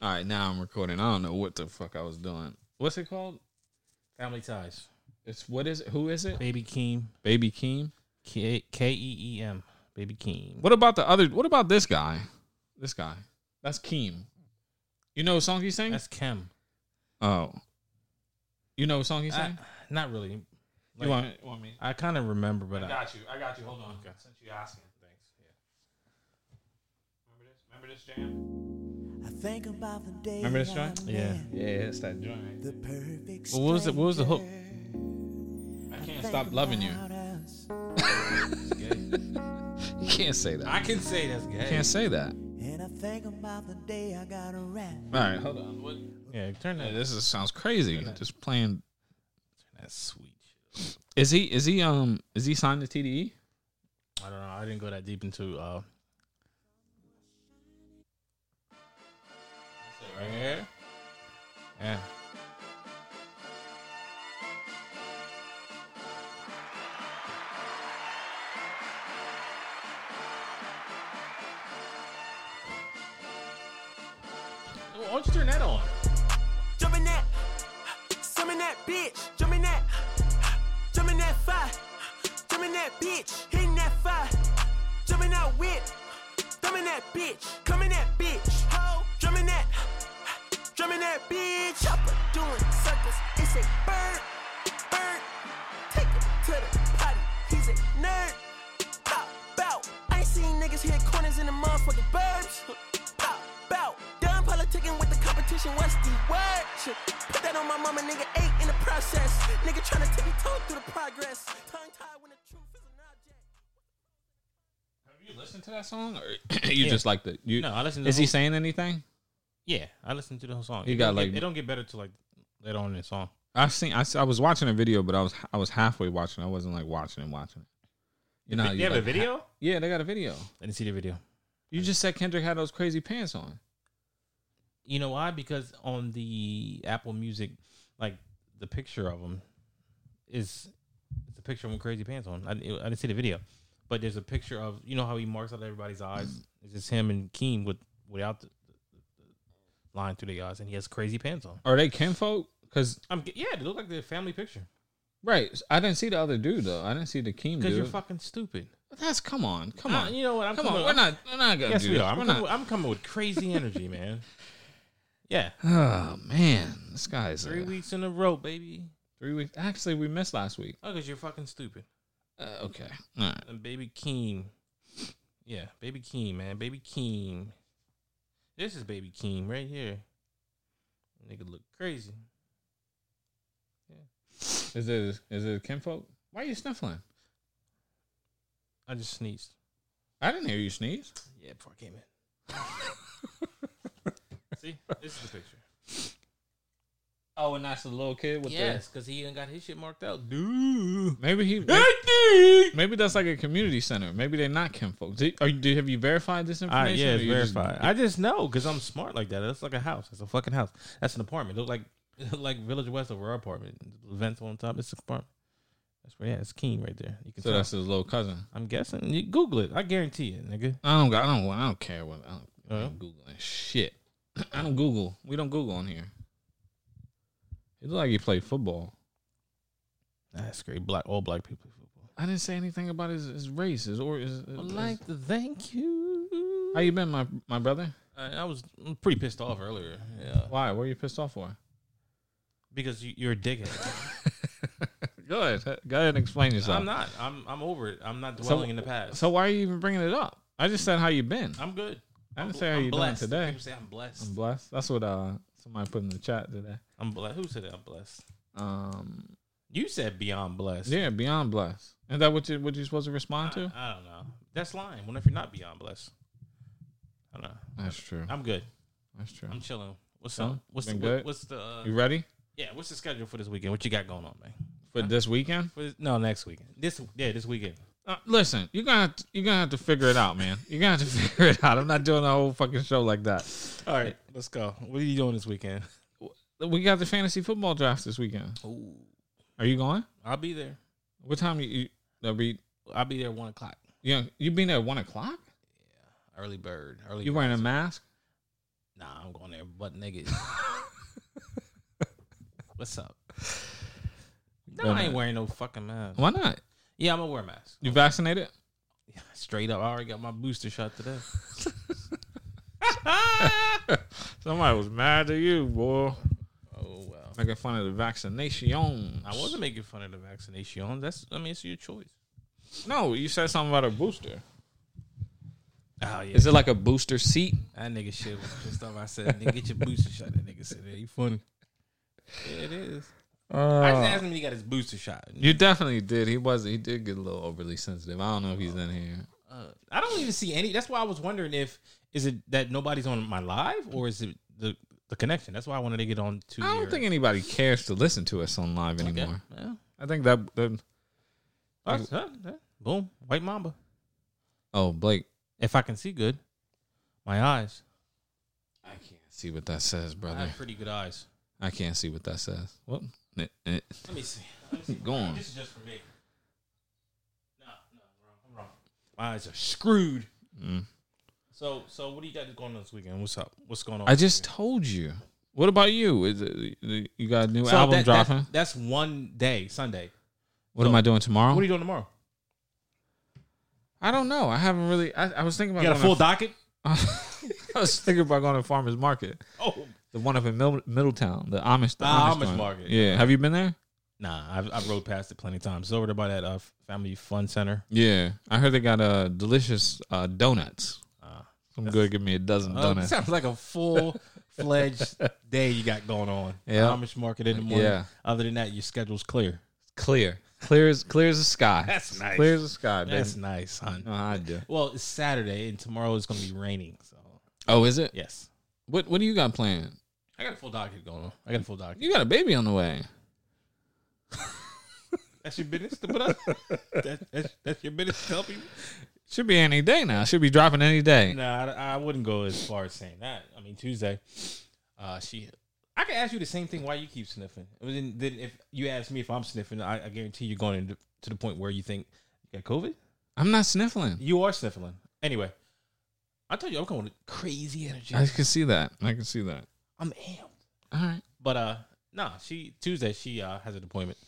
All right, now I'm recording. I don't know what the fuck I was doing. What's it called? Family ties. It's what is it? Who is it? Baby Keem. Baby Keem. K K E E M. Baby Keem. What about the other? What about this guy? This guy. That's Keem. You know what song he sang? That's Kem. oh. You know what song he I, sang? not really. Like, you want, want me? I kind of remember, but I, got you. I got you. Hold on. Okay. Since you asking. Thanks. Yeah. Remember this? Remember this jam? I think about the day Remember this joint? Yeah. Yeah, it's that joint. The perfect Well, what was it- what was the hook? I can't Think stop loving you. You can't say that. I can say that's gay. You can't say that. And I think about the day I got a rap. All right, hold on. What? Yeah, turn Hey, that. this is, sounds crazy. Just playing. That sweet shit. Is he? Is he? Um. Is he signed to TDE? I don't know. I didn't go that deep into. uh Right here. Yeah. Why don't you turn that on? Jumping that, summon that bitch, jumping that, jumping that fire, jumping that bitch, hitting that fire, jumping that whip, thumbing that bitch, coming that bitch, drumming that bitch, chopper doing circles, it's a bird, bird, take him to the potty, he's a nerd, pop out, I ain't seen niggas hit corners in the motherfucking burbs, pop out, done politicking with the competition, what's the word? Put that on my mama, nigga, eight in the process, nigga tryna tip me toe through the progress, tongue tied when the truth is an object. Have you listened to that song, or you Yeah. just like the? You, No, I listened to Is he whole- saying anything? Yeah, I listened to the whole song. He It got, don't get- like- it don't get better till like later on in the song. I've seen. I, I was watching a video, but I was I was halfway watching. I wasn't like watching and watching it. You know, they you, have like, a video. ha- yeah, they got a video. I didn't see the video. You just said Kendrick had those crazy pants on. You know why? Because on the Apple Music, like the picture of him is it's a picture of him crazy pants on. I, didn't- I didn't see the video, but there's a picture of you know how he marks out everybody's eyes. Mm. It's just him and Keem with without the, line through the eyes, and he has crazy pants on. Are they kinfolk? Because I'm yeah, they look like the family picture. right, I didn't see the other dude though. I didn't see the Keem Because you're fucking stupid. That's come on, come Uh, on. you know what? I'm come coming, on, we're not we're not gonna Yes, do we this. are. I'm coming, with, I'm coming with crazy energy, man. Yeah, Oh man, this guy's three uh, weeks in a row, baby. Three weeks. Actually, we missed last week. Oh, because you're fucking stupid. Uh, okay, all right. And baby Keem. Yeah, baby Keem, man. Baby Keem. This is baby Keem right here. Nigga look crazy. Yeah. Is it is it kinfolk? Why are you sniffling? I just sneezed. I didn't hear you sneeze. Yeah, before I came in. See, this is the picture. Oh, and that's the little kid with that. Yes, because he done got his shit marked out. Dude. Maybe he. Maybe that's like a community center. Maybe they're not kinfolk. Did, are you, do, have you verified this Uh, information? yeah, it's you just- I just know because I'm smart like that. That's like a house. That's a fucking house. That's an apartment. Look like like Village West over our apartment. Vents on top. It's an apartment. That's where yeah, it's Keem right there. You can so tell. that's his little cousin. I'm guessing. You Google it. I guarantee it, nigga. I don't. I don't. I don't care what. I don't, Uh-huh. don't Google shit. I don't Google. We don't Google on here. He looked like he played football. That's great. Black all black people play football. I didn't say anything about his, his race, his or his. I'd his- like to thank you. how you been, my my brother? I, I was pretty pissed off earlier. Yeah, Why? What are you pissed off for? because you, you're a dickhead. Go ahead. Go ahead and explain yourself. I'm not. I'm I'm over it. I'm not So- dwelling in the past. So why are you even bringing it up? I just said how you been. I'm good. I didn't I'm, say how I'm you doing blessed. today. People say I'm blessed. I'm blessed. That's what uh somebody put in the chat today. I'm blessed. Who said that? I'm blessed. Um, You said beyond blessed. yeah, beyond blessed. Is that what you what you supposed to I, respond to? I don't know. That's lying. What if you're not beyond blessed? I don't know. That's true. I'm good. That's true. I'm chilling. What's up? What's the been what- good? what's the uh, You ready yeah? What's the schedule for this weekend? What you got going on, man? for this weekend? For this, no, next weekend. This yeah, this weekend. Uh, listen, you're gonna have to, you're gonna have to figure it out, man. You're gonna have to figure it out. I'm not doing a whole fucking show like that. All right, let's go. What are you doing this weekend? We got the fantasy football draft this weekend. Ooh, Are you going? I'll be there. What time you? you be I'll be there one o'clock. yeah. You been there at one o'clock? Yeah, early bird. Early. You bird. wearing a mask? Nah, I'm going there butt naked. What's up? No, I ain't wearing no fucking mask. Why not? Yeah, I'm gonna wear a mask. You vaccinated? Yeah, straight up, I already got my booster shot today. Somebody was mad at you, boy. Oh well. Making fun of the vaccination. I wasn't making fun of the vaccination. That's I mean it's your choice. No, you said something about a booster. Oh yeah. Is it like a booster seat? that nigga shit was just stuff I said. Nigga, get your booster shot. That nigga said, "Hey, you funny." Yeah, it is. I just asked him if he got his booster shot. You definitely did. He was. He did get a little overly sensitive. I don't know if he's in here. Uh, I don't even see any. That's why I was wondering if is it that nobody's on my live or is it the the connection? That's why I wanted to get on to. I don't your- think anybody cares to listen to us on live Okay. anymore. Yeah. I think that. that. Boom, white mamba. oh, Blake, If I can see good, my eyes. I can't see what that says, I brother. have pretty good eyes. I can't see what that says. What? Eh, eh. Let me see. Let me see. Go on. This is just for me. No, no, I'm wrong. I'm wrong. My eyes are screwed. Mm. So, so what do you got going on this weekend? What's up? What's going on? I just weekend? told you. What about you? Is it, you got a new So album that- that- dropping? that's one day, Sunday. what so- am I doing tomorrow? What are you doing tomorrow? I don't know. I haven't really. I, I was thinking You about. got a full going docket? I was thinking about going to farmers market, Oh, the one up in Mil- Middletown, the Amish, the Ah, Amish, Amish joint. market. Yeah, have you been there? nah. I've, I've rode past it plenty of times. It's over there by that uh, Family Fun Center. Yeah, I heard they got uh delicious uh donuts. Uh, I'm good. Give me a dozen uh, donuts. sounds like a full fledged day you got going on. Yeah. Amish market in the morning. Yeah. Other than that, your schedule's clear. Clear, clear as clear as the sky. That's nice. Clear as the sky, baby. That's nice, son. know I do. Well, it's Saturday and tomorrow is going to be raining. So Oh, is it? yes, What What do you got planned? I got a full docket going on. I got a full docket. You got a baby on the way. That's your business to put up. that, that's, that's your business to tell people. Should be any day now. Should be dropping any day. No, I, I wouldn't go as far as saying that. I mean, Tuesday, uh, she. I can ask you the same thing. Why you keep sniffing? Then, then if you ask me if I'm sniffing, I, I guarantee you're going into, to the point where you think you got COVID. I'm not sniffling. You are sniffling. Anyway, I told you I'm going with crazy energy. I can see that. I can see that. I'm amped. All right. But uh, nah, she Tuesday she uh has an appointment.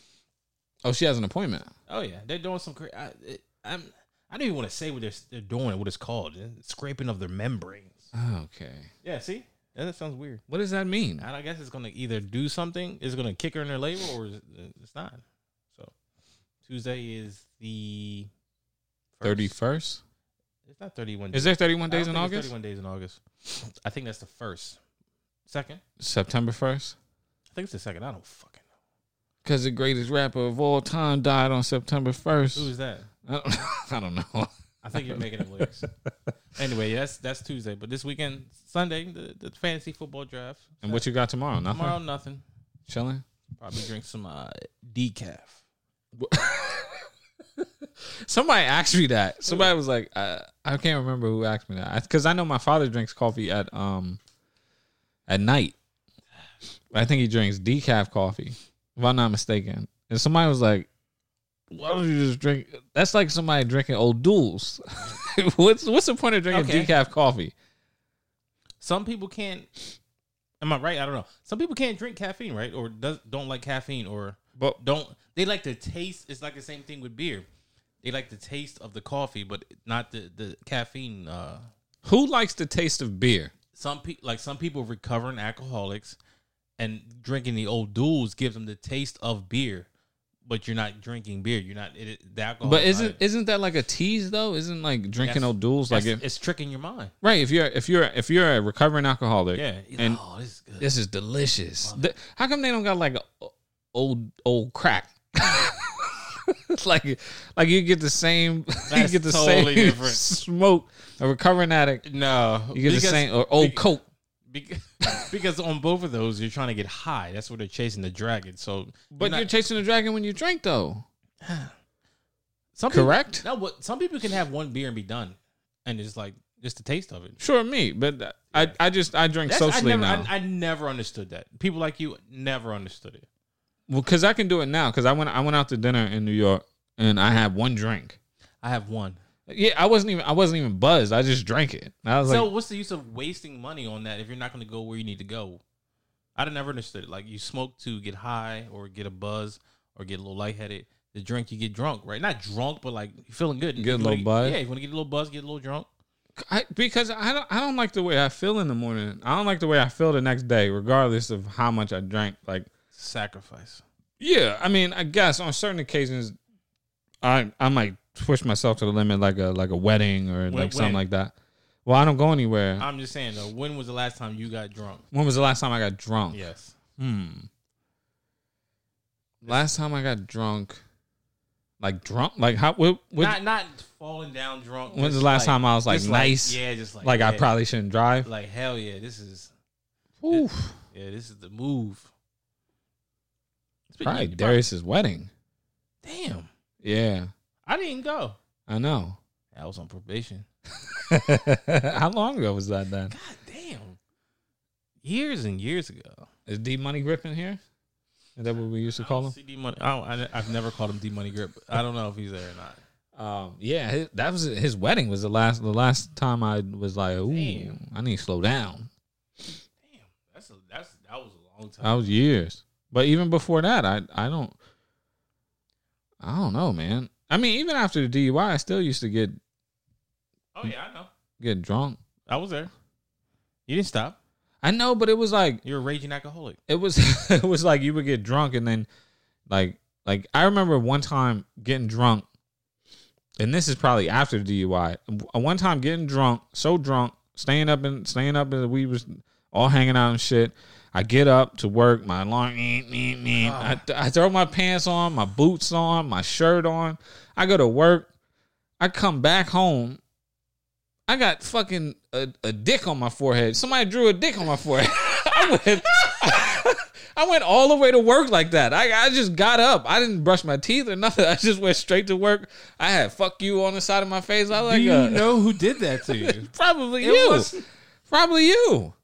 Oh, she has an appointment. Oh yeah, they're doing some. Cra- I, it, I'm. I don't even want to say what they're, they're doing. What it's called? Scraping of their membranes. Okay. Yeah. See, yeah, that sounds weird. What does that mean? I guess it's gonna either do something, it's gonna kick her in her labor, or it's it's not. So Tuesday is the. Thirty first. It's not thirty-one. Is there thirty one days in August? Thirty-one days in August. I think that's the first. Second. September first. I think it's the second. I don't fucking know. Because the greatest rapper of all time died on September first. Who is that? I don't, I don't know. I think you're making it up lyrics. anyway, that's that's Tuesday, but this weekend, Sunday, the, the fantasy football draft. And what you got tomorrow? Nothing. tomorrow? Nothing. Chilling. Probably drink some uh, decaf. Somebody asked me that. Somebody was like, I, I can't remember who asked me that because I know my father drinks coffee at um at night. I think he drinks decaf coffee, if I'm not mistaken. And somebody was like, "Why don't you just drink?" That's like somebody drinking O'Doul's. what's what's the point of drinking Okay. decaf coffee? Some people can't. Am I right? I don't know. Some people can't drink caffeine, right? Or does don't like caffeine, or But don't they like the taste? It's like the same thing with beer. They like the taste of the coffee, but not the the caffeine. Uh, who likes the taste of beer? Some people like some people recovering alcoholics and drinking the O'Doul's gives them the taste of beer but you're not drinking beer you're not it, it- the alcohol But is not isn't it. isn't that like a tease though? Isn't like drinking O'Doul's like if, it's tricking your mind right? If you're if you're if you're a recovering alcoholic, yeah and oh this is good This is delicious. Th- How come they don't got like a old old crack? like like you get the same you get the totally same different. smoke. A recovering addict, no you get the same or old coke. because, because on both of those you're trying to get high that's what they're chasing the dragon so But not- you're chasing the dragon when you drink though. some people- correct? no but some people can have one beer and be done and it's like just the taste of it Sure, me, but I I just I drink That's- I socially never, now. I, I never understood that. People like you never understood it. Well, because I can do it now. Because I went I went out to dinner in New York and I had one drink. I have one. Yeah, I wasn't even I wasn't even buzzed. I just drank it. And I was so like, what's the use of wasting money on that if you're not going to go where you need to go? I never understood it. Like you smoke to get high or get a buzz or get a little lightheaded. The drink you get drunk, right? Not drunk, but like you feeling good. Get a little buzz? Yeah, you want to get a little buzz, get a little drunk. I, because I don't I don't like the way I feel in the morning. I don't like the way I feel the next day, regardless of how much I drank. Like, Sacrifice. yeah, I mean, I guess on certain occasions, I I might push myself to the limit, like a like a wedding or When- like something when? like that. Well, I don't go anywhere. I'm just saying though. When was the last time you got drunk? when was the last time I got drunk? Yes. Hmm. Last time I got drunk, like drunk, like how? What? what not not falling down drunk. when's the last like- time I was like nice? yeah, just like like I probably shouldn't drive. like hell yeah. This is Oof. yeah. This is the move. But Probably Darius's wedding. Damn, Yeah, I didn't go. I know. I was on probation. How long ago was that then? God damn. Years and years ago. Is D Money Gripping here? Is that what we used to call him? D Money. I I've never called him D Money Grip. I don't know if he's there or not. Um, yeah, his, that was his wedding. Was the last the last time I was like, ooh, Damn. I need to slow down. Damn, that's a that's that was a long time. That was years. But even before that, I I don't I don't know, man. I mean, even after the DUI, I still used to get oh yeah, I know. get drunk. I was there. You didn't stop. I know, but it was like You're a raging alcoholic. it was it was like you would get drunk and then like like I remember one time getting drunk and this is probably after the DUI. One time getting drunk, so drunk, staying up and staying up and we was all hanging out and shit. I get up to work, my alarm, eh, eh, eh. I, I throw my pants on, my boots on, my shirt on. I go to work. I come back home. I got fucking a, a dick on my forehead. Somebody drew a dick on my forehead. I went, I went all the way to work like that. I, I just got up. I didn't brush my teeth or nothing. I just went straight to work. I had "fuck you" on the side of my face. I like, Do you uh, know who did that to you? probably It you, was- probably you.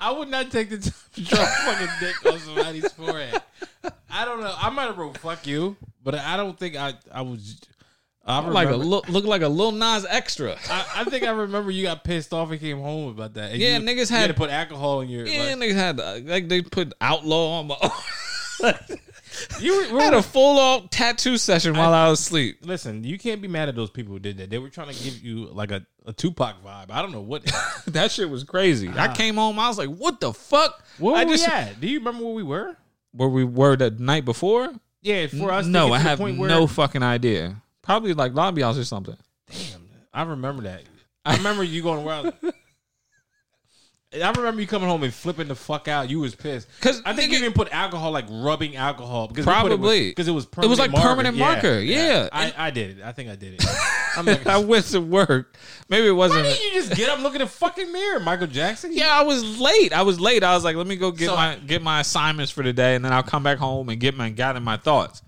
I would not take the time to draw a fucking dick on somebody's forehead. I don't know. I might have wrote "fuck you," but I don't think I I was. I Like a remember- look, look like a little Nas extra. I, I think I remember you got pissed off and came home about that. And Yeah, you, niggas you had- to put alcohol in your. Yeah, like, niggas had like they put outlaw on my. you were, I had a full on tattoo session while I was asleep. listen. You can't be mad at those people who did that. They were trying to give you like a, a Tupac vibe. I don't know what. That shit was crazy. I came home, I was like, "What the fuck?" Where I were just we at? Do you remember where we were? where we were the night before. Yeah, for us. no, I to have point where, no fucking idea. Probably like lobby house or something. Damn, I remember that. I remember you going. I remember you coming home and flipping the fuck out. You was pissed because I think nigga- you even put alcohol, like rubbing alcohol, because we put it with- Probably. because it was It was like permanent Yeah, marker, yeah. I, I did it. I think I did it. Like, I went to work. Maybe it wasn't. Why didn't you just get up, and look in the fucking mirror, Michael Jackson? Yeah, I was late. I was late. I was like, let me go get So- my get my assignments for the day, and then I'll come back home and get my gather my thoughts.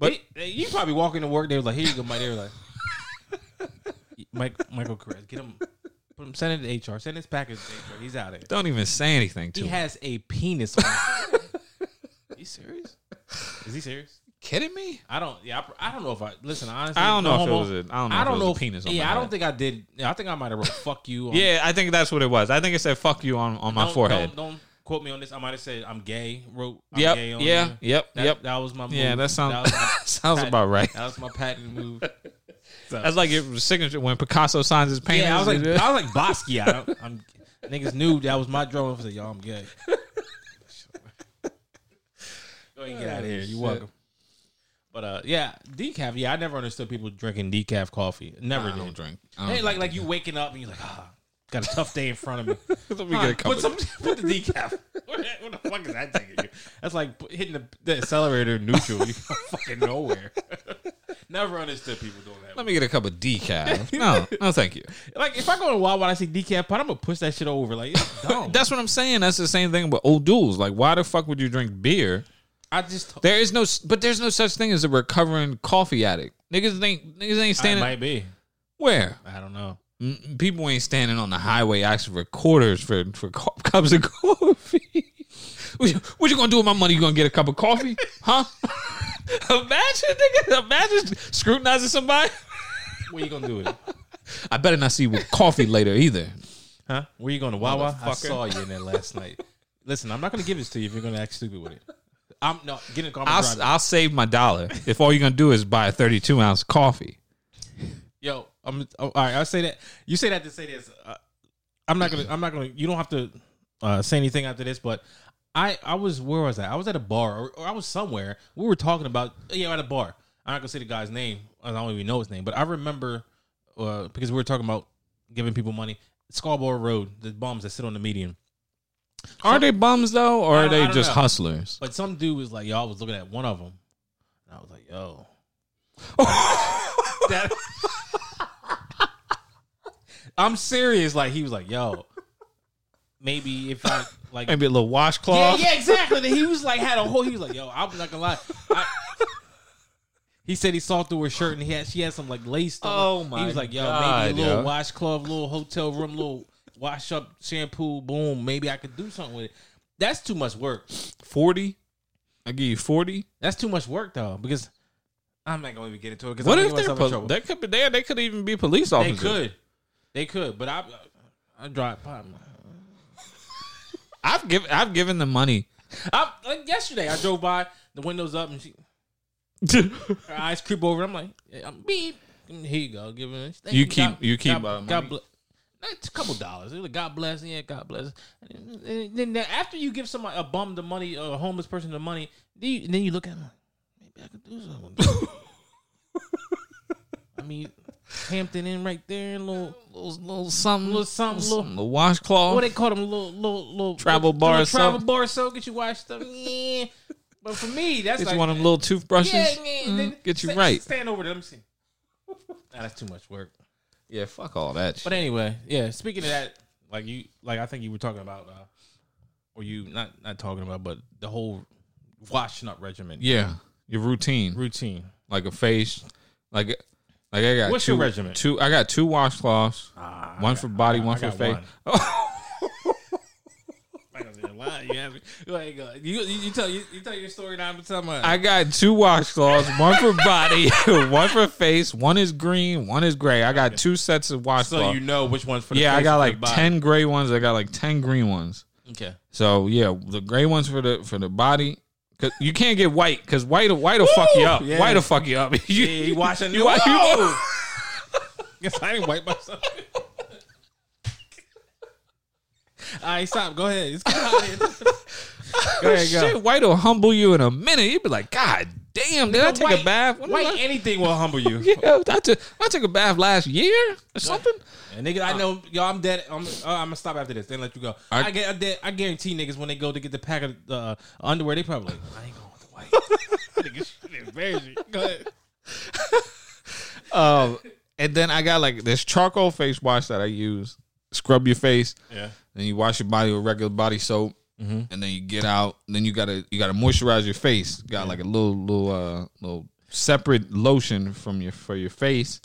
but you probably walk into work. They were like, "Here you go, Mike." They were like, "Mike, Michael Perez, get him, put him, send it to HR, send his package to HR. He's out of here." Don't even say anything to He me. has a penis. on He serious? Is he serious? Kidding me? I don't. Yeah, I, I don't know if I listen. Honestly, I don't know no if it homo. was a- I don't know I don't it was know a penis on Yeah, my I don't head. think I did. Yeah, I think I might have wrote "fuck you." On, Yeah, I think that's what it was. I think it said "fuck you" on, on my Don't- forehead. Don't, don't quote me on this. I might have said I'm gay. Wrote I'm Yep. gay on Yeah. there. Yep. That, Yep. That was my move. Yeah, that sounds was my sounds patent- about right. That was my patent move. So- That's like your signature when Picasso signs his paintings. yeah, I was like, I was like Basquiat. I'm, niggas knew that was my drawing. I was said, "Yo, I'm gay." Go ahead and get out of here. You're welcome. But uh, yeah, decaf. Yeah, I never understood people drinking decaf coffee. Never I did. don't drink. I don't Hey, like like you waking up and you're like, ah, got a tough day in front of me. Let me Huh, get a put some, put the decaf. What the, what the fuck is that taking you? That's like hitting the, the accelerator neutral. You fucking nowhere. Never understood people doing. Let me get a cup of decaf. No, no, thank you. like if I go to Wawa and I see decaf pot, I'm gonna push that shit over. Like it's dumb. That's what I'm saying. That's the same thing with O'Doul's. Like, why the fuck would you drink beer? I just There is no, but there's no such thing as a recovering coffee addict. Niggas ain't niggas ain't I standing might be. where I don't know. Mm, people ain't standing on the highway asking for quarters for for co- cups of coffee. what, you, what you gonna do with my money? You gonna get a cup of coffee, huh? imagine, nigga, imagine scrutinizing somebody. What you gonna do with it? I better not see you with coffee later either. Huh? Where you going to Wawa? I saw you in there last night. Listen, I'm not gonna give this to you if you're gonna act stupid with it. I'm no get in the car. I'm I'll gonna drive I'll save my dollar if all you're gonna do is buy a 32 ounce coffee. Yo, I'm oh, all right. I say that. You say that to say this. Uh, I'm not gonna. I'm not gonna. You don't have to uh, say anything after this. But I I was where was I? I was at a bar or, or I was somewhere. We were talking about yeah at a bar. I'm not gonna say the guy's name. I don't even know his name. But I remember uh, because we were talking about giving people money. Scarborough Road, the bums that sit on the median. Are they bums though, or are they just know. hustlers? But some dude was like, "Yo, I was looking at one of them, and I was like, yo." That- I'm serious. Like he was like, "Yo, maybe if I like." Maybe a little Yeah, washcloth. yeah, exactly. He was like, had a whole. He was like, "Yo, I'm not gonna lie." I, he said he saw through her shirt and he had she had some like lace. Stuff. Oh, my! He was like, "Yo, God, maybe a little yo. washcloth, little hotel room, little wash up shampoo, boom. Maybe I could do something with it." That's too much work. 40. I give you 40. That's too much work though, because I'm not gonna even get into it. Because What I'm if they're pol- they could be there? They could even be police officers. They could, they could, but I, I drive. I've given I've given them money. I, like yesterday, I drove by, the windows up, and she her eyes creep over. I'm like, yeah, I'm beep. Here you go, give it. thank You keep- you keep, God, uh, God bless. It's a couple dollars. It was like, God bless. Yeah, God bless. And then- then after you give somebody a bum the money, a homeless person the money, then you, then you look at them. like, Maybe I could do something. I mean, Hampton Inn right there, little little, little something, little something, little little washcloth. what they call them, little little little Travel little, bar little travel bar soap. Get you washed up. Yeah. But for me, that's Get like you one of them little toothbrushes. yeah, yeah, Mm, then get you sta- right. Stand over there. Let me see. Nah, that's too much work. Yeah, fuck all that. Shit. But anyway, yeah. Speaking of that, like you, like I think you were talking about, uh, or you not not talking about, but the whole washing up regimen, yeah, your routine, routine. like a face, like like I got What's two, your regimen? Two, I got two washcloths, Ah, one for body, I one for face. one. Like I said, lie, you have like uh, you, you you tell you, you tell your story now. I'm telling my I got two washcloths, one for body, one for face. One is green, one is gray. I got two sets of washcloths. so you know which one's for the yeah, I got and for the like ten gray ones. I got like ten green ones. Okay. So yeah, the gray ones for the for the body. Cause you can't get white because white white will fuck you up. yeah. White will fuck you up. you, Yeah, you watching you watch- Whoa! Guess I didn't wipe myself. All right, stop. Go ahead. Let's get out of here. Go ahead, go. Shit, white will humble you in a minute. You'd be like, God damn, did I take White- a bath? When White I- anything will humble you. yeah, I took, I took a bath last year or something. And nigga, I know, yo, I'm dead. I'm, uh, I'm gonna stop after this. Then let you go. I, I- get, I, de- I guarantee niggas when they go to get the pack of uh, underwear, they probably like, I ain't going with the white. nigga, shit embarrass you. Go ahead. Um, and then I got like this charcoal face wash that I use. Scrub your face, Yeah. Then you wash your body with regular body soap, and then you get out. Then you gotta you gotta moisturize your face. Got like a little little uh little separate lotion from your for your face,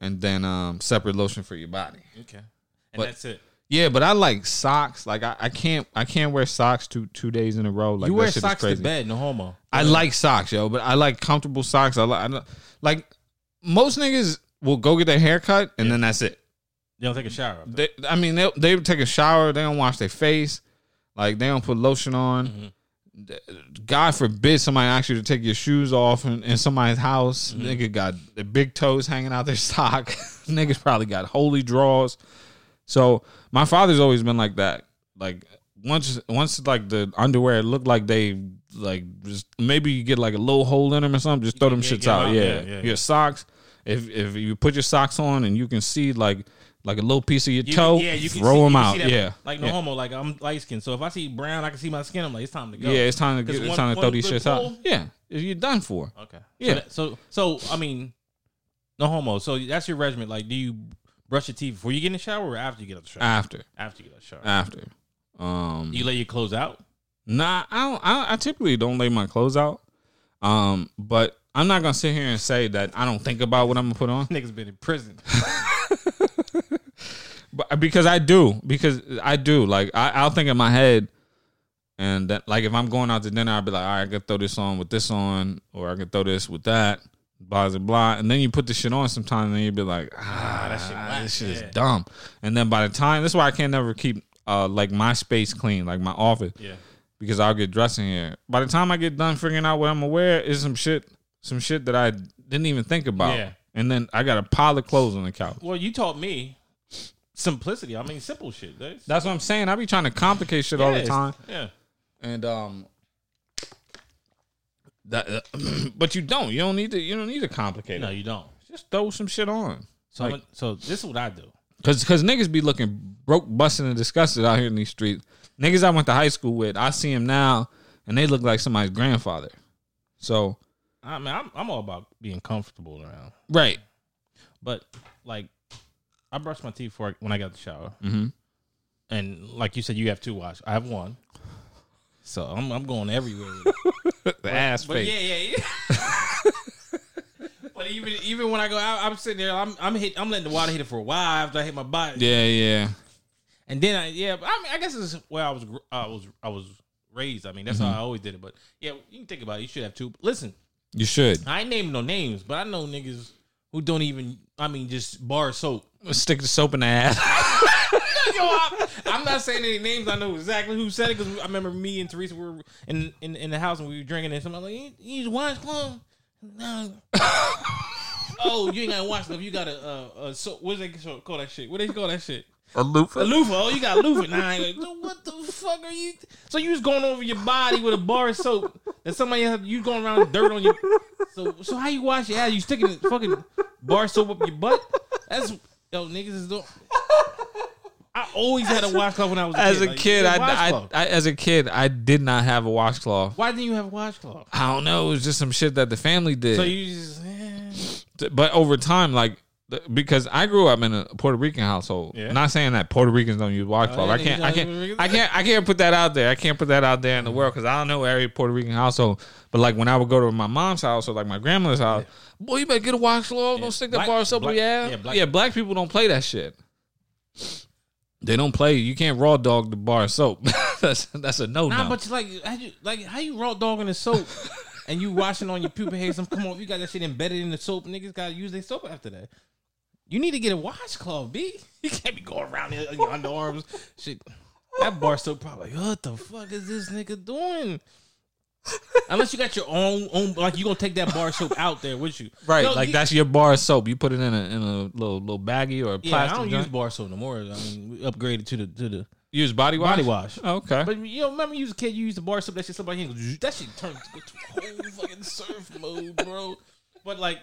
and then um separate lotion for your body. Okay. And But- that's it. Yeah, but I like socks. Like I, I can't I can't wear socks two two days in a row. Like you that wear socks to bed, no homo. I like socks, yo, but I like comfortable socks. I like, I like most niggas will go get their hair cut and then that's it. You don't take a shower. after. They, I mean, they they take a shower. They don't wash their face. Like they don't put lotion on. Mm-hmm. God forbid somebody asks you to take your shoes off in, in somebody's house. Mm-hmm. Nigga got the big toes hanging out their sock. Niggas probably got holy draws. So my father's always been like that. Like once once like the underwear looked like they like just maybe you get like a little hole in them or something, just throw them Yeah, shits get out. out. Yeah. Yeah, yeah, Your socks. If if you put your socks on and you can see like like a little piece of your You toe, can- yeah, you can throw see, them out. that, yeah. Like no yeah. homo. Like I'm light skinned. So if I see brown, I can see my skin. I'm like, it's time to go. Yeah, it's time to get, it's time to throw these shits out. Yeah, you're done for. Okay. Yeah. So, that- so so I mean, no homo. So that's your regimen. Like, do you brush your teeth before you get in the shower or after you get out the shower? After, after you get out the shower. after. Um, you lay your clothes out. Nah, I don't. I, I typically don't lay my clothes out. Um, but I'm not gonna sit here and say that I don't think about what I'm gonna put on, Niggas been in prison. but because I do, because I do. Like I, I'll think in my head, and that like if I'm going out to dinner, I'll be like, all right, I can throw this on with this on, or I can throw this with that. blah blah blah, and then you put the shit on sometimes, and you be like, ah, that shit whack, this shit yeah. is dumb. And then by the time, that's why I can't never keep uh like my space clean, like my office, Yeah. because I'll get dressed in here. By the time I get done figuring out what I'm gonna wear, is some shit, some shit that I didn't even think about. Yeah. And then I got a pile of clothes on the couch. Well, you taught me simplicity. I mean, simple shit. That's, That's what I'm saying. I be trying to complicate shit all the time. Yeah. and um that uh, but you don't you don't need to you don't need to complicate No, it you don't. just throw some shit on So, Like- so this is what I do. because because niggas be looking broke busting and disgusted out here in these streets niggas i went to high school with i see them now and they look like somebody's grandfather so I mean, I'm, I'm all about being comfortable around. right But like, I brush my teeth for when I got the shower, mm-hmm. and like you said, you have two wash. I have one, so I'm I'm going everywhere. The ass But face yeah, yeah, yeah. but even even when I go out, I'm sitting there. I'm I'm hit. I'm letting the water hit it for a while after I hit my body. yeah yeah And then I yeah, but I mean I guess it's where I was I was I was raised. I mean that's Mm-hmm. how I always did it. But yeah, you can think about it. You should have two. Listen, you should I ain't naming no names, but I know niggas who don't even. I mean, just bar soap. Stick the soap in the ass Yo, I, I'm not saying any names. I know exactly who said it because I remember me and Teresa were in, in in the house and we were drinking and somebody like, you, you use washcloth? No. oh, you ain't got washcloth. You got a uh, a so what they call that shit? What they call that shit? a loofah A loofah. Oh, you got a loofah. Nah, I ain't like, what the fuck are you? So you was going over your body with a bar of soap and somebody else, you going around with dirt on you. So so how you wash your ass? You sticking fucking bar soap up your butt? That's yo niggas is doing. I always had a washcloth when I was a as kid. a Like, kid I, I, washcloth. I as a kid i did not have a washcloth Why didn't you have a washcloth? i don't know it was just some shit that the family did So you just eh. but over time, like because I grew up in a Puerto Rican household. Yeah. Not saying that Puerto Ricans don't use washcloth. Oh, yeah, I can't. I can't. I can't. I can't put that out there. I can't put that out there in the world because I don't know every Puerto Rican household. But like when I would go to my mom's house or like my grandmother's house, boy, you better get a washcloth. Don't stick that Black- bar of soap black- in your yeah, Yeah, black- black people don't play that shit. They don't play. You can't raw dog the bar of soap. that's that's a no Nah, but like how you like how you raw dogging the soap and you washing on your pubic hairs. Some come on, you got that shit embedded in the soap. Niggas gotta use their soap after that. You need to get a washcloth, B. You can't be going around in your underarms. Shit, that bar soap probably. What the fuck is this nigga doing? Unless you got your own own, like you gonna take that bar soap out there with you, right, like you- that's your bar soap. You put it in a in a little little baggie or a Yeah, plastic. I don't use bar soap no more. I mean, we upgraded to the to the you use body wash. body wash. Oh, okay. But you know, remember you was a kid, you used the bar soap, that shit somebody that shit turned to go to whole fucking surf mode, bro. But like,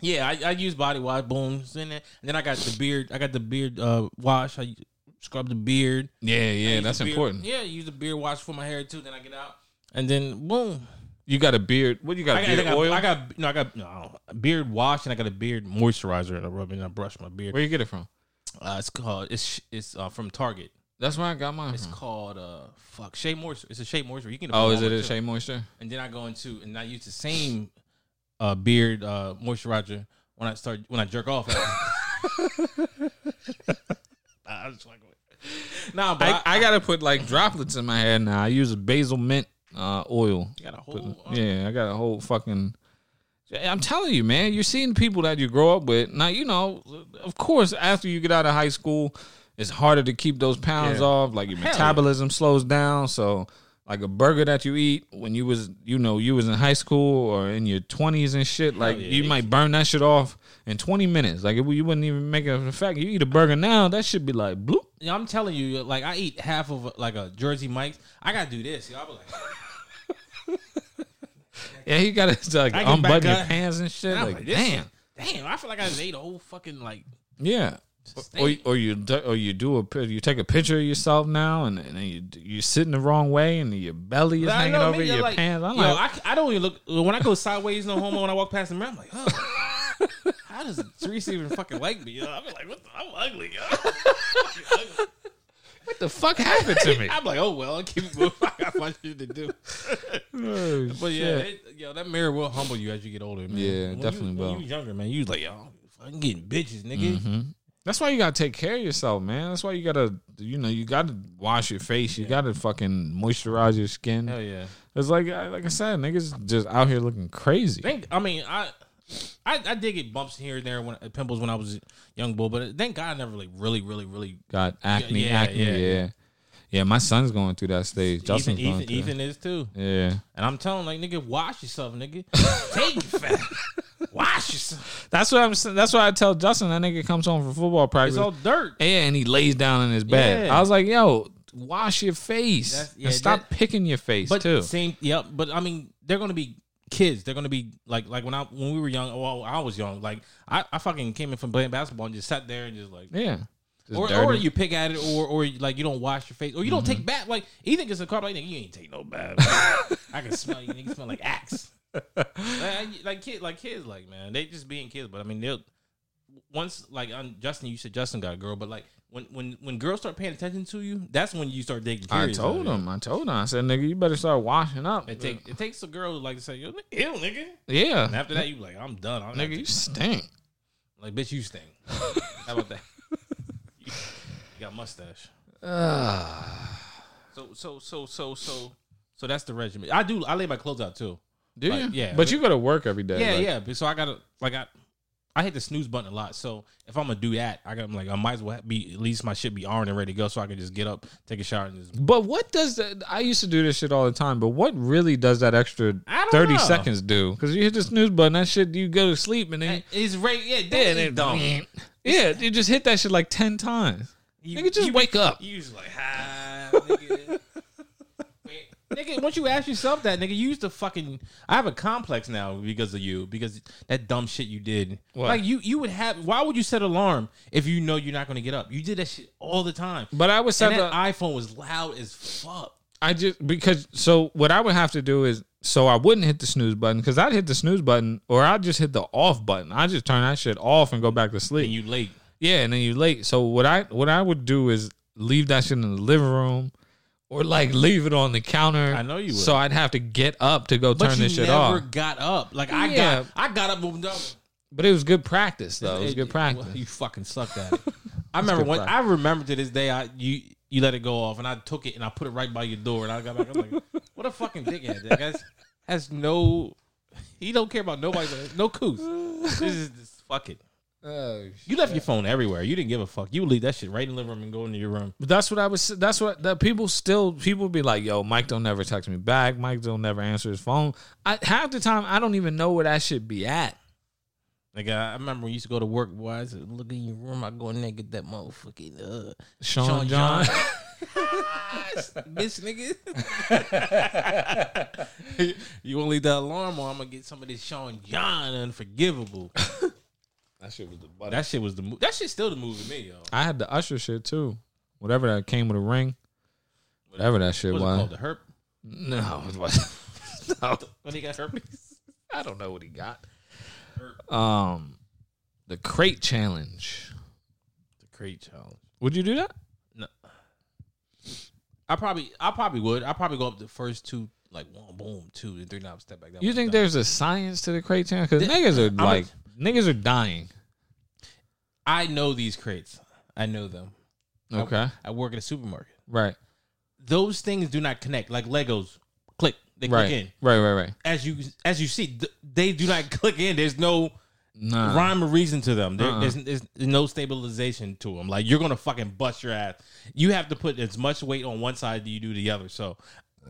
yeah, I, I use body wash, boom, in there. And then I got the beard, I got the beard uh wash. I scrub the beard. Yeah, yeah, that's important. Yeah, use the beard wash for my hair too. Then I get out, and then boom. You got a beard. What do you got? I got, beard I got, oil. I got no, I got no beard wash, and I got a beard moisturizer, and I rub it and I brush my beard. Where you get it from? Uh, it's called it's it's uh, from Target. That's where I got mine It's from. called uh fuck Shea Moisture. It's a Shea Moisture. You can. Oh, is it a too. Shea Moisture? and then I go into and I use the same uh, beard uh, moisturizer when I start when I jerk off. Nah, I'm just fucking Nah, but I, I, I gotta put like droplets in my hair now. I use a basil mint uh, oil. got a whole. uh, yeah, I got a whole fucking. I'm telling you, man. You're seeing people that you grow up with. Now, you know, of course, after you get out of high school, it's harder to keep those pounds Yeah. off. Like your Hell yeah. metabolism slows down. So, like a burger that you eat when you was, you know, you was in high school or in your 20s and shit, like yeah. you might burn that shit off in 20 minutes. Like if you wouldn't even make it a fact. You eat a burger now, that should be like bloop. Yeah, I'm telling you, like I eat half of like a Jersey Mike's. I gotta do this. I be like, Yeah, you gotta like I get back unbutton your pants and shit. I'm Like, like, damn. damn, I feel like I just ate a whole fucking like. Yeah. Or, or you do- or you do a you take a picture of yourself now and, and then you you sitting the wrong way and your belly is I hanging know, over your like, pants. I'm yo, like, I, I don't even look when I go sideways, no homo. When I walk past the mirror, I'm like, oh, how does Teresa even fucking like me? Yo? I'm like, what? The, I'm ugly. Yo. what the fuck happened to me? I'm like, oh well, I'll keep moving. I got my shit to do. Oh, But yeah, it, yo, that mirror will humble you as you get older, man. Yeah, When definitely you, will. You younger, man, you was like, yo, I'm getting bitches, nigga. Mhm. That's why you gotta take care of yourself, man. That's why you gotta, you know, you gotta wash your face. You gotta fucking moisturize your skin. Hell yeah. It's like, like I said, niggas just out here looking crazy. Think, I mean, I I, I did get bumps here and there when pimples when I was a young bull, but thank God I never like really, really, really. Got acne, yeah, acne. yeah. Yeah. yeah, My son's going through that stage. Ethan, Justin's Ethan, through. Ethan is too. Yeah, and I'm telling like nigga, wash yourself, nigga. Take it fat. Wash yourself. that's what I'm. That's why I tell Justin that nigga comes home from football practice. It's all dirt. Yeah, and he lays down in his bed. Yeah. I was like, yo, wash your face. That's- and stop that- picking your face But too. same, yep. But I mean, they're gonna be kids. They're gonna be like like when I when we were young. Well, I was young. Like I, I fucking came in from playing basketball and just sat there and just like. Yeah. Just Or, dirty. or you pick at it, or or like you don't wash your face, or you don't Mm-hmm. take bath. Like Ethan gets a car, like you ain't take no bath. I can smell you. Nigga smell like axe. Like, like kid, like kids, like man, they just being kids. But I mean, they'll once like on Justin, you said Justin got a girl, but like when when when girls start paying attention to you, that's when you start dating. I told him. I told him. I said, nigga, you better start washing up. It take it takes a girl to like to say, "Yo, ew, nigga," and yeah. after that, you like, "I'm done." I'm Nigga, you stink. like, bitch, you stink. How about that? you got mustache. Ah. So so so so so so that's the regimen. I do. I lay my clothes out too. Do Like, you? yeah. But you go to work every day. Yeah, like- yeah. So I gotta like I. I hit the snooze button a lot, so if I'm gonna do that, I got I'm like I might as well be at least my shit be armed and ready to go, so I can just get up, take a shower, and just. But what does that? I used to do this shit all the time. But what really does that extra thirty know. seconds do? Because you hit the snooze button, that shit, you go to sleep, and then It's right, yeah, yeah, that's and dumb. then yeah, you just hit that shit like ten times. Nigga, just wake up. You just like, hi, nigga. Nigga, once you ask yourself that, nigga, you used to fucking. I have a complex now because of you, because that dumb shit you did. What? Like you, you would have. Why would you set alarm if you know you're not going to get up? You did that shit all the time. But I would set and that the. iPhone was loud as fuck. I just because so what I would have to do is so I wouldn't hit the snooze button because I'd hit the snooze button or I'd just hit the off button. I just turn that shit off and go back to And sleep. you late. Yeah, and then you late. So what I what I would do is leave that shit in the living room, or like leave it on the counter. I know you would. So I'd have to get up to go But turn this shit off. never got up. Like I Yeah. got, I got up, moved up. But it was good practice though. It was good practice. Well, you fucking sucked at it. I remember when practice. I remember to this day. I you you let it go off, and I took it and I put it right by your door, and I got back. I'm like, what a fucking dickhead! That guy has no. He don't care about nobody. No coos. This is this, fuck it. Oh, You left your phone everywhere. You didn't give a fuck. You would leave that shit right in the living room and go into your room. But that's what I was. That's what that people still people be like, "Yo, Mike don't never text me back. Mike don't never answer his phone." I half the time I don't even know where that should be at. Like I I remember when you used to go to work. Boy, I said, look in your room. I go in there and get that motherfucking uh, Sean, Sean John. John. Bitch, nigga. you want to leave that alarm on? I'm gonna get some of this Sean John unforgivable. that shit was the butt. that shit was the move. That shit still the move to me, yo. I had the Usher shit too. Whatever that came with a ring. Whatever that shit What's it was. called? The herp. No, it wasn't. no, When he got herpes. I don't know what he got. Um, the crate challenge. The crate challenge. Would you do that? No. I probably, I probably would. I probably go up the first two, like one, boom, two, and three, now step back. That You one, think done. there's a science to the crate challenge? Because The- niggas are I'm a- like niggas are dying. I know these crates. I know them. Okay, I work at a supermarket. right, Those things do not connect. Like Legos, click, they right, click in. right, right, right. As you as you see, th- they do not click in. There's no Nah, rhyme or reason to them. There, Uh-uh. there's, there's no stabilization to them. Like you're gonna fucking bust your ass. You have to put as much weight on one side as you do the other. So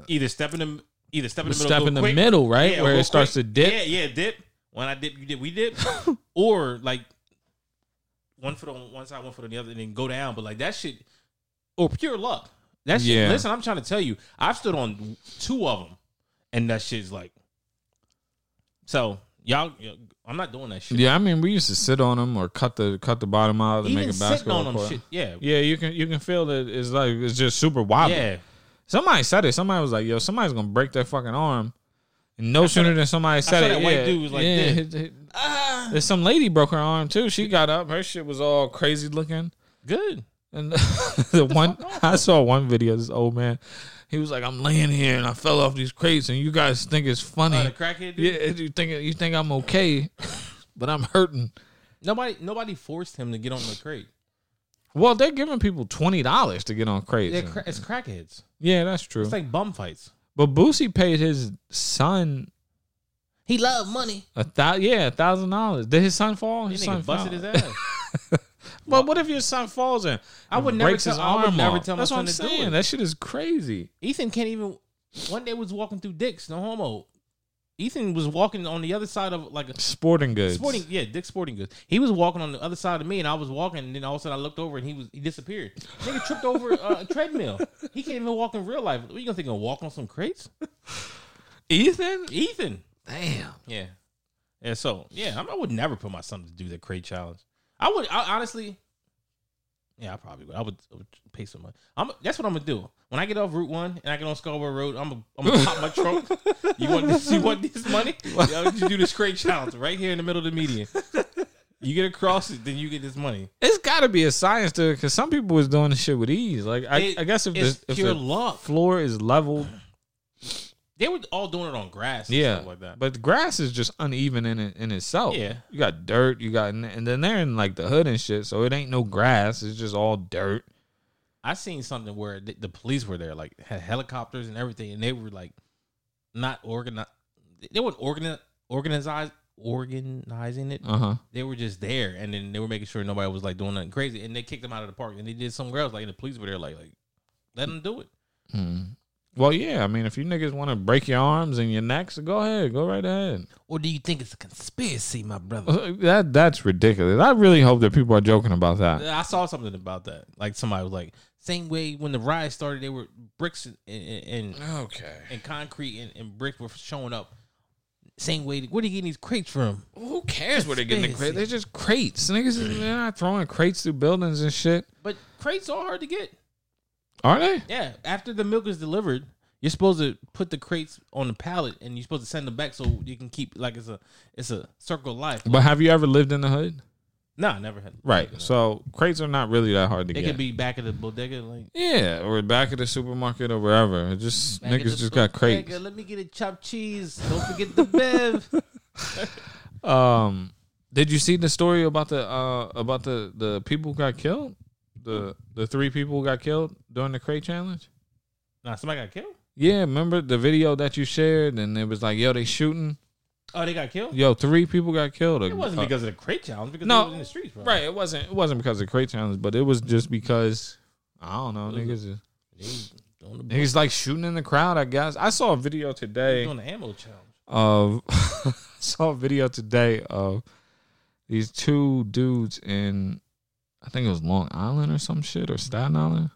either step in the either step in the middle, step in the quick. middle, right, Yeah, where it starts quick. to dip. Yeah, yeah, dip. When I dip, you dip. We dip. or like one foot on one side, one foot on the other, and then go down. But like that shit, or pure luck. That shit. Yeah. Listen, I'm trying to tell you, I've stood on two of them, and that shit's like. So y'all, I'm not doing that shit. Yeah, I mean, we used to sit on them or cut the cut the bottom out to Even make a sitting basketball on them, court. shit. Yeah, Yeah, you can you can feel that it's like it's just super wobbly. yeah. Somebody said it. Somebody was like, "Yo, somebody's gonna break their fucking arm." And no sooner than somebody said it, that white yeah, dude was like yeah, this. hit- There's some lady broke her arm too. She got up. Her shit was all crazy looking. Good. And the one I saw one video, this old man, he was like, "I'm laying here and I fell off these crates, and you guys think it's funny. Uh, the crackhead. Dude? yeah, you think you think I'm okay, but I'm hurting." Nobody, nobody forced him to get on the crate. Well, they're giving people twenty dollars to get on crates. Cra- it's crackheads. yeah, that's true. It's like bum fights. But Boosie paid his son He loved money. A thou, yeah, a thousand dollars. Did his son fall? This His son busted fell. his ass. But what if your son falls in? I would never tell- his I would never off? tell my That's what son I'm to do saying. it. That shit is crazy. Ethan can't even. One day was walking through Dick's, no homo. Ethan was walking on the other side of like a Sporting goods. sporting, yeah, Dick Sporting Goods. He was walking on the other side of me, and I was walking, and then all of a sudden I looked over, and he was he disappeared. Nigga tripped over uh, a treadmill. He can't even walk in real life. What you gonna think? Gonna walk on some crates? Ethan. Ethan. Damn. Yeah. Yeah. So yeah, I, I would never put my son to do the crate challenge. I would I, honestly. Yeah, I probably would. I would, I would pay some money. I'm. That's what I'm gonna do. When I get off Route One and I get on Scarborough Road, I'm gonna, I'm gonna pop my trunk. You want this? You want this money? Yeah, I'll just do this crate challenge right here in the middle of the median. You get across it, then you get this money. It's got to be a science to it because some people was doing this shit with ease. Like I, It- I guess if the, if pure the luck. floor is leveled, They were all doing it on grass. Yeah, like that. but the grass is just uneven in it in itself. Yeah. you got dirt, you got, and then they're in like the hood and shit, so it ain't no grass. It's just all dirt. I seen something where the, the police were there, like had helicopters and everything, and they were like not organized. They weren't organize organize organizing it. Uh huh. They were just there, and then they were making sure nobody was like doing nothing crazy, and they kicked them out of the park, and they did somewhere else. Like and the police were there, like like let them do it. Well, yeah. I mean, if you niggas want to break your arms and your necks, go ahead, go right ahead. Or do you think it's a conspiracy, my brother? Uh, that that's ridiculous. I really hope that people are joking about that. I saw something about that. Like somebody was like, same way when the riot started, they were bricks and and, and, Okay. and concrete and, and bricks were showing up. Same way. Where do you get these crates from? Who cares where they're getting the crates? They're just crates. Niggas, they're not throwing crates through buildings and shit. But crates are hard to get. Are they? Yeah, after the milk is delivered, you're supposed to put the crates on the pallet, and you're supposed to send them back so you can keep like it's a it's a circle of life. But have you ever lived in the hood? No, I never had. Right. So crates are not really that hard to get. They could be back at the bodega, like yeah, or back at the supermarket or wherever. It just back niggas just got crates. Let me get a chopped cheese. Don't forget the bev. Um, did you see the story about the uh about the the people who got killed? The the three people who got killed during the crate challenge. nah, somebody got killed. Yeah, remember the video that you shared, and it was like, yo, they shooting. Oh, they got killed. Yo, three people got killed. It wasn't Uh, because of the crate challenge. Because no, in the streets, bro. Right. It wasn't. It wasn't because of the crate challenge, but it was just because I don't know. Niggas, is, niggas like shooting in the crowd. I guess I saw a video today doing the ammo challenge. of saw a video today of these two dudes in I think it was Long Island or some shit or Staten Island,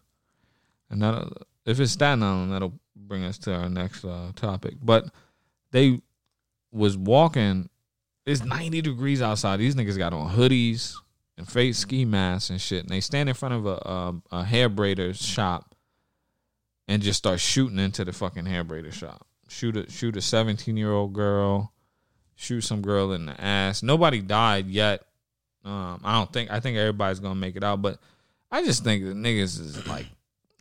and that if it's Staten Island, that'll bring us to our next uh, topic. But they was walking. It's ninety degrees outside. These niggas got on hoodies and face ski masks and shit, and they stand in front of a a, a hair braider's shop and just start shooting into the fucking hair braider shop. Shoot a shoot a seventeen year old girl, shoot some girl in the ass. Nobody died yet. Um, I don't think. I think everybody's gonna make it out, but I just think that niggas is like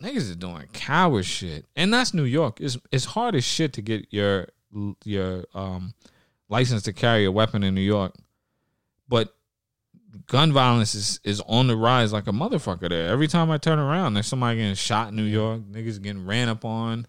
niggas is doing coward shit, and that's New York. It's it's hard as shit to get your your um license to carry a weapon in New York, but gun violence is, is on the rise like a motherfucker there. Every time I turn around, there's somebody getting shot in New York, niggas getting ran up on,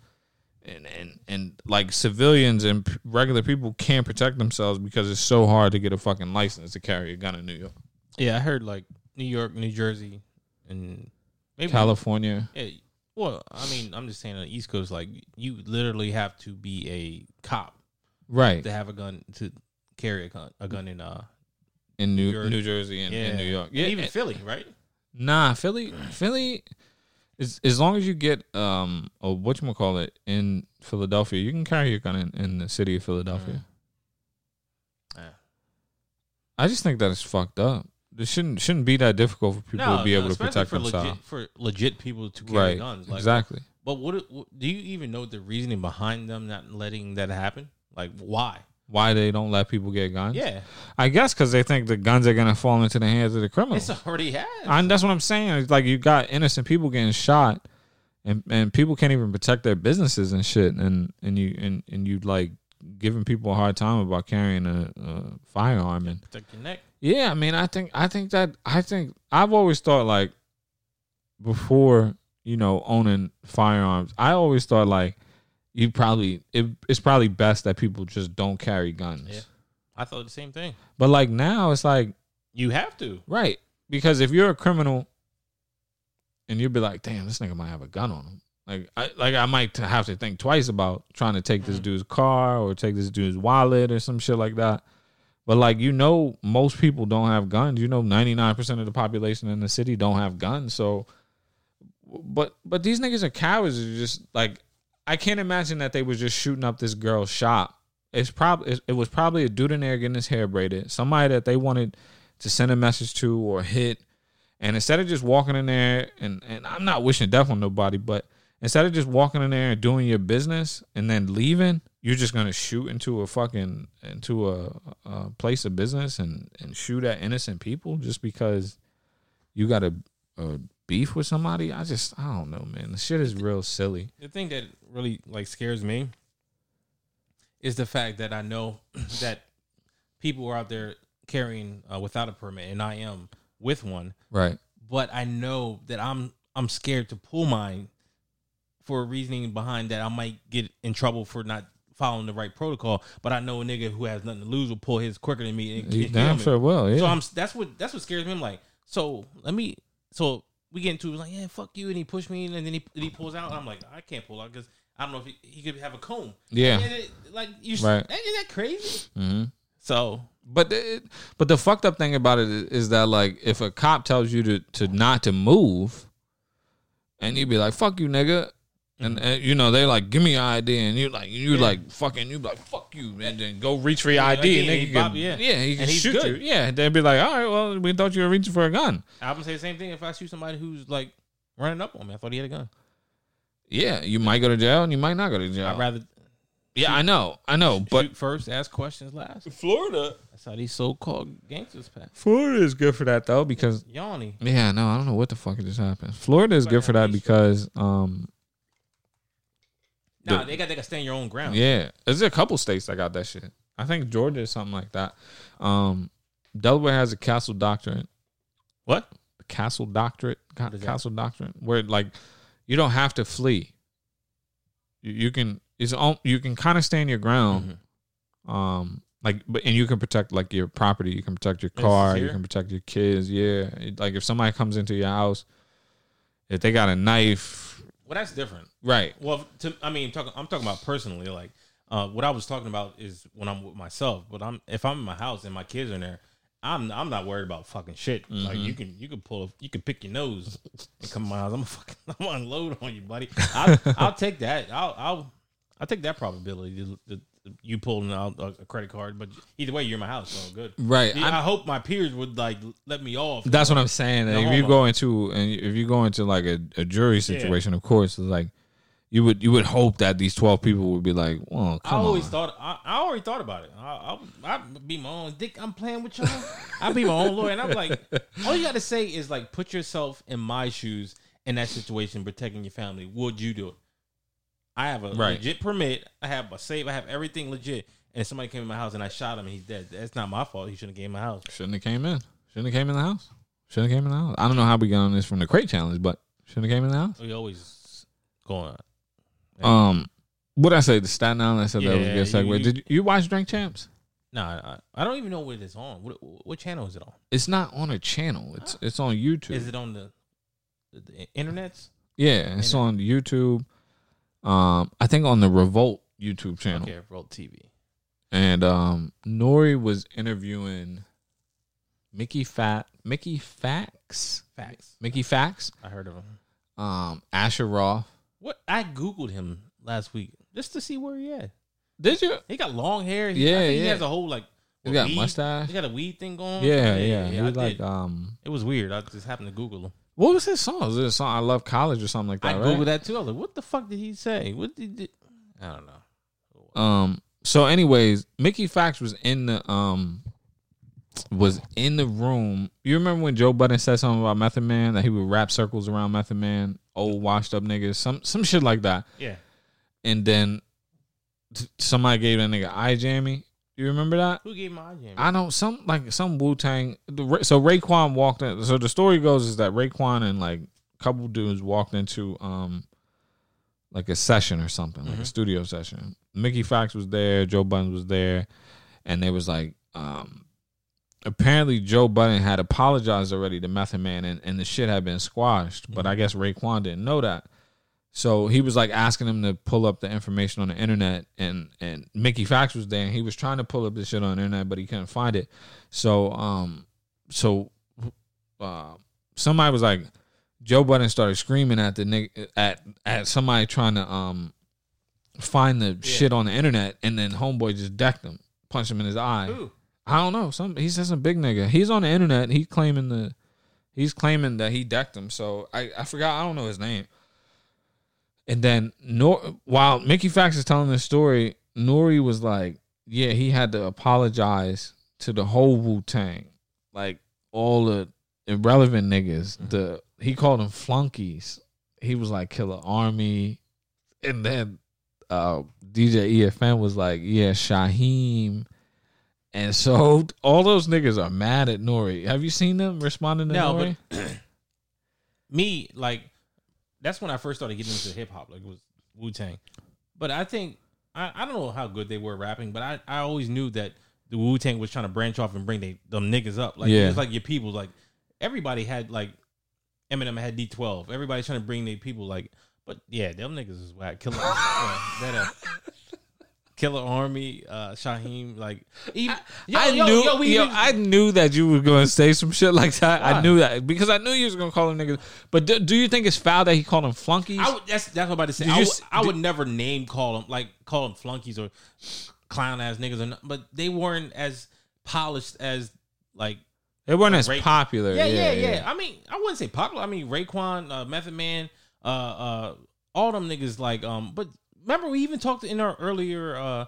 and and and like civilians and regular people can't protect themselves because it's so hard to get a fucking license to carry a gun in New York, Yeah, I heard like New York, New Jersey, and maybe California. Yeah. Well, I mean, I'm just saying on the East Coast, like you literally have to be a cop Right to have a gun to carry a gun, a gun in uh in New Jersey. New Jersey and, yeah in New York. yeah Yeah, even and- Philly right Nah, Philly, Philly. As, as long as you get um a what you call it in Philadelphia, you can carry your gun in, in the city of Philadelphia. Yeah. I just think that is fucked up. It shouldn't shouldn't be that difficult for people to be able to protect for themselves. legit, for legit people to carry right. guns like exactly. but what, what do you even know the reasoning behind them not letting that happen like why Why they don't let people get guns? yeah I guess because they think the guns are gonna fall into the hands of the criminals. it's already has And that's what I'm saying. It's like you got innocent people getting shot, and and people can't even protect their businesses and shit. And and you and and you like giving people a hard time about carrying a, a firearm. And protect your neck yeah, I mean, I think I think that I think I've always thought like before you know owning firearms, I always thought like you probably it, it's probably best that people just don't carry guns. Yeah. I thought the same thing. But like now, it's like You have to. right because if you're a criminal, and you'd be like, "Damn, this nigga might have a gun on him." Like, I like I might have to think twice about trying to take this mm-hmm. dude's car or take this dude's wallet or some shit like that. But like you know, most people don't have guns. You know, ninety nine percent of the population in the city don't have guns. So, but but these niggas are cowards. Are just like I can't imagine that they was just shooting up this girl's shop. It's probably it was probably a dude in there getting his hair braided. Somebody that they wanted to send a message to or hit. And instead of just walking in there and and I'm not wishing death on nobody, but instead of just walking in there and doing your business and then leaving, you're just gonna shoot into a fucking into a, a place of business and and shoot at innocent people just because you got a, a beef with somebody. I just I don't know, man. The shit is real silly. The thing that really like scares me is the fact that I know that people are out there carrying uh, without a permit, and I am with one. Right. But I know that I'm I'm scared to pull mine for a reasoning behind that I might get in trouble for not following the right protocol. But I know a nigga who has nothing to lose will pull his quicker than me. And, and damn sure will, yeah. So I'm that's what that's what scares me. I'm like, so let me so we get into it like, yeah, fuck you, and he pushed me, and then he and he pulls out, and I'm like, I can't pull out because I don't know if he, he could have a comb. Yeah. It- like you, Right. right? Isn't that crazy? mm-hmm. So But the, but the fucked up thing about it is, is that like if a cop tells you to to not to move, and you'd be like fuck you nigga, and, and you know they like give me your ID, and you like you Yeah. like fucking you like fuck you, and then go reach for your ID, like, and yeah, then he you bop- can, yeah. yeah, he can And shoot good. you, yeah. They'd be like, all right, well we thought you were reaching for a gun, I'm gonna say the same thing if I shoot somebody who's like running up on me. I thought he had a gun. yeah. You might go to jail, and you might not go to jail. I'd rather yeah, I know, I know, but shoot first, ask questions last. Florida, That's how these so-called gangsters pass. Florida is good for that though because Yanni. Yeah, no, I don't know what the fuck just happened. Florida is good for that because, um, Nah, The- they got they got stand your own ground. yeah, there's a couple states that got that shit. I think Georgia is something like that. Um, Delaware has a castle doctrine, What? castle doctorate, ca- What is that? castle doctrine, where like you don't have to flee. You, you can it's on, you can kind of stand your ground. Mhm. Um, like but and you can protect like your property. You can protect your car. You can protect your kids. Yeah, like if somebody comes into your house, if they got a knife, Well, that's different. right? Well, to, I mean, talk, I'm talking about personally. Like, uh, what I was talking about is when I'm with myself. But I'm if I'm in my house and my kids are in there, I'm I'm not worried about fucking shit. Like Mm-hmm. you can you can pull a, you can pick your nose and come house. I'm fucking I'm gonna unload on you, buddy. I'll, I'll take that. I'll I'll I'll take that probability. To, to, you pulling out a, credit card, but either way, you're in my house, so good. Right. Yeah, I hope my peers would like let me off. That's what I'm saying. If you go into and if you go into like a, a jury situation, of course, it's like you would you would hope that these twelve people would be like, well, I always on. thought I, I already thought about it. I, I I'd be my own dick. I'm playing with y'all. I'd be my own lawyer, and I'm like, all you got to say is like, put yourself in my shoes in that situation, protecting your family. Would you do it? I have a Right. legit permit. I have a safe. I have everything legit. And somebody came in my house and I shot him and he's dead, that's not my fault. He shouldn't have came in my house. Shouldn't have came in. Shouldn't have came in the house. Shouldn't have came in the house. I don't know how we got on this from the crate challenge, but shouldn't have came in the house. We always going. Um, what I say? The Staten Island. I said that was a good segue. you- you- Did you, you watch Drink Champs? Nah, I, I don't even know what it is on. What, what channel is it on? It's not on a channel. It's it's on YouTube. Is it on the the, the internets? yeah, it's on YouTube. Um, I think on the Revolt YouTube channel. Okay, Roll TV. and um Nori was interviewing Mickey Fat Mickey Factz Facts. Mickey Factz I heard of him. um Asher Roth What I googled him last week just to see where he at. did you He got long hair. He, Yeah, I think He has a whole like. he got weed- mustache He got a weed thing going. on. yeah yeah, he was like did. um it was weird. I just happened to Google him. What was his song was it a song I love college or something like I that googled right? that too. I was like, "What the fuck did he say? What did he? I don't know." um so anyways Mickey Factz was in the um was in the room you remember when Joe Budden said something about Method Man that he would rap circles around Method Man old washed up niggas some some shit like that Yeah. and then somebody gave that nigga eye jammy. You remember that? Who gave my jam? I know some like some Wu Tang. So Raekwon walked in. So the story goes is that Raekwon and like a couple dudes walked into um like a session or something, like a studio session. Mickey Factz was there, Joe Budden was there, and they was like, um, apparently Joe Budden had apologized already to Method Man, and, and the shit had been squashed. But I guess Raekwon didn't know that. So he was like asking him to pull up the information on the internet, and and Mickey Factz was there, and he was trying to pull up the shit on the internet, but he couldn't find it. So um, so uh, somebody was like, Joe Budden started screaming at the nigga at at somebody trying to um find the shit on the internet, and then homeboy just decked him, punched him in his eye. Who? I don't know. Some he said some big nigga. He's on the internet. He's claiming the he's claiming that he decked him. So I I forgot. I don't know his name. And then Nor while Mickey Factz is telling this story, Nori was like, yeah, he had to apologize to the whole Wu Tang, like all the irrelevant niggas. The he called them flunkies. He was like Killarmy, and then uh, DJ EFN was like, yeah, Shyheim. And so all those niggas are mad at Nori. Have you seen them responding to No, Nori? but me like that's when I first started getting into hip hop. Like it was Wu Tang, but I think I, I don't know how good they were rapping, but I, I always knew that the Wu Tang was trying to branch off and bring they them niggas up. Like Yeah. it's like your people. Like everybody had like Eminem had D twelve. Everybody's trying to bring their people. Like, but yeah, them niggas is whack. Killer, uh, that uh, Killarmy, uh, Shyheim. Like even yo, I yo, knew, yo, we yo, I knew that you were going to say some shit like that. I knew that because I knew you was going to call them niggas. But do, do you think it's foul that he called them flunkies? I would, that's that's what I'm about to say. Did I you would, I did- would never name call them like call them flunkies or clown ass niggas or not, but they weren't as polished as like they weren't as Ray- popular. yeah yeah yeah. I mean I wouldn't say popular. I mean Raekwon, uh, Method Man, uh, uh, all them niggas like um. But remember we even talked in our earlier uh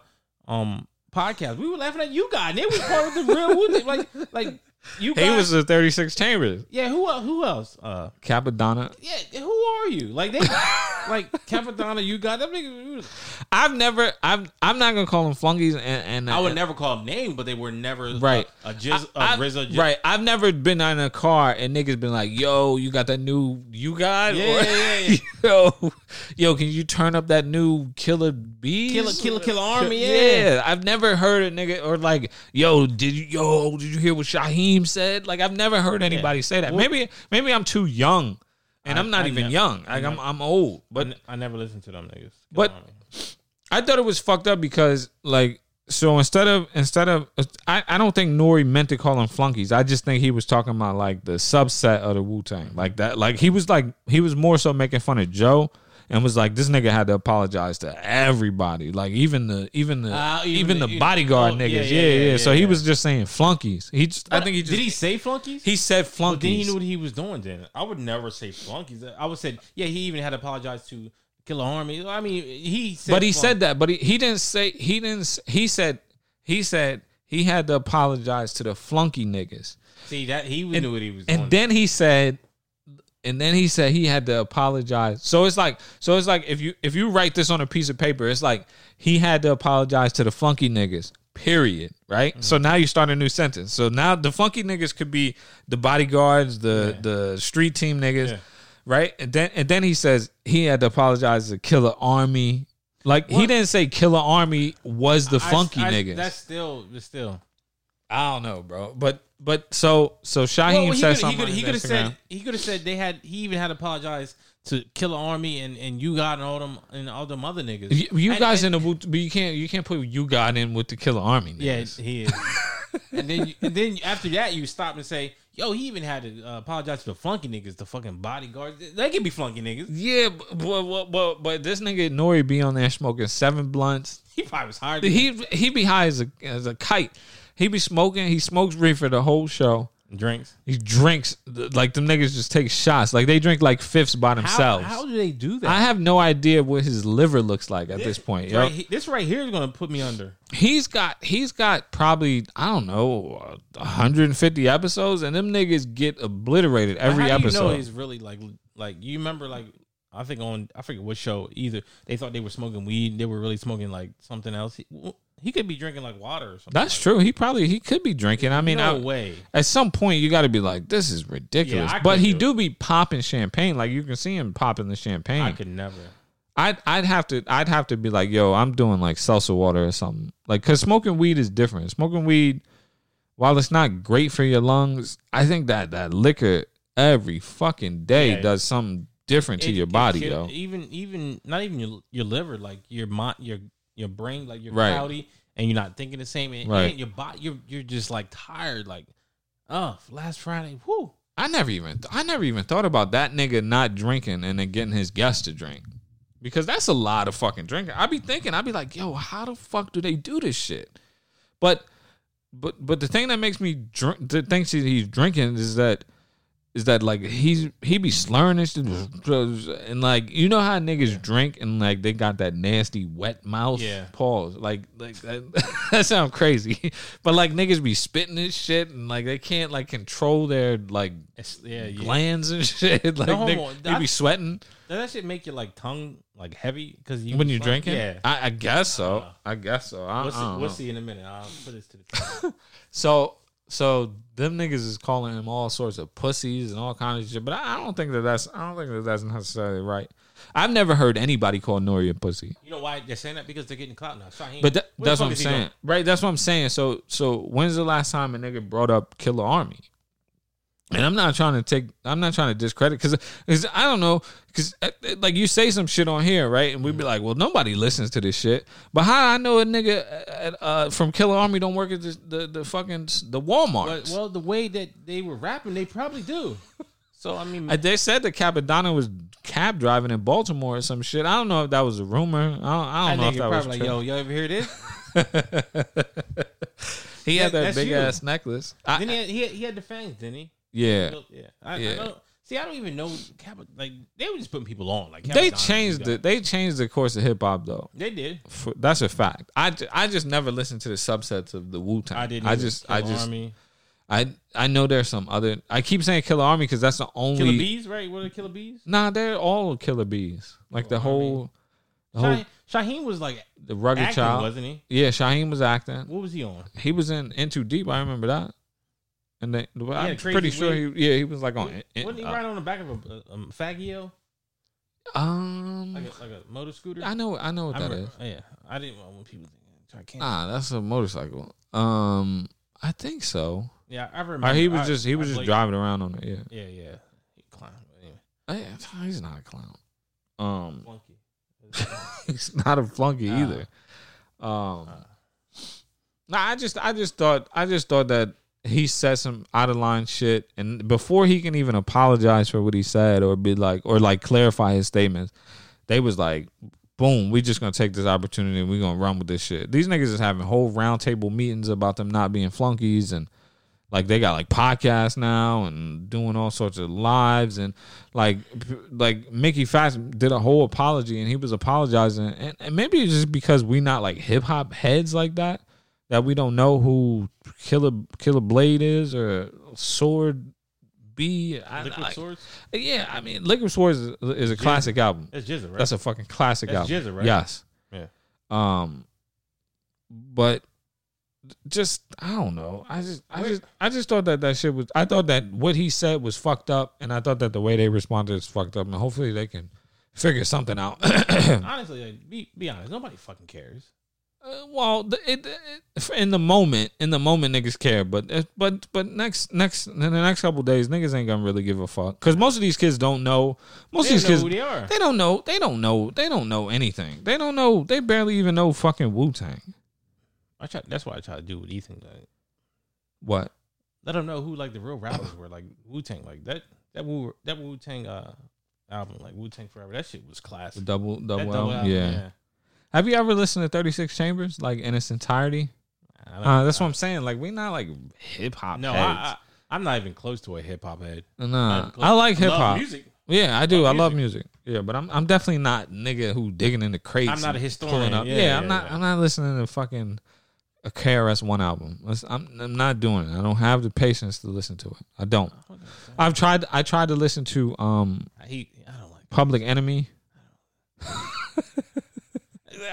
um podcast. We were laughing at you guys. And they was part of the real like like you He guys. was the 36 Chambers. yeah. Who el- who else? Uh, Cappadonna. yeah. Who are you? Like they like Cappadonna. You got that nigga. I've never, I'm, I'm not going to call them flunkies. And, and I would never call them names, but they were never Right. A, a, jizz, a I- I- RZA. Jizz. right. I've never been in a car and niggas been like, "Yo, you got that new you got? Yeah, Or, yeah, yeah. yo, yo, can you turn up that new Killer Bees? Killer- Killer- Killarmy, Yeah. yeah. I've never heard a nigga or like, yo, did you yo, did you hear what Said? Like, I've never heard anybody say that. Well- maybe, maybe I'm too young, and I- I, am not I even young. Like, I'm, I'm old, But but I never listened to them niggas. But- I thought it was fucked up because like so instead of instead of I, I don't think Nori meant to call them flunkies. I just think he was talking about like the subset of the Wu Tang. Like that like he was like he was more so making fun of Joe and was like this nigga had to apologize to everybody. Like even the even the Ah, even even, the- the, bodyguard oh, niggas. yeah, Yeah yeah, yeah, yeah, So he was just saying flunkies. He just I think he just did he say flunkies? he said But flunkies. then he knew what he was doing. Then I would never say flunkies. I would say yeah. He even had to apologize to Killarmy. I mean he said but he flunk- said that. But he, he didn't say he didn't. He said he said he had to apologize to the flunky niggas, see that he and, knew what he was doing. and then he said, and then he said he had to apologize. So it's like so it's like if you if you write this on a piece of paper, it's like he had to apologize to the funky niggas. Period. Right. Mm-hmm. So now you start a new sentence. So now the funky niggas could be the bodyguards, the the street team niggas Yeah. right? And then and then he says he had to apologize to Killarmy. Like he didn't say Killarmy was the funky I- niggas. That's still that's still. I don't know, bro. But but so so Shyheim Well, said could something. he could have said he could have said they had he even had to apologize to Killarmy and and you got and all them and all them other niggas. You, you And- guys and- in the but you can't you can't put you got in with the Killarmy. Yeah, he is. and then, you, and then after that, you stop and say, "Yo, he even had to uh, apologize to the flunky niggas, the fucking bodyguards. They can be flunky niggas. yeah, but, but but but this nigga Nori be on there smoking seven blunts. He probably was to- He he be high as a as a kite. He be smoking. He smokes reefer the whole show. drinks. He drinks like them niggas just take shots. Like they drink like fifths by themselves. how do they do that? I have no idea what his liver looks like at this point. Right, he- this right here is gonna put me under. He's got he's got probably I don't know 150 episodes, and them niggas get obliterated every But how episode. Do you know he's really like like you remember like I think on I forget what show either they thought they were smoking weed they were really smoking like something else. He, could be drinking like water or something. That's like true. He probably he could be drinking. I mean, no I- way. at some point you got to be like, this is ridiculous. Yeah, but he do do be popping champagne. Like you can see him popping the champagne. I could never. I'd I'd have to I'd have to be like, yo, I'm doing like salsa water or something. Like, cause smoking weed is different. Smoking weed, while it's not great for your lungs, I think that that liquor every fucking day Yeah. does something different to your body, yo. Even even not even your your liver, like your mind, your your brain, like you're Right. cloudy and you're not thinking the same. And, Right. and your body, you're you're just like tired. Like, oh, last Friday, whoo. I never even I never even thought about that nigga not drinking and then getting his guests to drink. Because that's a lot of fucking drinking. I'd be thinking, I'd be like, yo, how the fuck do they do this shit? But but but the thing that makes me drink the thing that he's drinking is that is that like he's he be slurring and shit and like you know how niggas drink and like they got that nasty wet mouth Yeah. pause like like that, that sounds crazy but like niggas be spitting this shit and like they can't like control their like yeah, yeah. glands and shit like No homo. nigg- they be sweating Does that shit make your like tongue like heavy because you when you're drinking Yeah. I, I guess so Uh, I guess so I, we'll I see, we'll see in a minute. I'll put this to the. So so them niggas is calling him all sorts of pussies and all kinds of shit. But I, I don't think that that's I don't think that that's necessarily right. I've never heard anybody call Nori a pussy. You know why they're saying that? Because they're getting clout now. Shyheim, But that, that's what I'm saying, right? That's what I'm saying. So so when's the last time a nigga brought up Killarmy? And I'm not trying to take, I'm not trying to discredit because I don't know, because like you say some shit on here, right? And we'd be like, well, nobody listens to this shit. But how I know a nigga uh, uh, from Killarmy don't work at the the, the fucking the Walmart? But, well, the way that they were rapping, they probably do. So I mean, Uh, They said that Cappadonna was cab driving in Baltimore or some shit. I don't know if that was a rumor. I don't, I I don't know think if that was probably true. like, yo, yo, ever hear this? he had that- big you. ass necklace. I- then he had, he had, he had the fangs, didn't he? Yeah, Yeah. I, Yeah. I don't, see, I don't even know. Cap, like they were just putting people on. Like they Cappadonna, changed you know. it. They changed the course of hip hop though. They did. For, that's a fact. I, I just never listened to the subsets of the Wu Tang. I didn't. I either. just I Killer just Army. I I know there's some other. I keep saying Killarmy because that's the only. Killer Bees, right? What are the Killer Bees? Nah, they're all Killer Bees. Like the Killarmy. whole, the whole Shyheim, Shyheim was like the rugged acting, child. wasn't he? Yeah, Shyheim was acting. What was he on? He was in In Too Deep. I remember that. And then I'm had crazy pretty sure he yeah he was like on. Wasn't he uh, riding on the back of a, a, a Faggio, um, like a, like a motor scooter? I know I know what I that remember- is. Yeah, I didn't want when people think I can't. Ah, that's a motorcycle. Um, I think so. yeah, I remember. Or he was I- just he I was just blaked- driving around on it. Yeah, Yeah, yeah. He clown. but Anyway, Eh, he's not a clown. Um, flunky. he's not a flunky either. Um, nah, I just I just thought I just thought that he said some out of line shit, and before he can even apologize for what he said or be like or like clarify his statements, they was like, "Boom, we just gonna take this opportunity and we gonna run with this shit." These niggas is having whole roundtable meetings about them not being flunkies and. Like they got like podcasts now and doing all sorts of lives and like like Mickey Factz did a whole apology and he was apologizing and, and maybe it's just because we not like hip hop heads like that that we don't know who Killer Killer Blade is or Sword B. I, Liquid I- Swords. yeah, I mean Liquid Swords is, is a classic album. That's GZA, right? That's a fucking classic That's album. GZA, right? Yes. Yeah. Um, but just I don't know. I just I just I just thought that that shit was. I thought that what he said was fucked up, and I thought that the way they responded is fucked up, and hopefully they can figure something out. Honestly, like, be be honest. Nobody fucking cares. Uh, well, the, it, it, in the moment, in the moment, niggas care, but but but next next in the next couple days, niggas ain't gonna really give a fuck because most of these kids don't know. Most They of these kids, who they are. they don't know. They don't know. They don't know anything. They don't know. They barely even know fucking Wu Tang. I try. That's what I try to do with Ethan. Like, What? let them know who like the real rappers were, like Wu Tang, like that that Wu that Wu Tang uh album, like Wu Tang Forever. That shit was The classic. double That double, double album? album, yeah. Have you ever listened to Thirty Six Chambers like in its entirety? Uh, that's what I'm saying. Like we're not like hip hop. No, I, I, I'm not even close to a hip hop head. Nah, Not even close. I like hip hop music. Yeah, I do. Love I love music. Yeah, but I'm I'm definitely not nigga who digging in the crates. I'm not a historian. Yeah, Yeah, yeah, I'm not. yeah. I'm not listening to fucking a KRS One album. I'm I'm not doing it. I don't have the patience to listen to it. I don't. I've tried. I tried to listen to um He, I don't like. Public Enemy.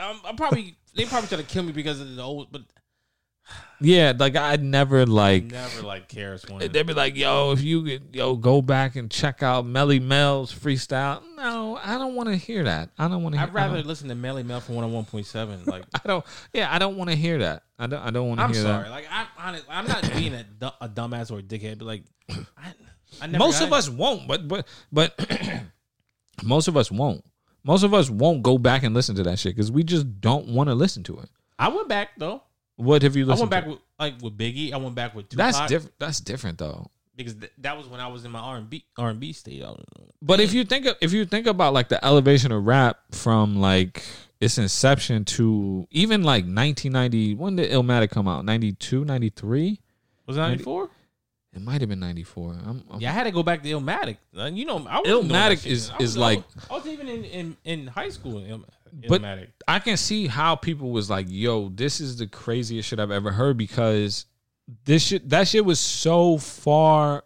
I'm, I'm probably they probably try to kill me because of the old, but Yeah, like I'd never like Never like KRS One. they'd be like, "Yo, if you could, yo, go back and check out Melle Mel's freestyle." No, I don't want to hear that. I don't want to. I'd rather listen to Melly Mel from one on one point seven. Like I don't. Yeah, I don't want to hear that. I don't. I don't want to I'm hear sorry. that. Like I'm honest, I'm not being a, a dumbass or a dickhead, but like I, I never Most got of it. us won't, but but but most of us won't. Most of us won't go back and listen to that shit because we just don't want to listen to it. I went back though. What have you I listened? went back to? with like with Biggie. I went back with Tupac. That's different. That's different though. because th- that was when I was in my R and B R and B state. I was- But if you think of, if you think about like the elevation of rap from like its inception to even like 1990, when did Illmatic come out? 92, 93? Was it ninety four? It might have been 94. I'm, I'm, Yeah, I had to go back to Illmatic. Uh, You know, I wasn't doing that Illmatic is- I is I like- I was even in, in, in high school. In Ill- But- Illmatic. I can see how people was like, "Yo, this is the craziest shit I've ever heard," because this shit, that shit was so far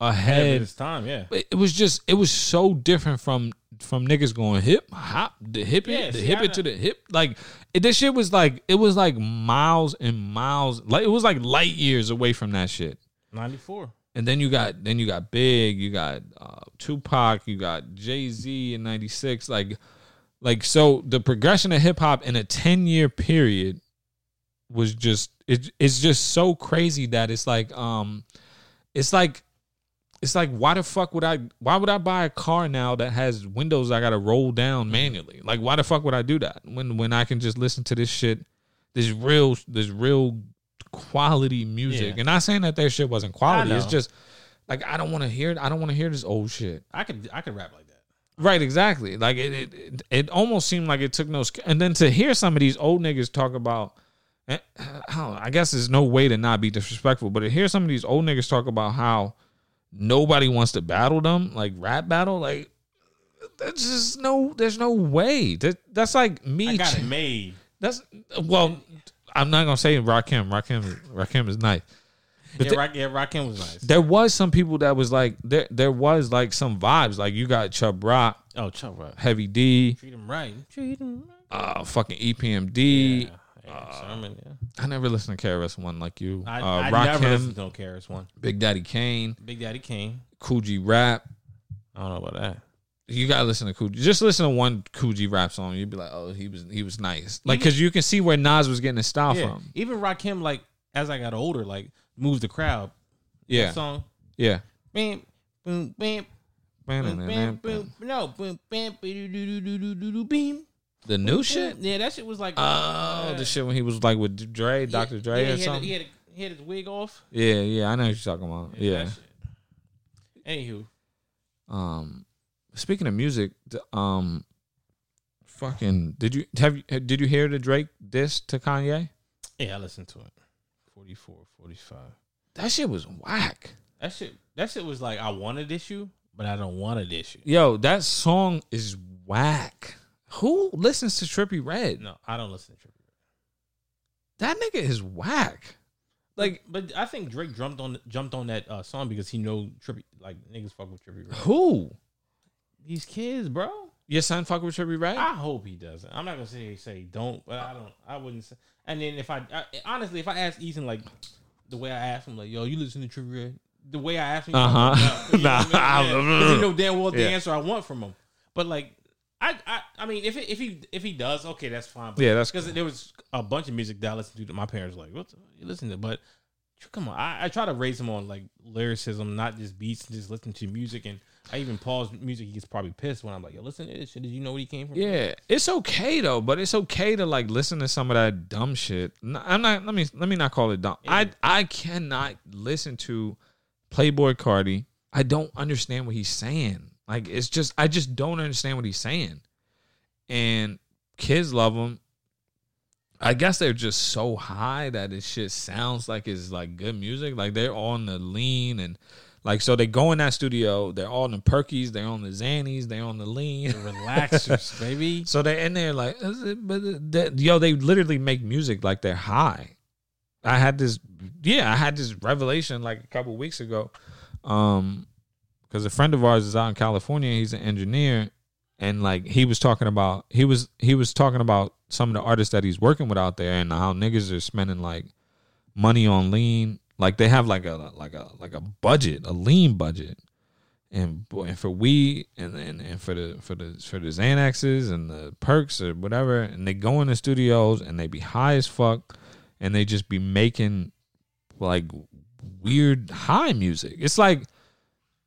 Ahead of its time, yeah. It was just, it was so different from from niggas going hip hop, the hip Yeah, it, the see, hip I it to the hip. Like it, this shit was like, it was like miles and miles, like it was like light years away from that shit. Ninety four. And then you got then you got Big, you got uh, Tupac, you got Jay Z in '96. Like, like so the progression of hip hop in a ten year period was just it, it's just so crazy that it's like um it's like it's like why the fuck would I why would I buy a car now that has windows I gotta roll down manually? Like why the fuck would I do that when when I can just listen to this shit, this real this real quality music. Yeah. And not saying that their shit wasn't quality. It's just like I don't want to hear I don't want to hear this old shit. I could I could rap like that. Right, exactly. Like it, it, it, it almost seemed like it took no. And then to hear some of these old niggas talk about, eh, I, don't know, I guess there's no way to not be disrespectful, but to hear some of these old niggas talk about how nobody wants to battle them, like rap battle, like that's just no. There's no way. That that's like me. I got ch- it made. That's well. I'm not gonna say Rakim. Rakim. Rakim is nice. But yeah, the- Rock, yeah, Rakim was nice. there was some people that was like there. There was like some vibes. Like you got Chubb Rock, Oh, Chuck Rock. Heavy D, Treat him right. Treat him right. uh, fucking EPMD. Yeah. Sherman, yeah. I never listened to KRS One like you. I, uh, I Rakim, never listened to KRS One. Big Daddy Kane, Big Daddy Kane. Kool G Rap. I don't know about that. You gotta listen to Kool G. Just listen to one Kool G rap song. You'd be like, oh, he was he was nice. Like, cause you can see where Nas was getting his style Yeah. from. Even Rakim, like as I got older, like moves the crowd. Yeah, That song. yeah. Bam, boom, bam, boom, bam, boom. No. The new shit. Yeah, that shit was like. Oh, yeah. the shit when he was like with Dre, Dr. Dre, yeah, or he had, something. He had, a, he had his wig off. Yeah, yeah. I know what you're talking about. Yeah. shit. Anywho, Um, speaking of music, um, fucking, did you have you did you hear the Drake diss to Kanye? yeah, I listened to it. 44, 45. That shit was whack. That shit. That shit was like I wanted issue, but I don't want a issue. Yo, that song is whack. Who listens to Trippie Redd? No, I don't listen to Trippie Redd. That nigga is whack. Like But I think Drake jumped on jumped on that uh, song because he know Trippie like niggas fuck with Trippie. Red. who? These kids, bro. Your son fuck with Trippie Redd? I hope he doesn't. I'm not gonna say say don't, but I don't. I wouldn't say. And then if I, I honestly, if I ask Ethan like the way I asked him, like, yo, you listen to Trippie Redd? The way I asked him, Uh-huh. nah, Nah. he know damn well the Yeah. answer I want from him. But like, I, I, I mean, if it, if he if he does, okay, that's fine. But Yeah, that's because there was a bunch of music that I listened to that my parents were like, what the, you listen to? But come on, I, I try to raise him on like lyricism, not just beats, just listen to music. And I even pause music. He gets probably pissed when I'm like, yo, listen to this shit. Did you know where he came from? Yeah, it's okay though, but it's okay to like listen to some of that dumb shit. I'm not. Let me let me not call it dumb. I I cannot listen to Playboi Carti. I don't understand what he's saying. Like it's just I just don't understand what he's saying. And kids love him. I guess they're just so high that it shit sounds like it's like good music. Like they're on the lean and like so they go in that studio. They're all on the perkies. They're on the Xannies. They're on the lean. Relaxers, baby. So they in there like, but that, yo, they literally make music like they're high. I had this, yeah, I had this revelation like a couple weeks ago, um, because a friend of ours is out in California. He's an engineer, and like he was talking about, he was he was talking about some of the artists that he's working with out there and how niggas are spending like money on lean. Like they have like a like a like a budget, a lean budget, and boy, and for weed and, and and for the for the for the Xanaxes and the perks or whatever, and they go in the studios and they be high as fuck, and they just be making like weird high music. It's like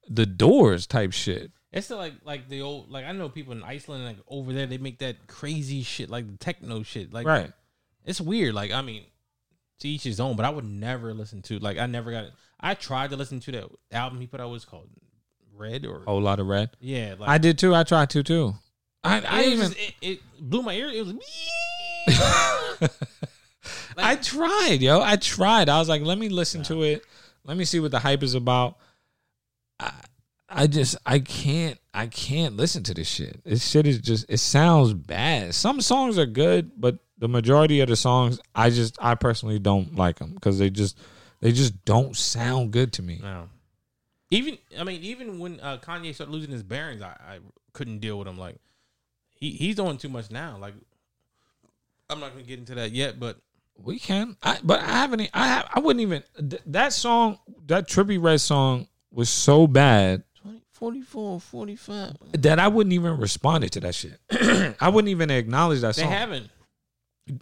the Doors type shit. It's still like like the old like I know people in Iceland like over there they make that crazy shit like the techno shit like Right. It's weird. Like I mean, to each his own. But I would never listen to like I never got. it. I tried to listen to that album he put out. It called Red or A Whole lot of red. yeah. Like I did too. I tried to too. I, I even just- it, it blew my ear. It was. I tried, yo. I tried. I was like, let me listen to it. Let me see what the hype is about. I, I just I can't I can't listen to this shit. This shit is just it sounds bad. Some songs are good, but the majority of the songs I just I personally don't like them because they just they just don't sound good to me. No. Even I mean, even when uh, Kanye started losing his bearings, I, I couldn't deal with him. Like he he's doing too much now. Like I'm not gonna get into that yet, but We can, I, but I haven't. I have, I wouldn't even th- that song that Trippie Redd song was so bad 20, 44, 45. that I wouldn't even responded to that shit. I wouldn't even acknowledge that They song. haven't.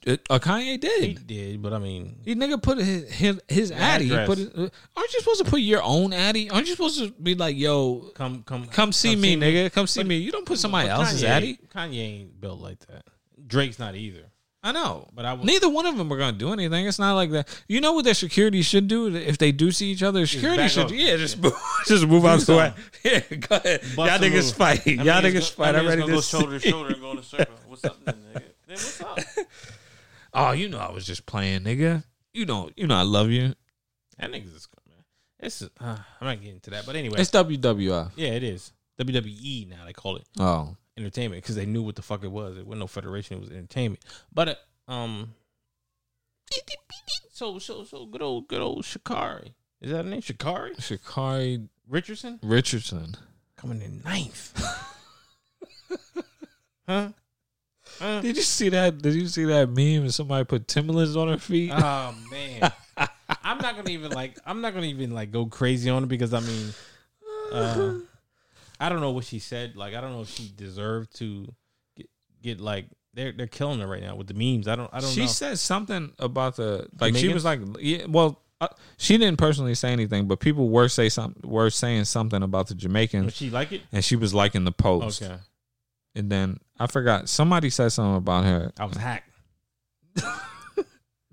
Uh, Kanye He did. did, but I mean, He nigga put his his, his addy. He put his, uh, aren't you supposed to put your own addy? Aren't you supposed to be like, yo, come come come see me, nigga, come see me? You don't put somebody But else's Kanye, addy. Kanye ain't built like that. Drake's not either. I know, But I would- neither one of them are gonna do anything. It's not like that. You know what their security should do if they do see each other? Security back should, up. yeah, just move, just move out the way. Yeah, go ahead. Bust Y'all a niggas move. fight. Mean, Y'all niggas go- fight. I'm it's ready gonna to go shoulder to shoulder and go in a circle. What's up, then, nigga? Then what's up? Oh, you know I was just playing, nigga. You know, you know I love you. That niggas is good, man. It's uh, I'm not getting into that, but anyway, It's WWF. yeah, it is WWE now. They call it Oh, entertainment because they knew what the fuck it was. It wasn't no federation; it was entertainment. But uh, um, so so so good old good old Sha'Carri. Is that her name? Sha'Carri Sha'Carri Richardson Richardson. coming in ninth. huh? Huh? Did you see that? Did you see that meme? And somebody put Timberlands on her feet. Oh man, I'm not gonna even like. I'm not gonna even like go crazy on it because I mean, uh, I don't know what she said. Like I don't know if she deserved to get, get like they're they're killing her right now with the memes. I don't I don't she know. said something about the like. She was like, yeah. Well, uh, she didn't personally say anything, but people were say something were saying something about the Would Jamaicans, she like it? and she was liking the post. Okay, And then I forgot somebody said something about her. I was hacked.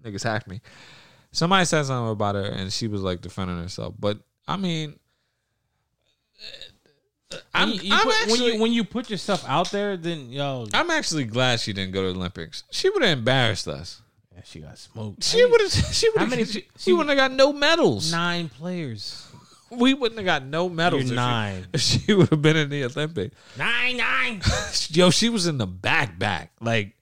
Niggas hacked me. Somebody said something about her, and she was like defending herself. But I mean, I'm, When you- you I'm put- actually, when you when you put yourself out there, then yo, I'm actually glad she didn't go to the Olympics. She would have embarrassed us. yeah, she got smoked. She would have. She would have. She, she wouldn't have got no medals. nine players. We wouldn't have got no medals. If nine. If she, would have been in the Olympics. Nine nine. Yo, she was in the back, back. Like,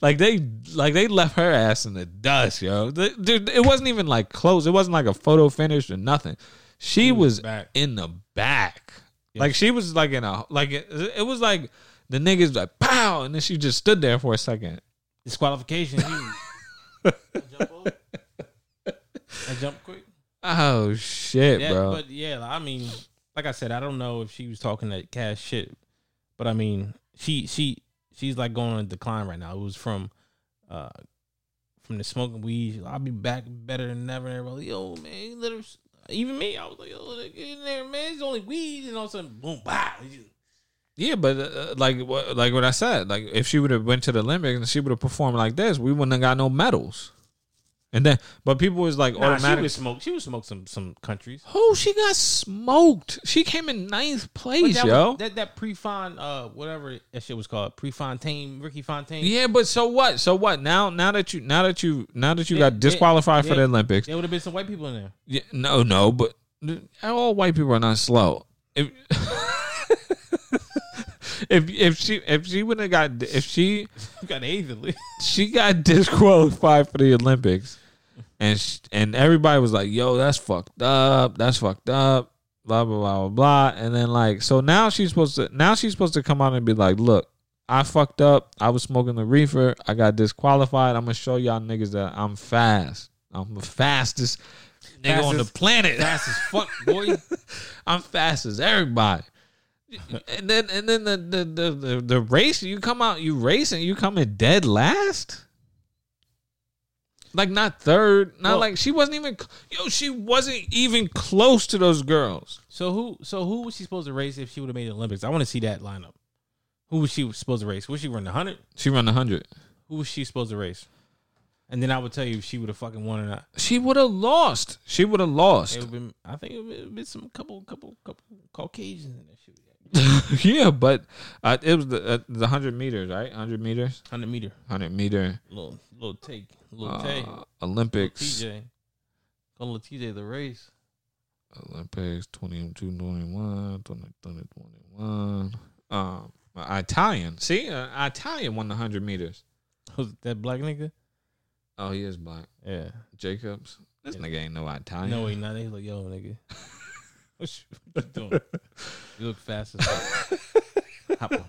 like they, like they left her ass in the dust. Yo, The- dude, it wasn't even like close. It wasn't like a photo finish or nothing. She was back. in the back. Like she was like in a like it, it was like the niggas like pow, and then she just stood there for a second. Disqualification. I jump over. I jump quick. Oh shit, Yeah, bro. but yeah, I mean, like I said, I don't know if she was talking that cash shit, but I mean, she she she's like going on a decline right now. It was from uh from the smoking weed. I'll be back better than ever. And everybody, yo, man, let her. Even me, I was like, oh, get in there, man. It's only weed, and all of a sudden, boom, bah. Yeah, but uh, like what like what I said, like if she would have went to the Olympics and she would have performed like this, we wouldn't have got no medals. And then, but people was like Nah, she was smoke. She was smoked some some countries. oh, she got smoked. She came in ninth place, that yo. was, that that pre-fon uh whatever that shit was called Prefontaine Ricky Fontaine. yeah, but so what? So what? Now, now that you, now that you, now that you Yeah, got disqualified yeah, for the. Olympics, There would have been some white people in there. yeah, no, no, but all white people are not slow. If if if she if she wouldn't have got if she got eighth she got disqualified for the Olympics, and sh- and everybody was like, "Yo, that's fucked up. That's fucked up." Blah blah blah blah blah. And then like, so now she's supposed to now she's supposed to come out and be like, "Look, I fucked up. I was smoking the reefer. I got disqualified. I'm gonna show y'all niggas that I'm fast. I'm the fastest nigga on the planet. Fast as fuck, boy. I'm fast as everybody. And then and then the the, the the the race you come out you racing you come in dead last. Like not third, not Well- like she wasn't even yo. She wasn't even close to those girls. So who? So who was she supposed to race if she would have made the Olympics? I want to see that lineup. Who was she supposed to race? Was she run the hundred? She run the hundred. Who was she supposed to race? And then I would tell you if she would have fucking won or not. She would have lost. She would have lost. It would been. I think it would have been some couple, couple, couple Caucasians in that shit. yeah, but uh, it was the uh, the hundred meters, right? Hundred meters, Hundred meter, hundred meter little, little take, little uh, Olympics. TJ, call TJ the race. Olympics 22 21, 20, 21. Um, Italian. See, uh, Italian won the 100 meters. Was that black nigga? Oh, he is black. Yeah. Jacobs. This Yeah. nigga ain't no Italian. No, he not. He's like, yo, nigga. what you, what you doing? You look fast as fuck. Hop on.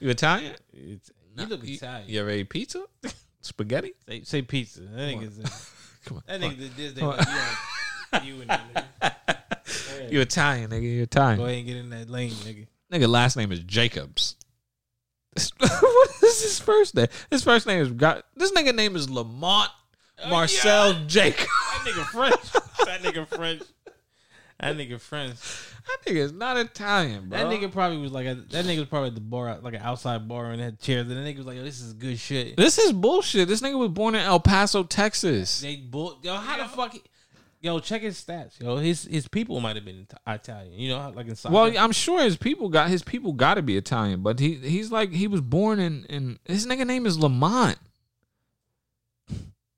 You Italian? It's, you look Italian. You ever ate pizza? Spaghetti? Say, say pizza. That nigga's Come on. that nigga did this. They Come on. like, you, you and that nigga. You Italian, nigga. You Italian. Go ahead and get in that lane, nigga. Nigga, last name is Jacobs. what is his first name? His first name is got. This nigga name is Lamont oh, Marcell Jacob. That nigga French. that nigga French. That nigga French. That nigga is not Italian, bro. That nigga probably was like a, that nigga was probably at the bar, like an outside bar, and had chairs. And the nigga was like, "Yo, this is good shit." This is bullshit. This nigga was born in El Paso, Texas. They bull. Yo, how the fuck? He, yo, check his stats. Yo, his his people might have been Italian. You know, like in soccer. Well, I'm sure his people got his people got to be Italian, but he he's like he was born in in his nigga name is Lamont.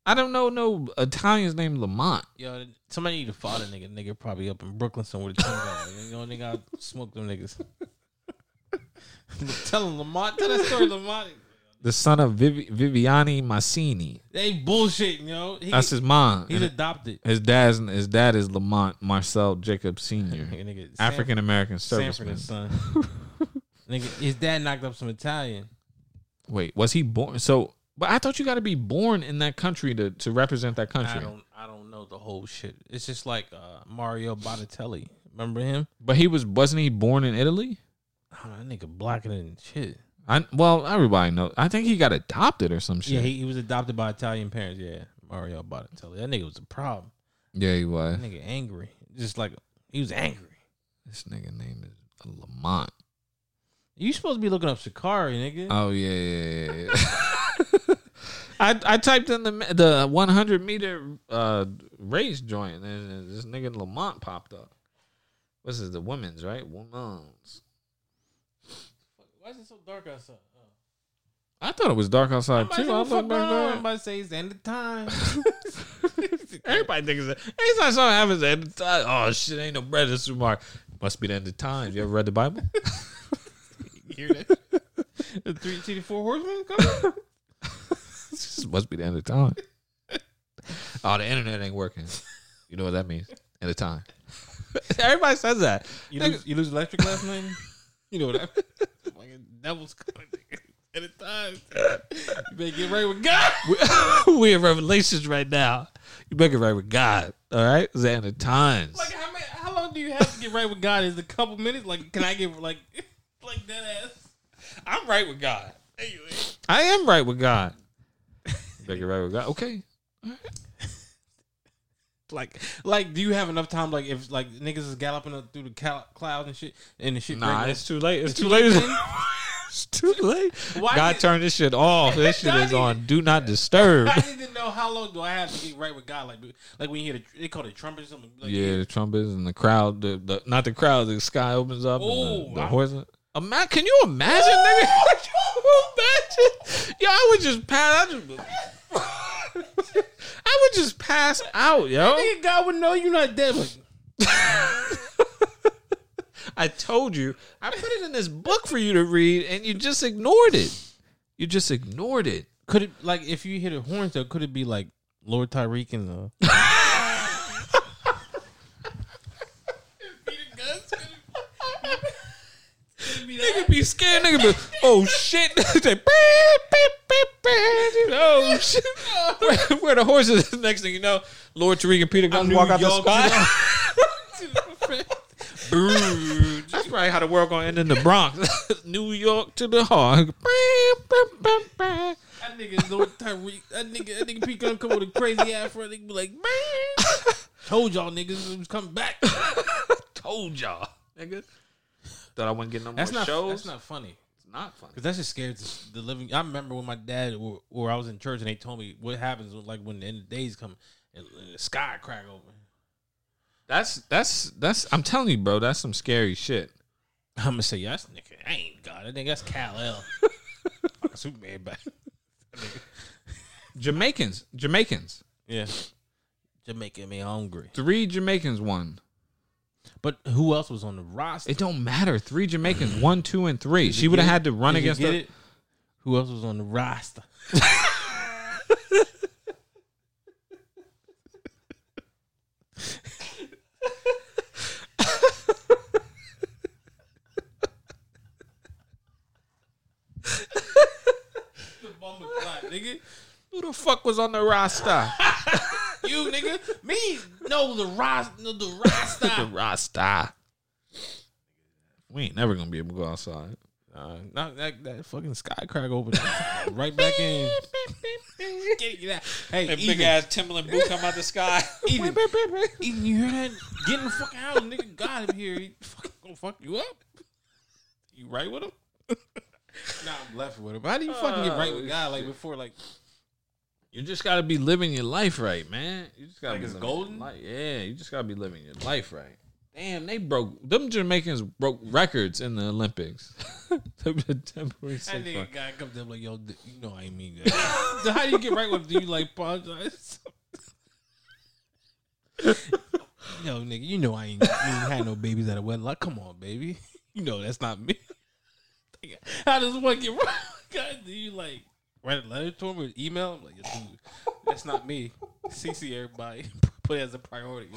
I don't know no Italian's named Lamont. yo, somebody need to follow that nigga. Nigga probably up in Brooklyn somewhere. The team guy. You know, nigga, I smoke them niggas. tell him Lamont. Tell that story, Lamont. The son of Vivi, Viviani Masini. They bullshitting, yo. He, That's his mom. he's adopted. his dad's his dad is Lamont Marcell Jacob Senior, African American serviceman. son. nigga, his dad knocked up some Italian. Wait, was he born? So, but I thought you got to be born in that country to to represent that country. I don't I don't know the whole shit. It's just like uh, Mario Balotelli. Remember him? But he was wasn't he born in Italy? Oh, that nigga blacker than shit. I well, everybody knows. I think he got adopted or some shit. Yeah, he, he was adopted by Italian parents. Yeah, Mario Balotelli. That nigga was a problem. yeah, he was. That nigga angry. Just like he was angry. This nigga name is Lamont. You supposed to be looking up Sha'Carri, nigga. Oh yeah, yeah, yeah. yeah. I I typed in the the 100 meter uh, race joint and this nigga Lamont popped up. What's this? The women's right? Women's. Why is it so dark outside? Oh. I thought it was dark outside too. I looked back there. about to say it's the end of time. Everybody thinks that. Anytime something happens at the time, oh shit, ain't no bread in the supermarket. Must be the end of times. You ever read the Bible? You hear that? the three, see the four horsemen coming? This must be the end of time. Oh, the internet ain't working. You know what that means? End of time. Everybody says that. You lose, you lose electric last night. You know what I mean? A devil's coming. At a time, you better get right with God. We, we in revelations right now. You better get right with God. All right? It's the end of times. Like how many, how long do you have to get right with God? Is it a couple minutes? Like, can I get like, like that ass? I'm right with God. Anyway, I am right with God. You better get right with God. Okay. like, like, do you have enough time? Like, if like niggas is galloping up through the cal- clouds and shit, and the shit. Nah, breaking it's too late. It's, too late. it's too late. Why God did- turned this shit off. This shit is on do not disturb. I to know how long do I have to get right with God? Like, like when you hear the they call it trumpet or something. Like, yeah, the trumpets and the crowd. The, the not the crowd. The sky opens up. Oh, the, the horse. Ima- can you imagine, nigga? Imagine? Yo, I would just pass. I, just, I would just pass out, yo. Nigga, God would know you're not dead. Like, I told you. I put it in this book for you to read, and you just ignored it. You just ignored it. could it like if you hit a horn though? Could it be like Lord Tariq and the? Nigga be scared. Nigga be, oh shit. Say, beep, beep, beep, beep. oh shit. where, where the horses. Next thing you know, Lord Tariq and Peter New walk out the spot. That's probably how the world gonna end in the Bronx. New York to the heart. That nigga Lord Tariq. That nigga, that nigga Pete gonna come with a crazy afro. Nigga be like, man, told y'all niggas it was coming back. Told y'all, nigga. Thought I wouldn't get no That's more not. shows. That's not funny. It's not funny. Cause that just scares the, the living. I remember when my dad or, or I was in church and they told me what happens when, like when the end of the days come and, and the sky crack open. That's that's that's. I'm telling you, bro. That's some scary shit. I'm gonna say yes, nigga. I ain't God. I think that's Cal L. Superman back. Jamaicans, Jamaicans. Yeah, Jamaica me hungry. Three Jamaicans won. But who else was on the roster? It don't matter. Three Jamaicans, one, two, and three. She would have had to run Did against get the, it? Who else was on the roster? the bomber clock, nigga. Who the fuck was on the roster? You nigga, me no the roster, no, the roster. the roster. We ain't never gonna be able to go outside. Uh, not that, that fucking sky crack open. right back in. Get it out. Hey, even, Timberland boot come out the sky. even, even you hear that? Get in the fucking house, nigga. God up here. He fucking gonna fuck you up. You right with him? nah, I'm left with him. How do you fucking get right with God? Like before, like You just gotta be living your life right, man. You just gotta Like be it's living golden? your life- Yeah, you just gotta be living your life right. Damn, they broke them Jamaicans broke records in the Olympics. the temporary that nigga one. guy comes up like, yo, you know I mean that. how do you get right with? Do you like apologize? Yo, nigga, you know I ain't, you ain't had no babies at a wedlock. Come on, baby. You know that's not me. How does one get right? God, do you like write a letter to him or email him? Like, dude, that's not me. CC everybody. Put it as a priority.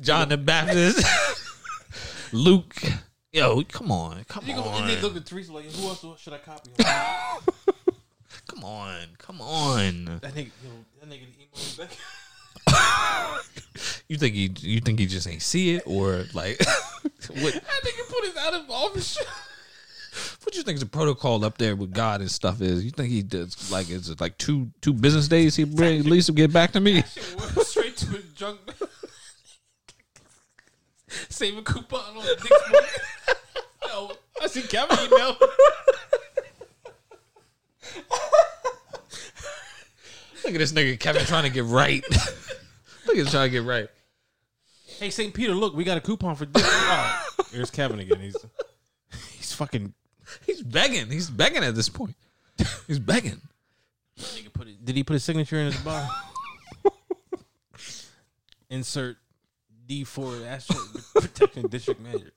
John the Baptist, Luke. Yo, come on, come You go on, and they look at Teresa like, who else should I copy? come on, come on. that nigga, yo, that nigga email me back. You think he? You think he just ain't see it, or like, what? That nigga put his out of office shit. do you think the protocol up there with God and stuff is? You think he does like is it like two two business days? He bring at least get back to me. Straight to a junk. Save a coupon on the next morning. Yo, I see Kevin email. Look at this nigga Kevin trying to get right. Look at him trying to get right. Hey, St. Peter, look, we got a coupon for this. Oh, here's Kevin again. He's he's fucking. He's begging. He's begging at this point. He's begging. Nigga put it, did he put his signature in his bar? Insert D four protection district manager.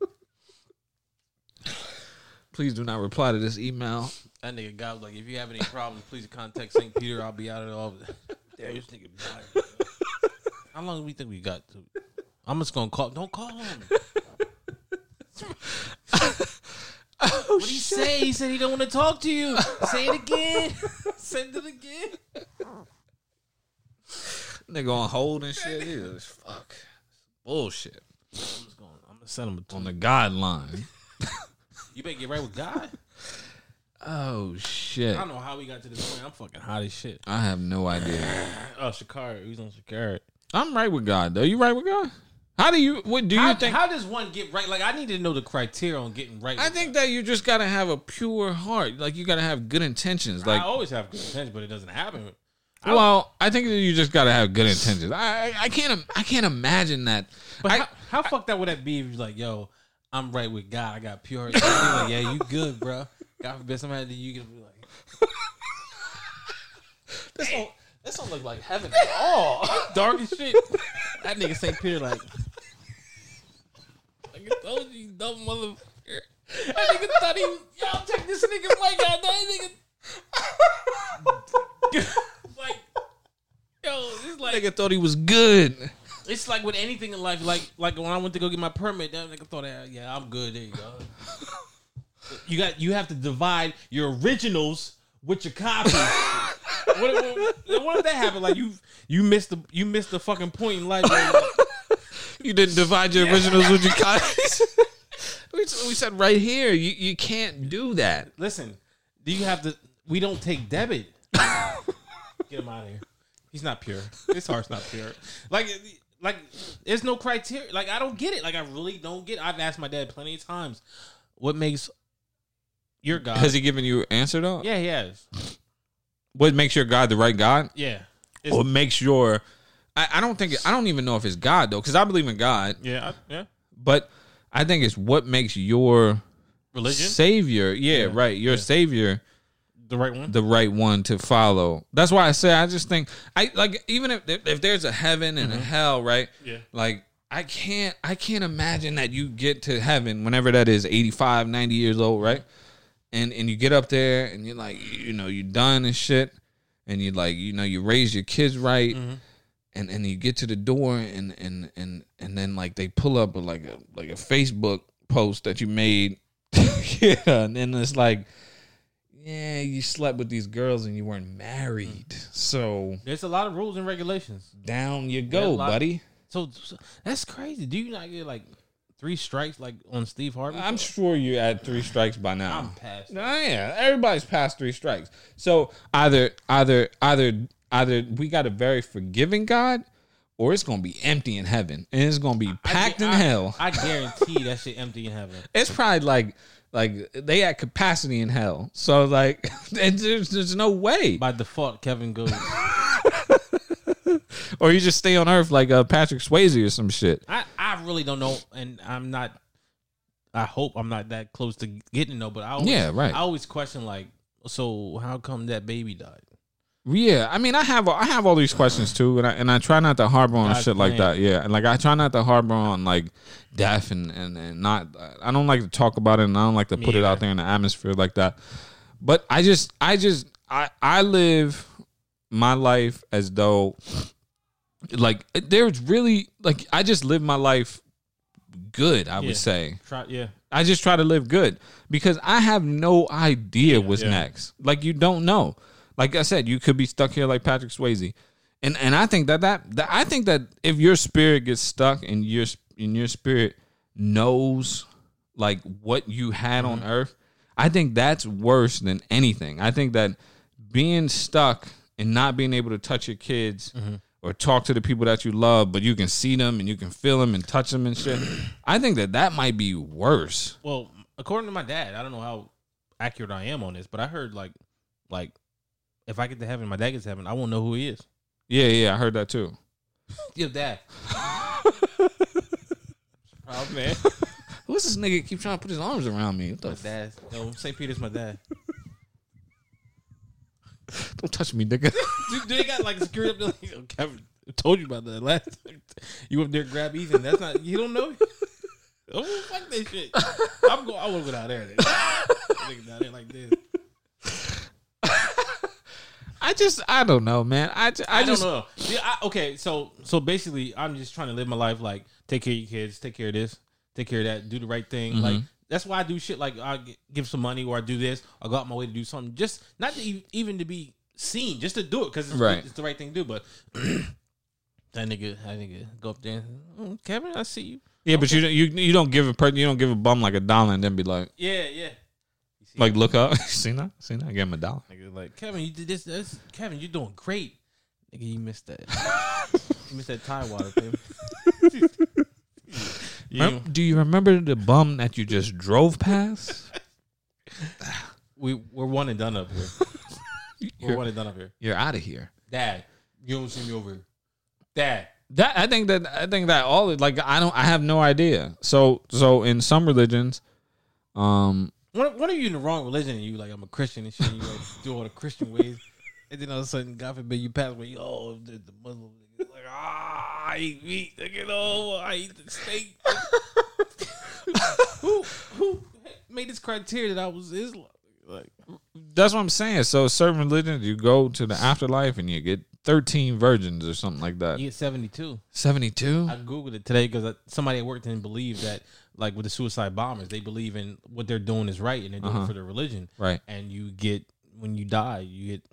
Please do not reply to this email. That nigga guy was like, if you have any problems, please contact St. Peter. I'll be out of the office. Damn, this nigga. How long do we think we got to? I'm just gonna call. Don't call him. What he say? He said he don't want to talk to you. Say it again. Send it again. Nigga on hold and shit. Is fuck. Bullshit. I'm just going. I'm gonna send him a On the guideline. You better get right with God. Oh shit. I don't know how we got to this point. I'm fucking hot as shit. I have no idea. Oh, Sha'Carri. He's on Sha'Carri. I'm right with God though. You right with God? How do you what do you How, think how does one get right? Like, I need to know the criteria on getting right. I think that you just gotta have a pure heart. Like you gotta have good intentions. Like I always have good intentions, but it doesn't happen. I- well, I think that you just gotta have good intentions. I I, can't I can't imagine that. But I, how, how fucked up would that be if you're like, yo, I'm right with God. I got pure. Like, yeah, you good, bro. God forbid somebody you can be like, this don't this don't look like heaven at all. dark as shit. That nigga St. Peter like, like I told you, you dumb motherfucker. That nigga thought he was, y'all take this nigga Mike out. That nigga, like, yo, it's like Nigga thought he was good. It's like with anything in life, like like when I went to go get my permit, that nigga thought, "Ah, yeah, I'm good. There you go. you got you have to divide your originals with your copies. What, what, what if that happened? Like you you missed the you missed the fucking point in life. Like, You didn't divide your originals with your copies. we, we said right here, you, you can't do that. listen, do you have to? We don't take debit. Get him out of here. He's not pure. His heart's not pure. Like, like, there's no criteria. Like, I don't get it. Like, I really don't get. It. I've asked my dad plenty of times, what makes your God? Has he given you answer though? yeah, he has. What makes your God the right God? Yeah, It's- What makes your I, I don't think I don't even know if it's God though, because I believe in God, yeah, I- yeah. but I think it's what makes your Religion, savior, yeah, Yeah, right, your savior the right one. the right one to follow. That's why I say I just think I like even if if, there's a heaven and a mm-hmm. hell, right? Yeah. Like I can't I can't imagine that you get to heaven whenever that is 85, 90 years old, right? And and you get up there and you're like, you know, you're done and shit. And you like, you know, you raise your kids right. Mm-hmm. And and you get to the door and and and and then like they pull up a, like a like a Facebook post that you made. yeah, and then it's like yeah, you slept with these girls and you weren't married. Mm. So There's a lot of rules and regulations. down you go, buddy. So, so that's crazy. Do you not get like three strikes like on Steve Harvey? I'm sure you're at three strikes by now. I'm past. No, yeah, everybody's past three strikes. So either, either, either, either we got a very forgiving God, or it's gonna be empty in heaven, and it's gonna be packed I, in I- hell. I guarantee that shit empty in heaven. it's probably like, like they at capacity in hell. So like, there's, there's no way. By default, Kevin goes. Or you just stay on Earth like uh, Patrick Swayze or some shit. I, I really don't know, and I'm not. I hope I'm not that close to getting to know, but I always, Yeah, right. I always question like, so how come that baby died? Yeah, I mean, I have I have all these questions too, and I and I try not to harbor on God's shit like that. Yeah, and like I try not to harbor on like death and and and not. I don't like to talk about it, and I don't like to put it out there in the atmosphere like that. But I just, I just, I I live my life as though, like, there's really like I just live my life good. I Yeah. would say. Try, yeah, I just try to live good because I have no idea what's yeah. next. Like you don't know. Like I said, you could be stuck here like Patrick Swayze, and and I think that that, that I think that if your spirit gets stuck and your and your spirit knows like what you had on mm-hmm. earth, I think that's worse than anything. I think that being stuck and not being able to touch your kids mm-hmm. or talk to the people that you love, but you can see them and you can feel them and touch them and shit. I think that that might be worse. Well, according to my dad, I don't know how accurate I am on this, but I heard like, like, if I get to heaven, my dad gets to heaven, I won't know who he is. Yeah, yeah, I heard that too. Yo, dad. oh man, Who's this nigga keep trying to put his arms around me? What the my dad. No, St. Peter's my dad. Don't touch me, nigga. Dude, they got like security up there. Like, oh, Kevin, I told you about that last. time. You up there grab Ethan? That's not. You don't know. Oh fuck that shit. I'm going. I want to go down there. Then. Nigga down there like this. I just, I don't know, man. I, ju- I, I, just, don't know. Yeah, I, okay, so so basically, I'm just trying to live my life like take care of your kids, take care of this, take care of that, do the right thing. Mm-hmm. Like that's why I do shit. Like I give some money or I do this. I go out my way to do something, just not to e- even to be seen, just to do it because it's, Right. it's the right thing to do. But that nigga, that nigga, go up there, "Mm, Kevin, I see you. yeah, but you don't, you, you don't give a person, you don't give a bum like a dollar and then be like, Yeah, yeah. Like, look up, see that, see that, give him a dollar. Nigga, like Kevin, you did this, this. Kevin, you're doing great. Nigga, you missed that. you missed that tie water, Kevin. You- Rem- do you remember the bum that you just drove past? we we're one and done up here. We're one and done up here. you're out of here. Dad, you don't see me over here. Dad, That I think that I think that all like I don't I have no idea. So so in some religions, um, what what are you in the wrong religion? And you like I'm a Christian and shit. You like do all the Christian ways, and then all of a sudden, God forbid, you pass away. Oh, the, the Muslim like ah, I eat meat. Nigga, oh, I eat the steak. who who made this criteria that I was Islam? Like that's what I'm saying. So certain religions, you go to the afterlife and you get 13 virgins or something like that. you get 72. 72. I googled it today because somebody at work didn't believe that, like with the suicide bombers, they believe in what they're doing is right and they're doing Uh-huh. it for their religion. Right. And you get when you die, you get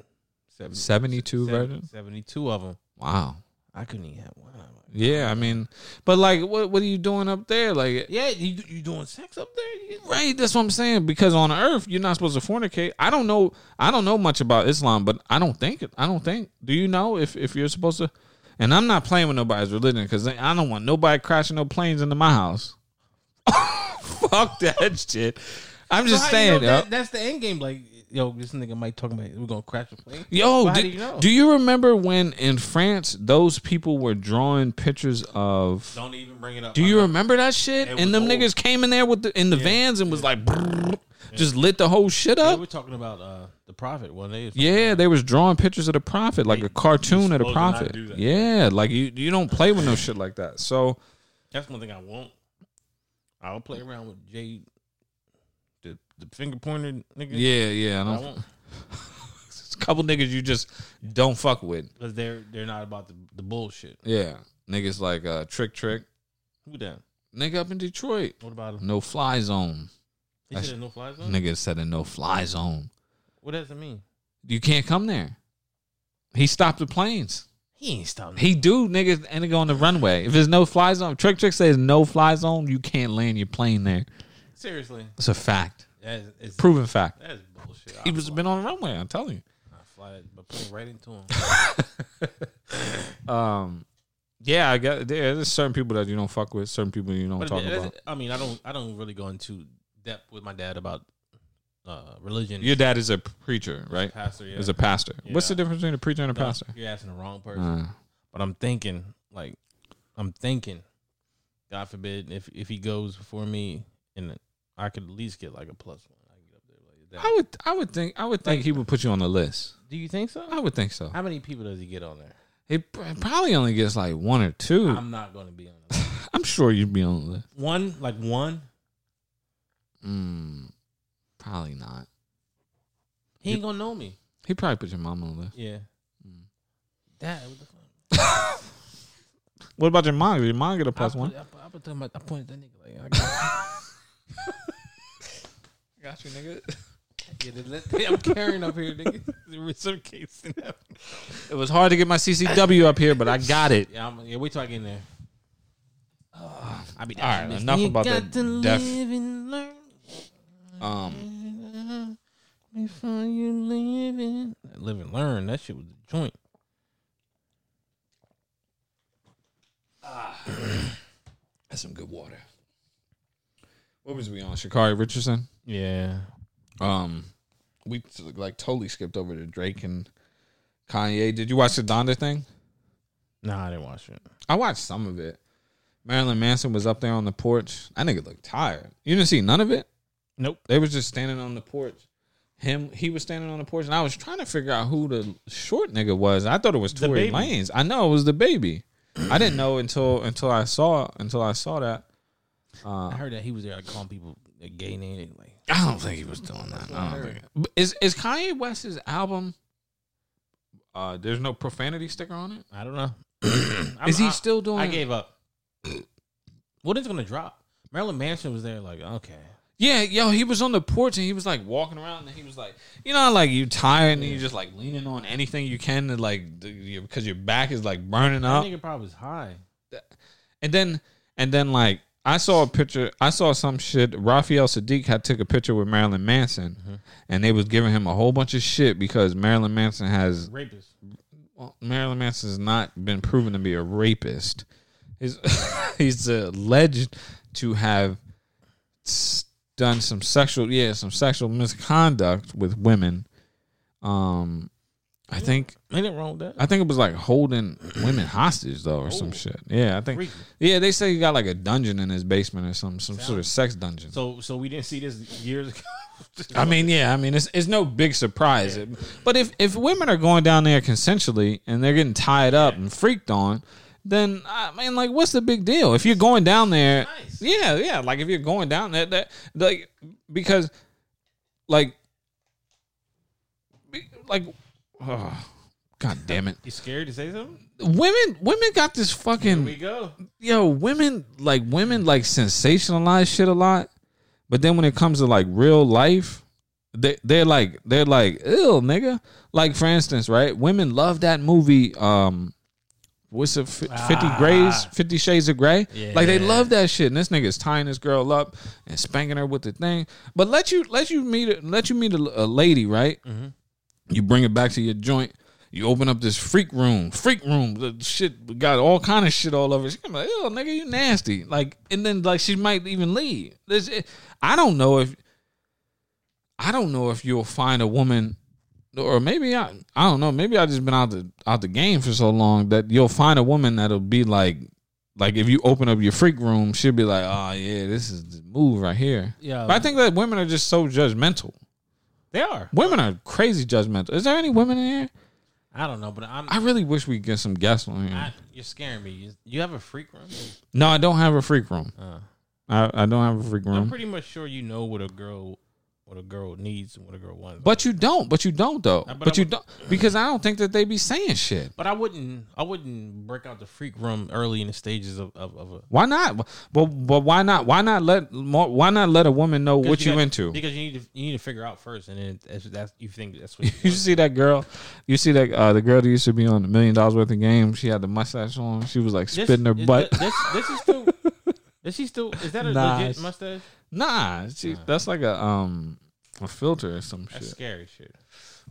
Seven- 72 seven- virgins? 72 of them. Wow. I couldn't even have one. 'em. Yeah, I mean, but like, what what are you doing up there? Like, Yeah, you you doing sex up there? Right? That's what I'm saying. Because on Earth, you're not supposed to fornicate. I don't know. I don't know much about Islam, but I don't think it. I don't think. Do you know if if you're supposed to? And I'm not playing with nobody's religion because I don't want nobody crashing no planes into my house. Fuck that shit. I'm So just how you saying, know that, that's the end game. Like, yo, this nigga might talk about we're gonna crash the plane. Yo, But did- do you know? do you remember when in France those people were drawing pictures of? Don't even bring it up. Do you remember that shit? It And them old. niggas came in there with the in the vans and was like, brrr, just lit the whole shit up. They up. were talking about uh, the prophet one day. Yeah, they was drawing pictures of the prophet, like a cartoon of the supposed to not prophet. Yeah, like you you don't play with no shit like that. So That's one thing I won't. I'll play around with Jay, the the finger pointer nigga. yeah, yeah, I I don't, won't it's a couple niggas you just don't fuck with. because they're they're not about the, the bullshit. Yeah, niggas like uh, Trick Trick, Who that? nigga up in Detroit, What about him? no fly zone. He That's- said no fly zone. Nigga said a no fly zone. What does it mean? You can't come there. He stopped the planes. He ain't stopping. He do niggas and they go on the runway. If there's no fly zone, Trick Trick says no fly zone, you can't land your plane there. Seriously, It's a fact, that's it's, proven fact. That's bullshit. He was been on the runway. I'm telling you. I'll fly that but plane right into him. Um, yeah, I got there- there's certain people that you don't fuck with, certain people you don't But talk about. I mean, I don't I don't really go into depth with my dad about uh, religion. Your dad is a preacher, right? pastor. Yeah. Is a pastor. What's the difference between a preacher and a No, pastor? You're asking the wrong person. Uh, But I'm thinking, like, I'm thinking, God forbid, if if he goes before me, and I could at least get like a plus one. I get up there like that. I would, I would think, I would think he would put you on the list. Do you think so? I would think so. How many people does he get on there? He pr- probably only gets like one or two. I'm not going to be on the list. I'm sure you'd be on the list. one, like one. Mm, probably not. He ain't gonna know me. He probably put your mom on the list. Yeah. Mm. Dad, what the fuck? What about your mom? Did your mom get a plus I one? put, I, put, I, put, I pointed that nigga like, I got Got you, nigga. Yeah, the- let- I'm carrying up here, nigga. Reciprocating that. It was hard to get my CCW up here, but I got it. Yeah, I'm, yeah. Wait till I get in there. I be All right, enough about the and learn Um, before you live in live and learn. That shit was a joint. that's some good water. What was we on? Sha'Carri Richardson. Yeah, Um, we like totally skipped over to Drake and Kanye. Did you watch the Donda thing? nah, I didn't watch it. I watched some of it. Marilyn Manson was up there on the porch. That nigga looked tired. You didn't see none of it. Nope. They was just standing on the porch. Him, he was standing on the porch, and I was trying to figure out who the short nigga was. I thought it was Tory. Lanez. I know it was the baby. I didn't know until until I saw until I saw that. I heard that he was there like calling people a gay name. Like, I don't think he was doing that. I don't think. Is is Kanye West's album? Uh, there's no profanity sticker on it. I don't know. Is he I- still doing? I gave up. what is it gonna drop? Marilyn Manson was there. Like, okay. Yeah, yo, he was on the porch and he was like walking around and he was like, you know, like you tired and you just like leaning on anything you can to like because your back is like burning up. nigga probably was high. And then and then like I saw a picture. I saw some shit. Raphael Saadiq had took a picture with Marilyn Manson, and they was giving him a whole bunch of shit because Marilyn Manson has Rapist. well, Marilyn Manson has not been proven to be a rapist. He's he's alleged to have done some sexual, yeah, some sexual misconduct with women. Um, I think Ain't it wrong with that. I think it was like holding women hostage though, or some oh, shit. Yeah, I think. Freaky. Yeah, they say he got like a dungeon in his basement or some some sort of sex dungeon. So, so we didn't see this years ago. I mean, yeah, I mean, it's it's no big surprise. But if if women are going down there consensually and they're getting tied up and freaked on, then I mean, like, what's the big deal? If you're going down there, Nice. yeah, yeah, like if you're going down there, that like because like be- like. Oh, God damn it! you scared to say something? Women, women got this Here fucking we go. yo, women like women like sensationalize shit a lot, but then when it comes to like real life, they they're like they're like ill nigga. Like for instance, right? Women love that movie. Um, what's it? Fifty Ah. Grays, Fifty Shades of Grey. Like they love that shit. And this nigga is tying this girl up and spanking her with the thing. But let you let you meet a, let you meet a, a lady, right? You bring it back to your joint. You open up this freak room, freak room. The shit got all kind of shit all over. it. She gonna like, "Ew, nigga, you nasty." Like, and then like she might even leave. There's, I don't know if I don't know if you'll find a woman, or maybe I I don't know. Maybe I just been out the out the game for so long that you'll find a woman that'll be like, like if you open up your freak room, she'll be like, "Oh yeah, this is the move right here." Yeah. But I think that women are just so judgmental. They are. Women are crazy judgmental. Is there any women in here? I don't know, but I'm. I really wish we could get some guests on here. I, you're scaring me. You, you have a freak room? no, I don't have a freak room. Uh, I, I don't have a freak room. I'm pretty much sure you know what a girl, what a girl needs and what a girl wants. But you don't. But you don't though. But But, you would- don't because I don't think that they be saying shit. But I wouldn't. I wouldn't break out the freak room early in the stages of of, of a. Why not? But but why not? Why not let more, why not let a woman know what you got- into? Because you need to you need to figure out first, and then that's, that's you think that's what you, You see that girl? You see that uh, the girl that used to be on a million dollars worth of games? She had the mustache on. She was like This- spitting her butt. This, this is still. Is she still? Is that a Nah, legit mustache? Nah, she, that's like a um a filter or some That's shit. scary shit.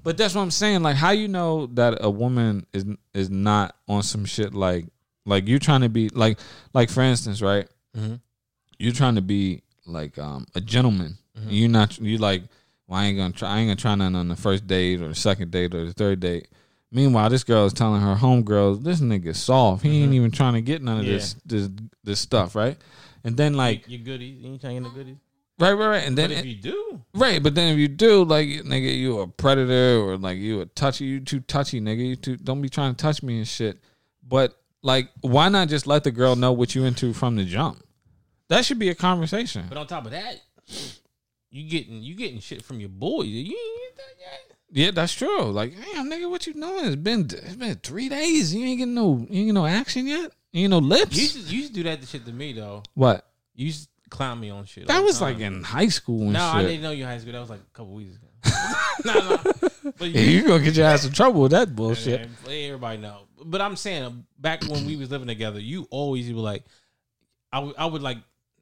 But that's what I'm saying. Like, how you know that a woman is is not on some shit like like you're trying to be like like for instance, right? Mhm. You're trying to be like um a gentleman. Mm-hmm. You not you like. Well, I ain't gonna try. I ain't gonna try nothing on the first date or the second date or the third date. Meanwhile, this girl is telling her homegirls, "This nigga soft. He ain't even trying to get none of Mm-hmm. Yeah. this this this stuff, right?" And then like, you goodies. You ain't trying to goodies. right, right, right. And then But if you do, Right, but then if you do, like nigga, you a predator or like you a touchy, you too touchy, nigga. You too don't be trying to touch me and shit. But like, why not just let the girl know what you into from the jump? That should be a conversation. but on top of that, you getting you getting shit from your boy. You ain't get that yet. Yeah, that's true. Like, damn, nigga, what you doing? It's been it's been three days. You ain't getting no you ain't getting no action yet. You ain't no lips. You used, to, you used to do that shit to me though. what? You used to clown me on shit. That was like in high school and No, I shit. didn't know you in high school. That was like a couple weeks ago. no, no. But Yeah, you gonna get your ass in trouble with that bullshit. Everybody know. But I'm saying, uh, back when we was living together, you always were like, I would, I would like,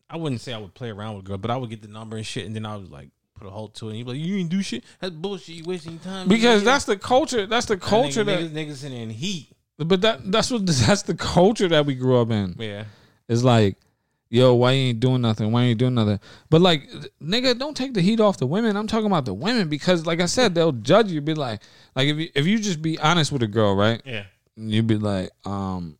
I wouldn't say I would play around with a girl, but I would get the number and shit, and then I was like, put a halt to it. And you'd be like, you ain't do shit. That's bullshit. You wasting time. Because that's the culture. That's the culture that. niggas, niggas in there in heat. But that that's what that's the culture that we grew up in. Yeah. It's like, yo, why you ain't doing nothing? Why you ain't doing nothing? But like, nigga, don't take the heat off the women. I'm talking about the women because, like I said, they'll judge you. Be like, like if you if you just be honest with a girl, right? Yeah. You'd be like, um,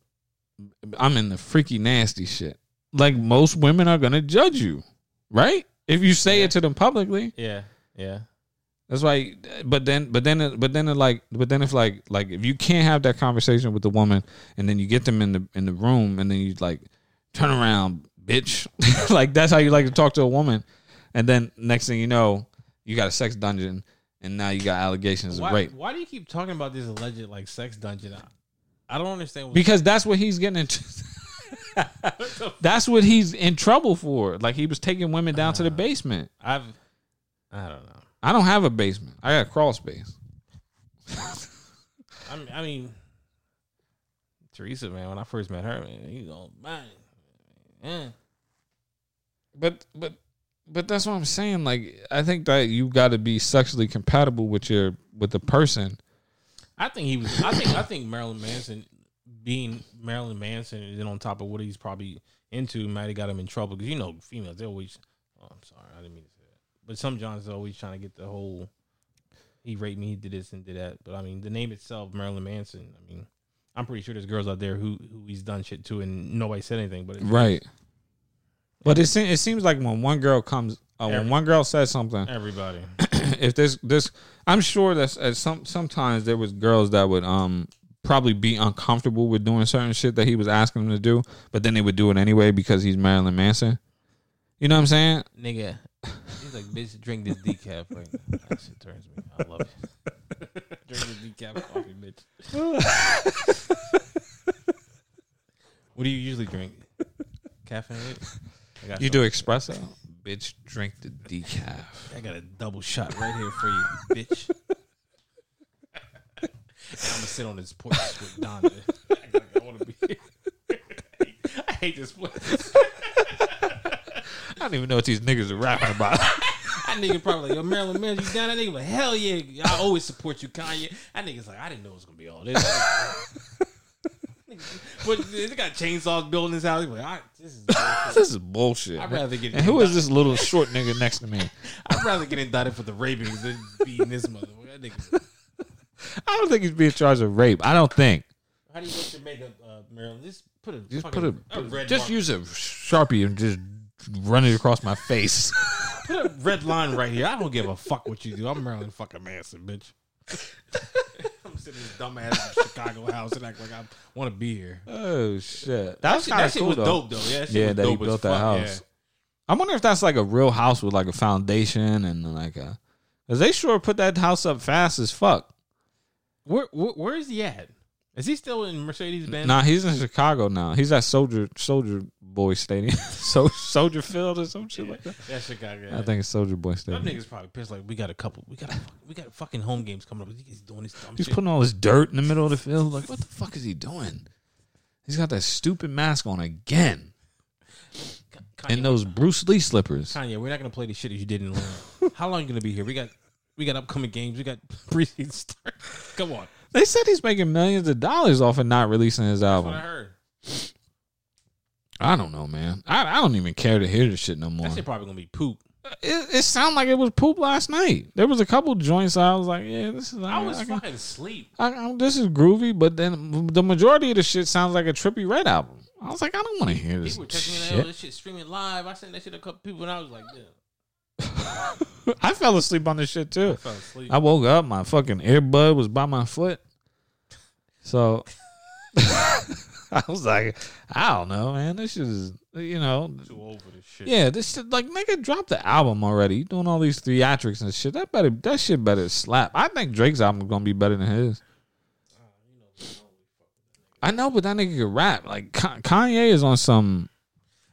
I'm in the freaky nasty shit. Like most women are gonna judge you, right? If you say it to them publicly, Yeah. Yeah. That's why. But then, but then, but then, it like, but then if like, like if you can't have that conversation with the woman, and then you get them in the in the room, and then you like turn around, bitch. like that's how you like to talk to a woman, and then next thing you know, you got a sex dungeon, and now you got allegations Why, of rape why do you keep talking about this alleged like sex dungeon? I, I don't understand. What, because that's what he's getting into. that's what he's in trouble for. Like he was taking women down to the uh, basement. I've, I don't know. I don't have a basement. I got a crawl space. I mean, I mean, Teresa, man, when I first met her, man, you go, bang. Yeah. But but but that's what I'm saying. Like I think that you got to be sexually compatible with your with the person. I think he was. I think. I think Marilyn Manson, being Marilyn Manson, and then on top of what he's probably into, might have got him in trouble because you know females they always. Oh, I'm sorry, I didn't mean to say that. But some Johns are always trying to get the whole. He raped me. He did this and did that. But I mean, the name itself, Marilyn Manson. I mean, I'm pretty sure there's girls out there who who he's done shit to and nobody said anything. But it's, Right. But it seems it seems like when one girl comes, uh, when one girl says something, everybody. if this this, I'm sure that at some sometimes there was girls that would um probably be uncomfortable with doing certain shit that he was asking them to do, but then they would do it anyway because he's Marilyn Manson. You know what I'm saying? Nigga, like, bitch, drink this decaf. Like, that shit turns me. I love it. drink this decaf coffee, bitch. what do you usually drink? Caffeinated? I got You do espresso, bitch. drink the decaf. I got a double shot right here for you, bitch. and I'm gonna sit on this porch with Don. I, I want to be. I hate this place. I don't even know what these niggas are rapping about. That nigga probably like, yo, Marilyn Man, you down? That nigga like, hell yeah, I always support you, Kanye. That nigga's like, I didn't know it was gonna be all this. but they got chainsaws building his house. He's like, I, this is bullshit. this is bullshit. I'd rather get And who is this little short nigga next to me? I'd rather get indicted for the raping than beating this motherfucker. That nigga. I don't think he's being charged with rape. I don't think. How do you make your makeup, uh, Marilyn? Just put a Just fucking- put a, red just use a sharpie and just run it across my face. put a red line right here. I don't give a fuck what you do. I'm Marilyn fucking Manson, bitch. I'm sitting in this dumbass Chicago house and act like I want to be here. oh shit, That that's shit, kind that of shit cool was though. dope though. Yeah, that, shit Yeah, was that he dope as built that fuck, house. I wonder if that's like a real house with like a foundation and like a. Cause they sure put that house up fast as fuck. Where, where where is he at? Is he still in Mercedes Benz? Nah, he's in Chicago now. He's at Soldier Soldier Boy Stadium, so Soldier Field or some shit like that. That Chicago. I think it's Soldier Boy Stadium. niggas probably pissed. Like we got a couple. We got a, we got fucking home games coming up. He's doing this dumb He's shit. putting all this dirt in the middle of the field. Like, what the fuck is he doing? He's got that stupid mask on again, Kanye, and those Bruce Lee slippers. Kanye, we're not gonna play the shit that you did in Atlanta. How long you gonna be here? We got we got upcoming games. We got preseason start. Come on. They said he's making millions of dollars off of not releasing his what I album. heard. I don't know, man. I, I don't even care to hear this shit no more. That shit probably gonna be poop. Uh, it, it sounded like it was poop last night. There was a couple joints I was like, yeah, this is. I was I can- fucking asleep. I, I, this is groovy, but then the majority of the shit sounds like a Trippie Redd album. I was like, I don't want to hear this People were texting me like, oh, shit. this shit streaming live. I sent that shit to a couple people, and I was like, yeah. I fell asleep on this shit too. I. I woke up, my fucking earbud was by my foot. So I was like, I don't know, man. This is, you know, too old for this shit. yeah, this shit, like, nigga, drop the album already. You doing all these theatrics and shit. That better, that shit better slap. I think Drake's album is gonna be better than his. Uh, I know, but that nigga can rap. Like Kanye is on some.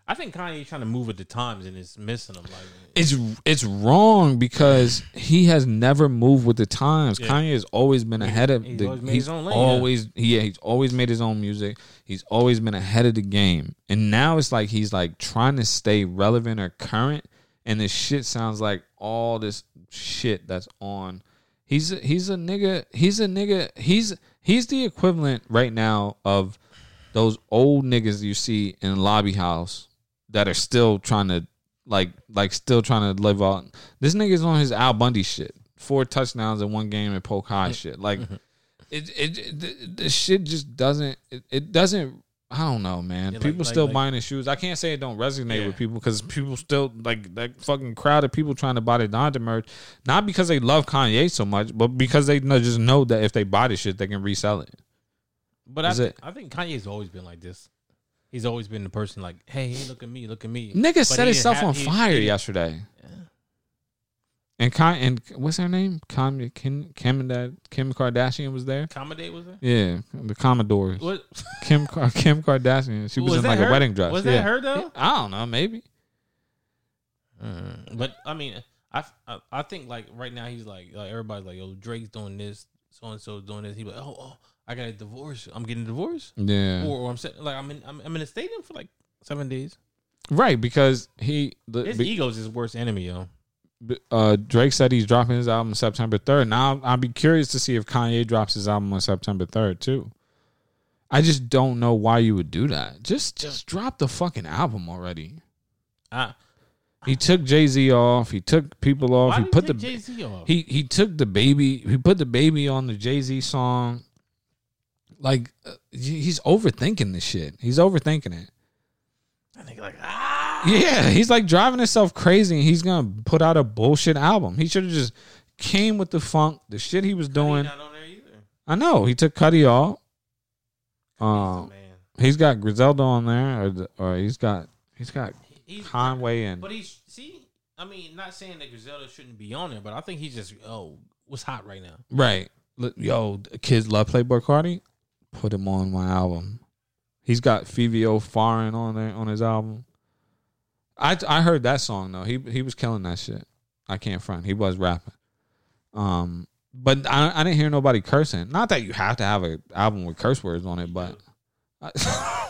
I think Kanye's trying to move with the times and it's missing him. Like, It's it's wrong because he has never moved with the times. Yeah. Kanye has always been ahead of he's the. always he's his own lane, yeah. always yeah. He's always made his own music. He's always been ahead of the game, and now it's like he's like trying to stay relevant or current. And this shit sounds like all this shit that's on. He's a, he's a nigga. He's a nigga. He's he's the equivalent right now of those old niggas you see in lobby house that are still trying to like like still trying to live out. This nigga's on his Al Bundy shit. Four touchdowns in one game and Polk High shit. Like it it, it the, the shit just doesn't it, it doesn't I don't know, man. Yeah, people like- still like- buying his shoes. I can't say it don't resonate Yeah. with people because people still like that fucking crowd of people trying to buy the Donda merch, not because they love Kanye so much, but because they know, just know that if they buy the shit, they can resell it. but I, Is thi- it- I think Kanye's always been like this. He's always been the person like, hey, hey look at me, look at me. Nigga But set himself on he- fire he- yesterday. And Con and what's her name? Kim Kim Kim, Kim Kardashian was there. Accommodate was there? Yeah, the Commodores. What Kim Kim Kardashian. She was, Was in like her? a wedding dress. Was yeah. that her though? I don't know. Maybe. Mm, but I mean, I, I I think like right now he's like like everybody's like, oh Drake's doing this, so and so doing this. He like, oh oh, I got a divorce. I'm getting a divorce, Yeah. or, or I'm set, like I'm in I'm, I'm in a stadium for like seven days. Right, because he the His be- ego's his worst enemy, yo. uh, Drake said he's dropping his album September third. Now I'll be curious to see if Kanye drops his album on September third too. I just don't know why you would do that. Just just drop the fucking album already. I, He took Jay Z off. He took people off. he put he the Jay Z off? he he took the baby. He put the baby on the Jay Z song. Like uh, he's overthinking this shit. He's overthinking it. I think like ah, Yeah, he's like driving himself crazy, and he's gonna put out a bullshit album. He should have just came with the funk, the shit he was He's doing. not on there either. I know he took Cudi off. He's Um, he's got Griselda on there, or, or he's got he's got He's Conway and But he's see, I mean, not saying that Griselda shouldn't be on there, but I think he's just oh, what's hot right now? Right. Yo, kids love Playboi Carti. Put him on my album. He's got Fivio Foreign on there on his album. I I heard that song though. He he was killing that shit. I can't front. He was rapping. Um, but I I didn't hear nobody cursing. Not that you have to have an album with curse words on it, but I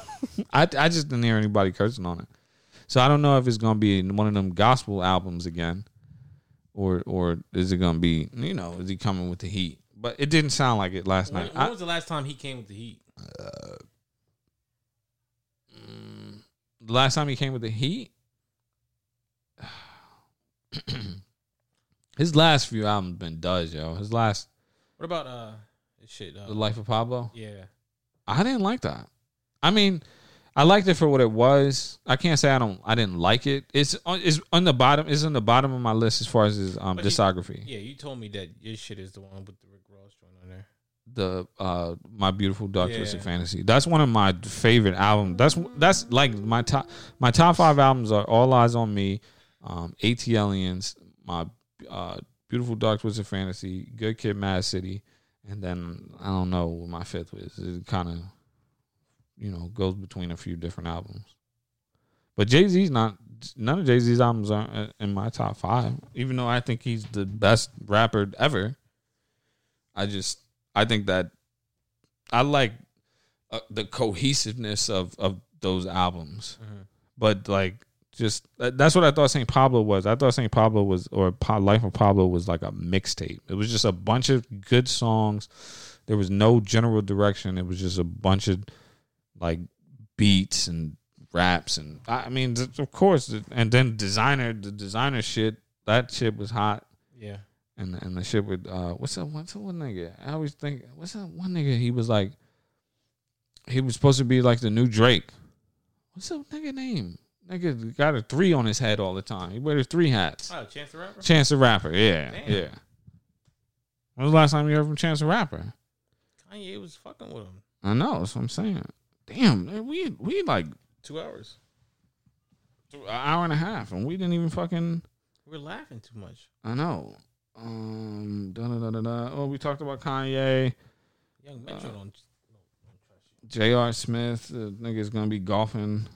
I, I just didn't hear anybody cursing on it. So I don't know if it's gonna be one of them gospel albums again, or or is it gonna be you know is he coming with the heat? But it didn't sound like it last When, night. when I- was the last time he came with the heat? the last time he came with the heat his last few albums been does yo his last What about uh shit? Uh, the life of pablo yeah, i didn't like that i mean i liked it for what it was i can't say i don't i didn't like it it's on it's on the bottom it's on the bottom of my list as far as his um discography yeah. You told me that your shit is the one with the Rick Ross joint on there. The uh my beautiful dark Yeah. twisted fantasy. That's one of my favorite albums that's that's like my top my top five albums are All Eyez on Me um ATLiens my uh beautiful dark twisted fantasy good kid mad city and then i don't know what my fifth is. It kind of you know goes between a few different albums. But jay-z's not none of jay-z's albums are in my top five. Even though i think he's the best rapper ever i just I think that I like uh, the cohesiveness of of those albums, but like just that's what I thought Saint Pablo was. I thought Saint Pablo was or Pa- Life of Pablo was like a mixtape. It was just a bunch of good songs. There was no general direction. It was just a bunch of like beats and raps and I I mean of course and then designer the designer shit that shit was hot Yeah, and and the shit with uh what's that what's that one nigga? I always think what's that one nigga? He was like he was supposed to be like the new Drake. What's that nigga name? Nigga got a three on his head all the time. He wears three hats. oh, Chance the Rapper. Chance the Rapper, yeah, Damn. yeah. When was the last time you heard from Chance the Rapper? Kanye was fucking with him. I know, that's what I'm saying. Damn, man, we we like Two hours. an hour and a half, and we didn't even fucking. We're laughing too much. I know. Um, da da da da da. Oh, we talked about Kanye. Young Metro don't. J.R. Smith, the nigga is gonna be golfing.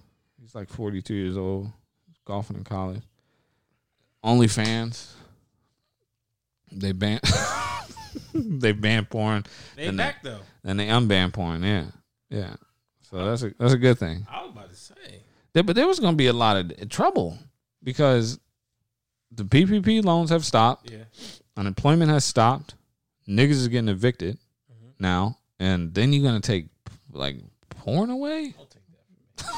He's like 42 years old. He's golfing in college. OnlyFans. They ban. they ban porn, They And they- back though. and they unban porn. Yeah, yeah. So that's a that's a good thing. I was about to say. But there was gonna be a lot of trouble because the PPP loans have stopped. Yeah. Unemployment has stopped. Niggas is getting evicted now, and then you're gonna take like porn away. I'll take that.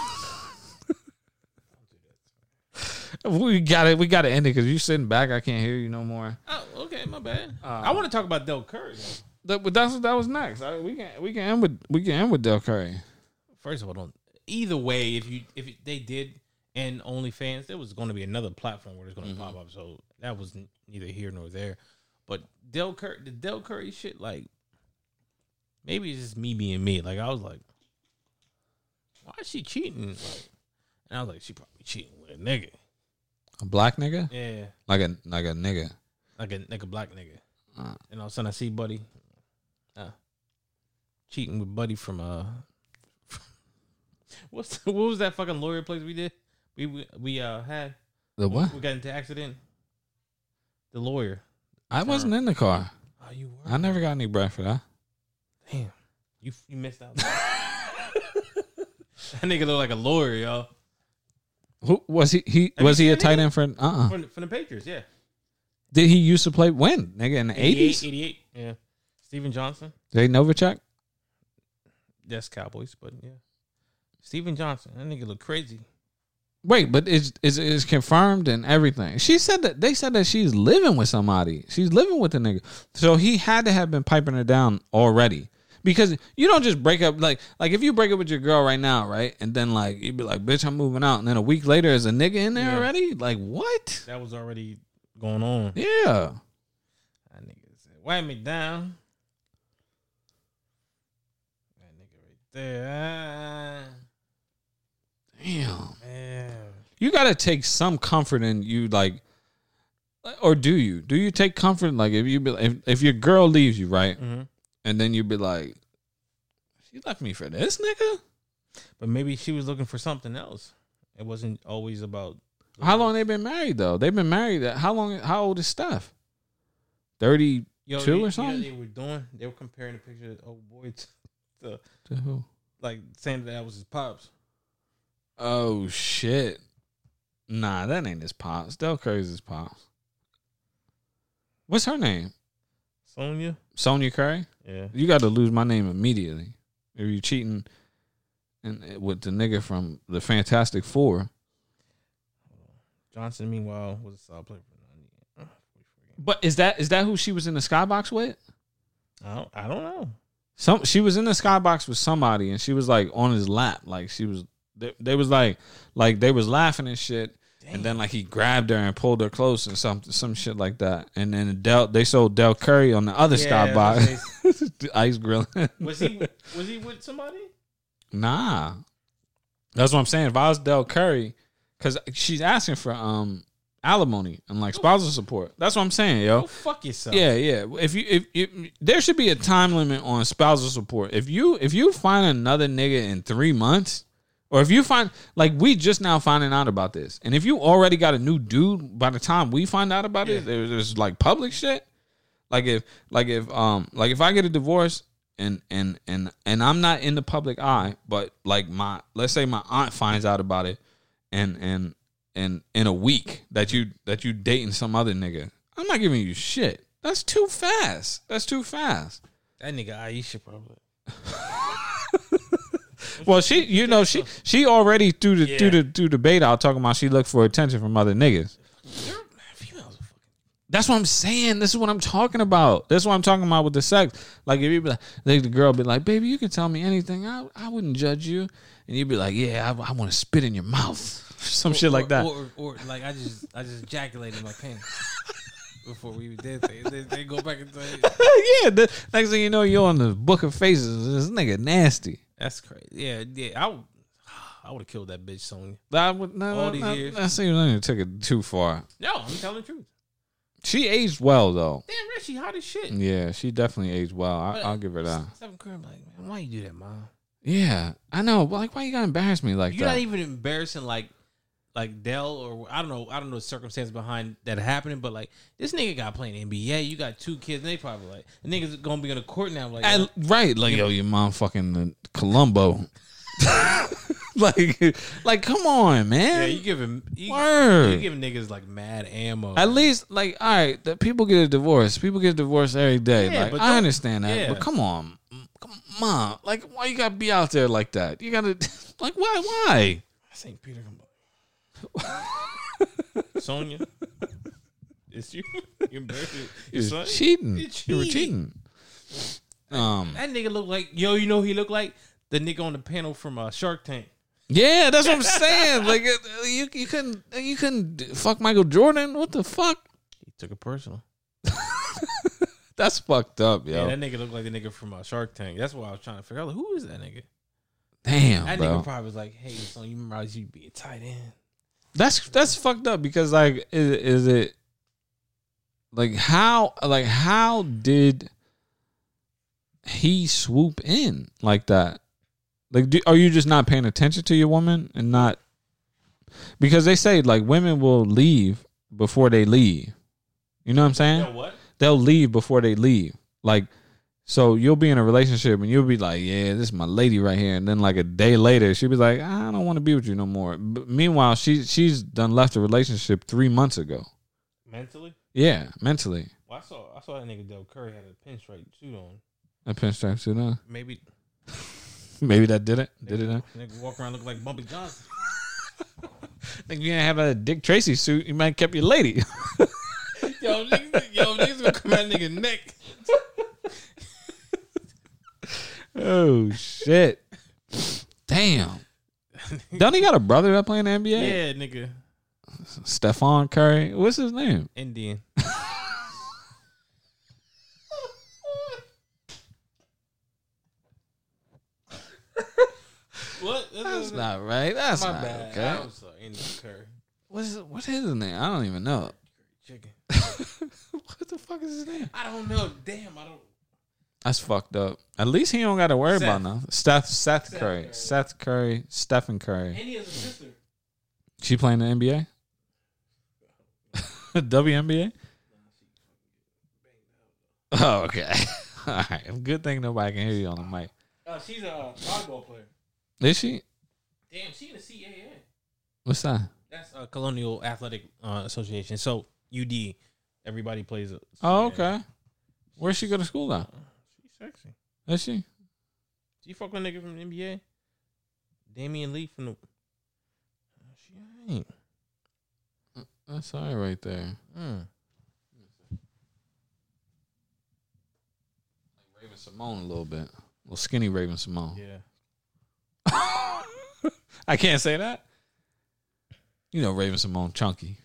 We got it. We got to end it because you're sitting back. I can't hear you no more. Oh, okay, my bad. Uh, I want to talk about Dell Curry. That, but that's that was next. I, we can we can end with we can end with Dell Curry. First of all, don't. Either way, if you if they did and OnlyFans, there was going to be another platform where it's going to pop up. So that was neither here nor there. But Dell Curry, the Dell Curry shit, like maybe it's just me being me. Like I was like, why is she cheating? Like, and I was like, she probably cheating with a nigga. A black nigga, Yeah, like a like a nigga. like a like a black nigga. Uh. And all of a sudden I see Buddy, uh, cheating with Buddy from uh, what's what was that fucking lawyer place we did? We we, we uh had The what? we got into accident. The lawyer. I wasn't in the car. Oh, you were. I never got any bread for that. Damn, you you missed out. that nigga look like a lawyer, yo. Who was he? He Have was you he a seen tight him? end for? Uh. uh From, the- from the Patriots, yeah. Did he used to play when nigga in the 88, eighties? 88, yeah. Steven Johnson. Jay Novacek. That's Cowboys, but yeah. Steven Johnson. That nigga look crazy. Wait, but is is is confirmed and everything. She said that they said that she's living with somebody. She's living with a nigga. So he had to have been piping her down already. Because you don't just break up like like if you break up with your girl right now, right? And then like you'd be like, bitch, I'm moving out, and then a week later is a nigga in there Yeah. already? Like what? That was already going on. Yeah. That nigga said, wipe me down. That nigga right there. Damn. man. You gotta take some comfort in you like or do you? Do you take comfort like if you be if, if your girl leaves you, right? Mhm. And then you be like, She left me for this nigga? But maybe she was looking for something else. It wasn't always about How long they been married though? They've been married. How long? How old is Steph? Thirty Yo, two they- or something. they were doing? They were comparing the picture of the old boy to, to To who? like saying that, that was his pops. Oh shit! Nah, that ain't his pops. Dell Curry's his pops. What's her name? Sonya. Sonia Curry. Yeah. You got to lose my name immediately. Are you cheating, and uh, with the nigga from the Fantastic Four. Johnson, meanwhile, was a solid player. for But is that is that who she was in the skybox with? I don't, I don't know. Some she was in the skybox with somebody, and she was like on his lap, like she was. They, they was like, like they was laughing and shit, and then like he grabbed her and pulled her close and some some shit like that. And then Dell they sold Dell Curry on the other Yeah, skybox, ice grilling. Was he was he with somebody? Nah, that's what I'm saying. If I was Dell Curry, because she's asking for um alimony and like spousal support. That's what I'm saying, yo. Go fuck yourself. Yeah, yeah. If you if, if there should be a time limit on spousal support. If you if you find another nigga in three months, or if you find like we just now finding out about this, and if you already got a new dude by the time we find out about it, there's, there's like public shit. Like if like if um like if I get a divorce and and and and I'm not in the public eye, but like my let's say my aunt finds out about it, and and and in a week that you that you dating some other nigga, I'm not giving you shit. That's too fast. That's too fast. That nigga Aisha probably. Well, she, you know, she she already threw the Yeah. the through the bait out talking about she looked for attention from other niggas. Females are fucking. That's what I'm saying. This is what I'm talking about. That's what I'm talking about with the sex. Like if you be like, like the girl be like, "Baby, you can tell me anything. I I wouldn't judge you," and you'd be like, "Yeah, I, I want to spit in your mouth." Some shit like that. Or, or, or like I just I just ejaculated my pants before we did things. They, they go back and say yeah. The, next thing you know, you're on the book of faces. This nigga nasty. That's crazy. Yeah, yeah. I would I would have killed that bitch Sonya. I would no, All no, these no, years. I see you don't even took it too far. No, I'm telling the truth. She aged well though. Damn, Rich, she hot as shit. Yeah, she definitely aged well. I, I'll give her that. Curry, like, man, why you do that, mom? Yeah, I know. But like, why you gotta embarrass me like that. You're not even embarrassing like like Dell or I don't know I don't know the circumstance behind that happening, but like this nigga got playing NBA. You got two kids, and they probably like the niggas gonna be on the court now. Like, And- right, like yo, your mom fucking uh, Columbo. like, like, come on, man. yeah, you giving him you, Word. you giving niggas like mad ammo. At least, like, all right, the people get a divorce. People get divorced every day. Yeah, like, I understand that, yeah. but come on, come mom. Like, why you gotta be out there like that? You gotta, like, why, why? St. Peter Sonya, it's you. You your You're son? cheating. You're You were cheating. cheating. Um. That nigga look like yo. You know who he look like the nigga on the panel from uh, Shark Tank. Yeah, that's what I'm saying. Like, uh, you you couldn't you couldn't fuck Michael Jordan. What the fuck? He took it personal. That's fucked up, yo. Yeah, that nigga looked like the nigga from uh, Shark Tank. That's why I was trying to figure out like, who is that nigga. Damn, That bro. nigga probably was like, "Hey, son, you remember I used to be a tight end?" That's that's fucked up because like is, is it like how like how did he swoop in like that? Like do, are you just not paying attention to your woman and not because they say like women will leave before they leave. You know what I'm saying? what? They'll leave before they leave. Like so you'll be in a relationship and you'll be like, yeah, this is my lady right here, and then like a day later she'll be like, ah, I don't want to be with you no more. But meanwhile, she she's done left the relationship three months ago. Mentally? Yeah, mentally. Well, I saw I saw that nigga Dell Curry had a pinstripe suit on. A pinstripe suit on. Maybe Maybe that did it. Did it? Huh? nigga walk around looking like Bumpy Johnson. Think you didn't have a Dick Tracy suit? You might have kept your lady. yo, niggas, yo, niggas gonna come at nigga neck. Oh shit! Damn. Don't he got a brother that play in the NBA? Yeah, nigga, Stephen Curry. What's his name? Indian. what? That's not right. That's my not bad. okay. I'm sorry, uh, Indian Curry. What's what's his name? I don't even know. Chicken. what the fuck is his name? I don't know. Damn, I don't. That's fucked up. At least he don't got to worry Seth. about nothing. Steph, Seth, Seth Curry, Curry. Seth Curry, Stephen Curry. And he has a sister. She playing the NBA. WNBA. Oh, okay. All right. Good thing nobody can hear you on the mic. Uh, she's a volleyball player. Is she? Damn, she in the CAA. What's that? That's a Colonial Athletic uh, Association. So UD, everybody plays. A Oh, okay. Where's she go to school at? Sexy. Is she? Do you fuck with a nigga from the NBA? Damion Lee from the. She ain't. That's all right right there. Mm. Raven-Symoné a little bit. little skinny Raven-Symoné. Yeah. I can't say that. You know Raven-Symoné chunky.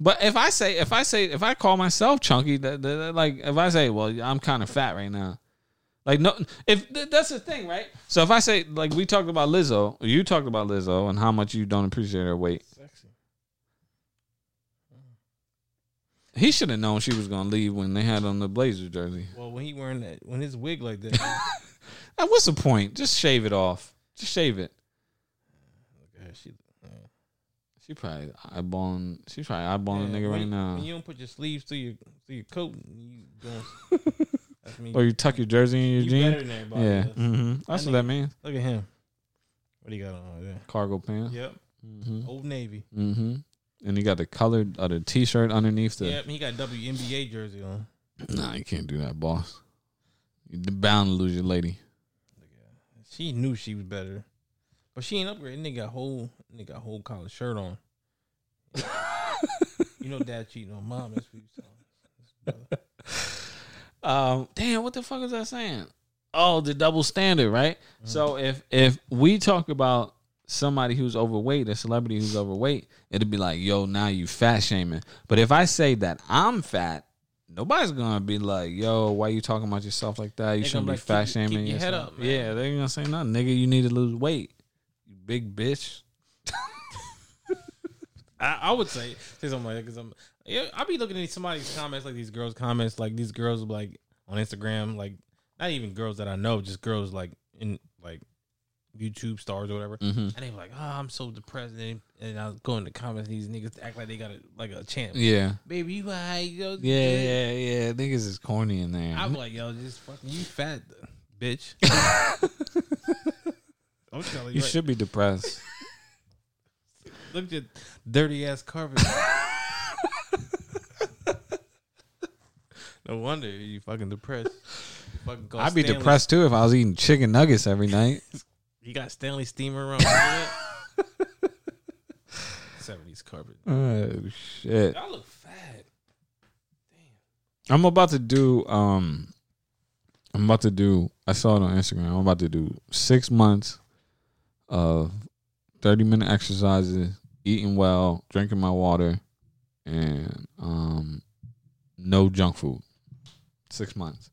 She, she beat. But if I say if I say if I call myself chunky, that, that- like if I say, well, I'm kind of fat right now. Like no, if that's the thing, right? So if I say like we talked about Lizzo, you talked about Lizzo and how much you don't appreciate her weight, Sexy. he should have known she was gonna leave when they had on the Blazer jersey. Well, when he wearing that, when his wig like that, And what's the point? Just shave it off. Just shave it. look at she, She probably eyeballing. She probably eyeballing a nigga right now. You don't put your sleeves through your through your coat, you doing. That's me. or you tuck your jersey in your you jeans. better than everybody. Yeah, else. hmm that's what that means. Look at him. What do you got on there? Cargo pants. Yep. hmm Old Navy. hmm And he got the colored uh, the t-shirt underneath the. Yep. He got WNBA jersey on. Nah, you can't do that, boss. You're bound to lose your lady. She knew she was better, but she ain't upgraded. Nigga got whole nigga got whole collar shirt on. you know, dad cheating on mom. That's what you. Um, damn, what the fuck is that saying? Oh, the double standard, right? So if if we talk about somebody who's overweight, a celebrity who's overweight, it'll be like, yo, now you fat shaming. But if I say that I'm fat, nobody's gonna be like, yo, why you talking about yourself like that? You They shouldn't be like, fat keep- shaming. keep your head yourself." up. Yeah, they're gonna say nothing, nigga. You need to lose weight, you big bitch. I, I would say say something like that because I'm. Yeah, I be looking at somebody's comments like these girls' comments like these girls like on Instagram like not even girls that I know just girls like in like YouTube stars or whatever Mm-hmm. and they were like oh I'm so depressed and, and I was going to comments these niggas act like they got a like a champ Yeah, baby you alright yo yeah, yeah, yeah. Niggas is corny in there. I'm like yo just fucking you fat bitch I'm telling you, you right. should be depressed. Look at your dirty ass carpet. no wonder you fucking depressed. You fucking I'd be Stanley- depressed too if I was eating chicken nuggets every night. You got Stanley Steemer around. your? Seventies carpet. Oh shit! Y'all look fat. Damn. I'm about to do. Um, I'm about to do. I saw it on Instagram. I'm about to do six months of 30 minute exercises, eating well, drinking my water, and um, no junk food. Six months.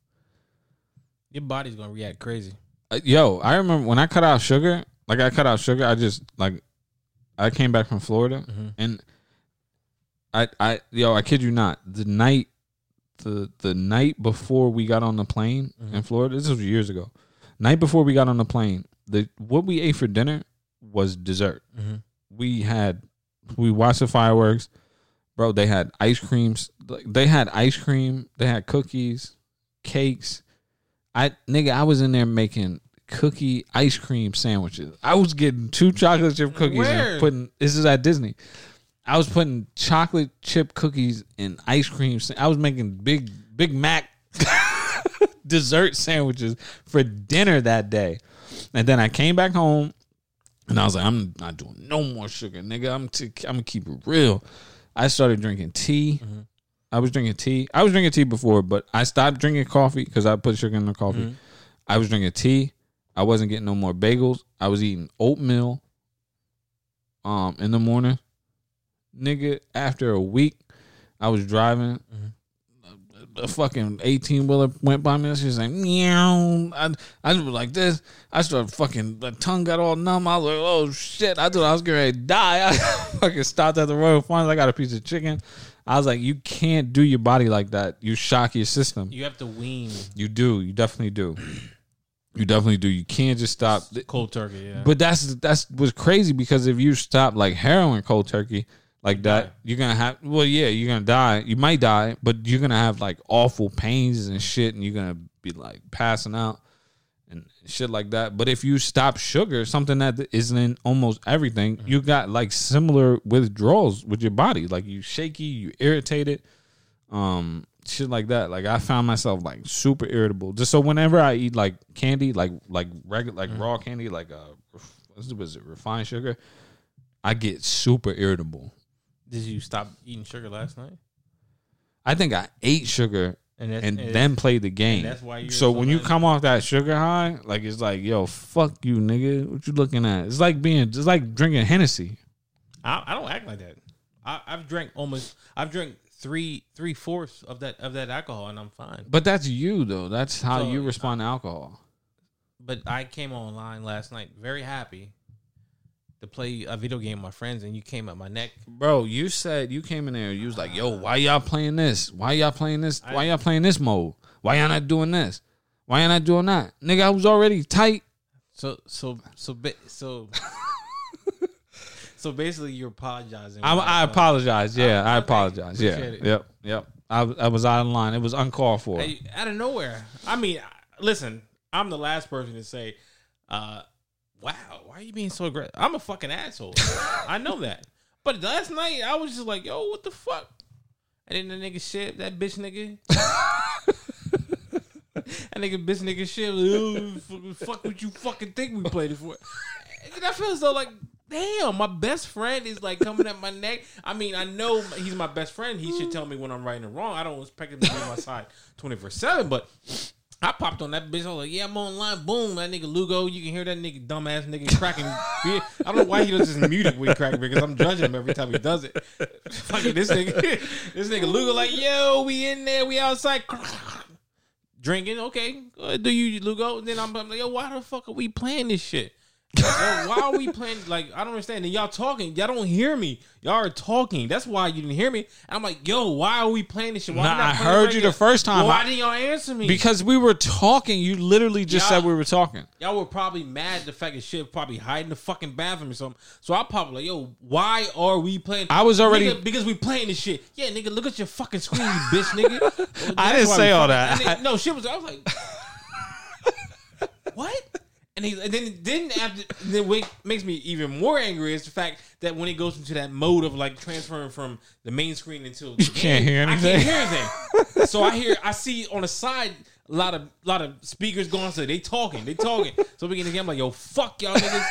Your body's gonna react crazy. Uh, yo, I remember when I cut out sugar. Like I cut out sugar. I just like. I came back from Florida Mhm. and I I yo I kid you not the night the the night before we got on the plane in Florida this was years ago night before we got on the plane the what we ate for dinner was dessert Mhm. We had we watched the fireworks. Bro they had ice creams. They had ice cream. They had cookies cakes. I nigga I was in there making cookie ice cream sandwiches. I was getting two chocolate chip cookies Where? and putting this is at Disney. I was putting chocolate chip cookies and ice cream. I was making big Big Mac dessert sandwiches for dinner that day, and then I came back home and I was like, I'm not doing no more sugar, nigga. I'm t- I'm gonna keep it real. I started drinking tea. Mm-hmm. I was drinking tea. I was drinking tea before, but I stopped drinking coffee because I put sugar in the coffee. Mm-hmm. I was drinking tea. I wasn't getting no more bagels. I was eating oatmeal um in the morning. Nigga, after a week, I was driving. Mm-hmm. A fucking eighteen wheeler went by me. She was like, meow. I, I just was like this. I started fucking, the tongue got all numb. I was like, oh shit. I thought I was going to die. I fucking stopped at the Royal Farms. I got a piece of chicken. I was like, you can't do your body like that. You shock your system. You have to wean You do. You definitely do. You definitely do. You can't just stop. cold turkey. Yeah, But that's that's what's crazy because if you stop like heroin cold turkey, like that. You're gonna have well, yeah, you're gonna die. You might die, but you're gonna have like awful pains and shit, and you're gonna be like passing out and shit like that. But if you stop sugar, something that isn't in almost everything, you got like similar withdrawals with your body. Like you shaky, you irritated, um, shit like that. Like I found myself like super irritable. Just so whenever I eat like candy, like like regular like raw candy, like uh, what was it refined sugar, I get super irritable. Did you stop eating sugar last night? I think I ate sugar And, and and then played the game. that's why you're so when you come off that sugar high, like it's like, yo, fuck you, nigga. What you looking at? It's like being, it's like drinking Hennessy. I, I don't act like that. I, I've drank almost. I've drank three three fourths of that of that alcohol, and I'm fine. But that's you though. That's how So, you respond to alcohol. But I came online last night, very happy to play a video game with my friends, and you came at my neck. Bro, you said you came in there. You was like, "Yo, why y'all playing this? Why y'all playing this? Why y'all playing this mode? Why y'all not doing this? Why y'all not doing that?" Nigga, I was already tight. So so so so. So basically, you're apologizing. I, I apologize. Yeah, I Okay, apologize. Yeah, it. yep, yep. I, I was out of line. It was uncalled for. Hey, out of nowhere. I mean, listen, I'm the last person to say, uh, "Wow, why are you being so aggressive?" I'm a fucking asshole. I know that. But last night, I was just like, "Yo, what the fuck?" And then the nigga shit, that bitch nigga. that nigga bitch nigga shit. Like, "Oh, fuck what you fucking think we played it for. And I feel as though like, damn, my best friend is like coming at my neck. I mean, I know he's my best friend. He should tell me when I'm right and wrong. I don't expect him to be on my side 24 seven, but. I popped on that bitch. I was like, "Yeah, I'm online." Boom, that nigga Lugo. You can hear that nigga dumbass nigga cracking. I don't know why he doesn't just mute it when he crack because I'm judging him every time he does it. Fucking this nigga, this nigga Lugo like, "Yo, we in there, we outside." Drinking, okay. Do you Lugo? And Then I'm, I'm like, yo, why the fuck are we playing this shit? Yo, why are we playing? Like, I don't understand. And y'all talking, y'all don't hear me. Y'all are talking. That's why you didn't hear me. And I'm like, yo, why are we playing this shit? Why Nah, not I heard you the first time. Why didn't y'all answer me? Because we were talking. You literally just Y'all- said we were talking. y'all were probably mad the fact that shit probably hiding the fucking bathroom or something. So I probably like, yo, why are we playing? I was already- Nigga, because we playing this shit. Yeah, nigga, look at your fucking screen, you bitch, nigga. Well, I didn't say all fucking- that. then- no, shit was. I was like, what? And he and then then after then what makes me even more angry is the fact that when it goes into that mode of like transferring from the main screen into the You can't game, hear I anything? can't hear anything. so I hear I see on the side a lot of a lot of speakers going so they talking, they talking. So we get the game like yo fuck y'all niggas.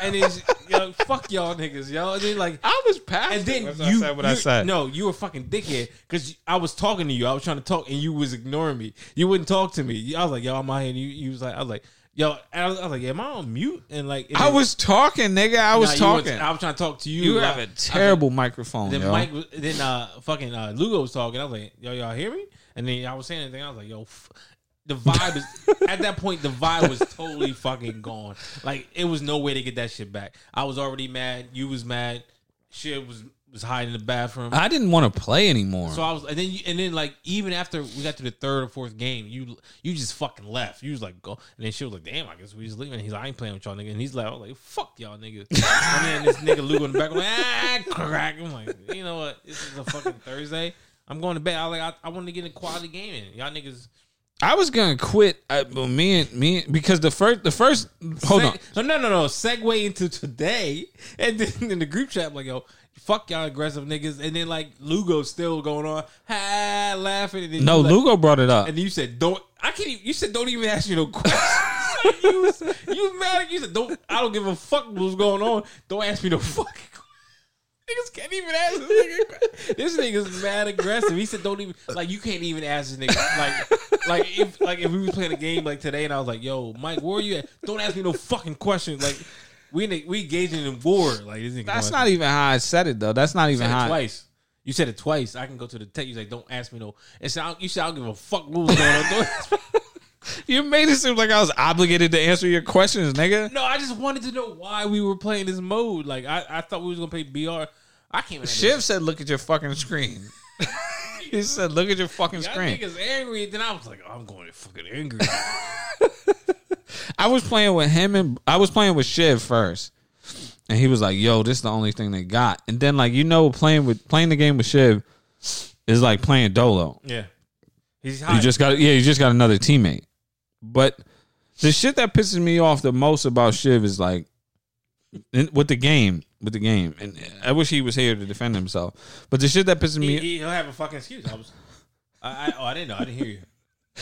And then yo, fuck y'all niggas, yo. And then like I was past. and then it. you, I said what I said. No, you were fucking dickhead because I was talking to you. I was trying to talk, and you was ignoring me. You wouldn't talk to me. I was like, "Yo, I'm out here." And you, you was like, "I was like, yo," I was, I was like, "Yeah, am I on mute?" And like, I was talking, nigga. I was Nah, talking. was- I was trying to talk to you. you have a terrible like- microphone, then yo. Mike, then uh, fucking uh, Lugo was talking. I was like, "Yo, y'all hear me?" And then I was saying anything. I was like, "Yo." F-. The vibe is at that point. The vibe was totally fucking gone. Like it was no way to get that shit back. I was already mad. You was mad. Shit was was hiding in the bathroom. I didn't want to play anymore. So I was, and then you, and then like even after we got to the third or fourth game, you you just fucking left. You was like go, and then she was like, "Damn, I guess we just leaving." And he's like, "I ain't playing with y'all niggas." And he's like, "I was like, fuck y'all nigga." and then this nigga Luke in the back, like, ah, crack. I'm like, you know what? This is a fucking Thursday. I'm going to bed. I like, I, I want to get a quality game in. Y'all niggas. I was gonna quit. Uh, but me and me because the first the first hold on. No, no, no, no. Segue into today, and then in the group chat, I'm like, yo, fuck y'all aggressive niggas, and then like Lugo still going on, ha, laughing. And then No, like, Lugo brought it up. And you said, "Don't." I can't. Even, you said, "Don't even ask me no questions." you was you mad. You said, "Don't." I don't give a fuck what's going on. Don't ask me no fucking. questions. Niggas can't even ask this nigga. This nigga's mad aggressive. He said, "Don't even like you can't even ask this nigga like like if like if we was playing a game like today and I was like, yo, Mike, where are you at? Don't ask me no fucking questions. Like we in a, we engaging in war. Like this nigga. That's not even how I said it though. That's not even said how. it twice. You said it twice. I can go to the tech. You like, don't ask me no. And so you said, I don't give a fuck what was going on. Don't ask me- You made it seem like I was obligated to answer your questions, nigga. No, I just wanted to know why we were playing this mode. Like I, I thought we was gonna play BR. I can't. Shiv said, "Look at your fucking screen." he said, "Look at your fucking Y'all screen." niggas angry. Then I was like, oh, I'm going to fucking angry. I was playing with him and I was playing with Shiv first. and he was like, "Yo, this is the only thing they got." And then like you know, playing with playing the game with Shiv is like playing Dolo. Yeah. He's You just got yeah, you just got another teammate. But the shit that pisses me off the most about Shiv is like with the game, with the game, and I wish he was here to defend himself. But the shit that pisses me, he, will have a fucking excuse. I was. I, I, oh, I didn't know. I didn't hear you.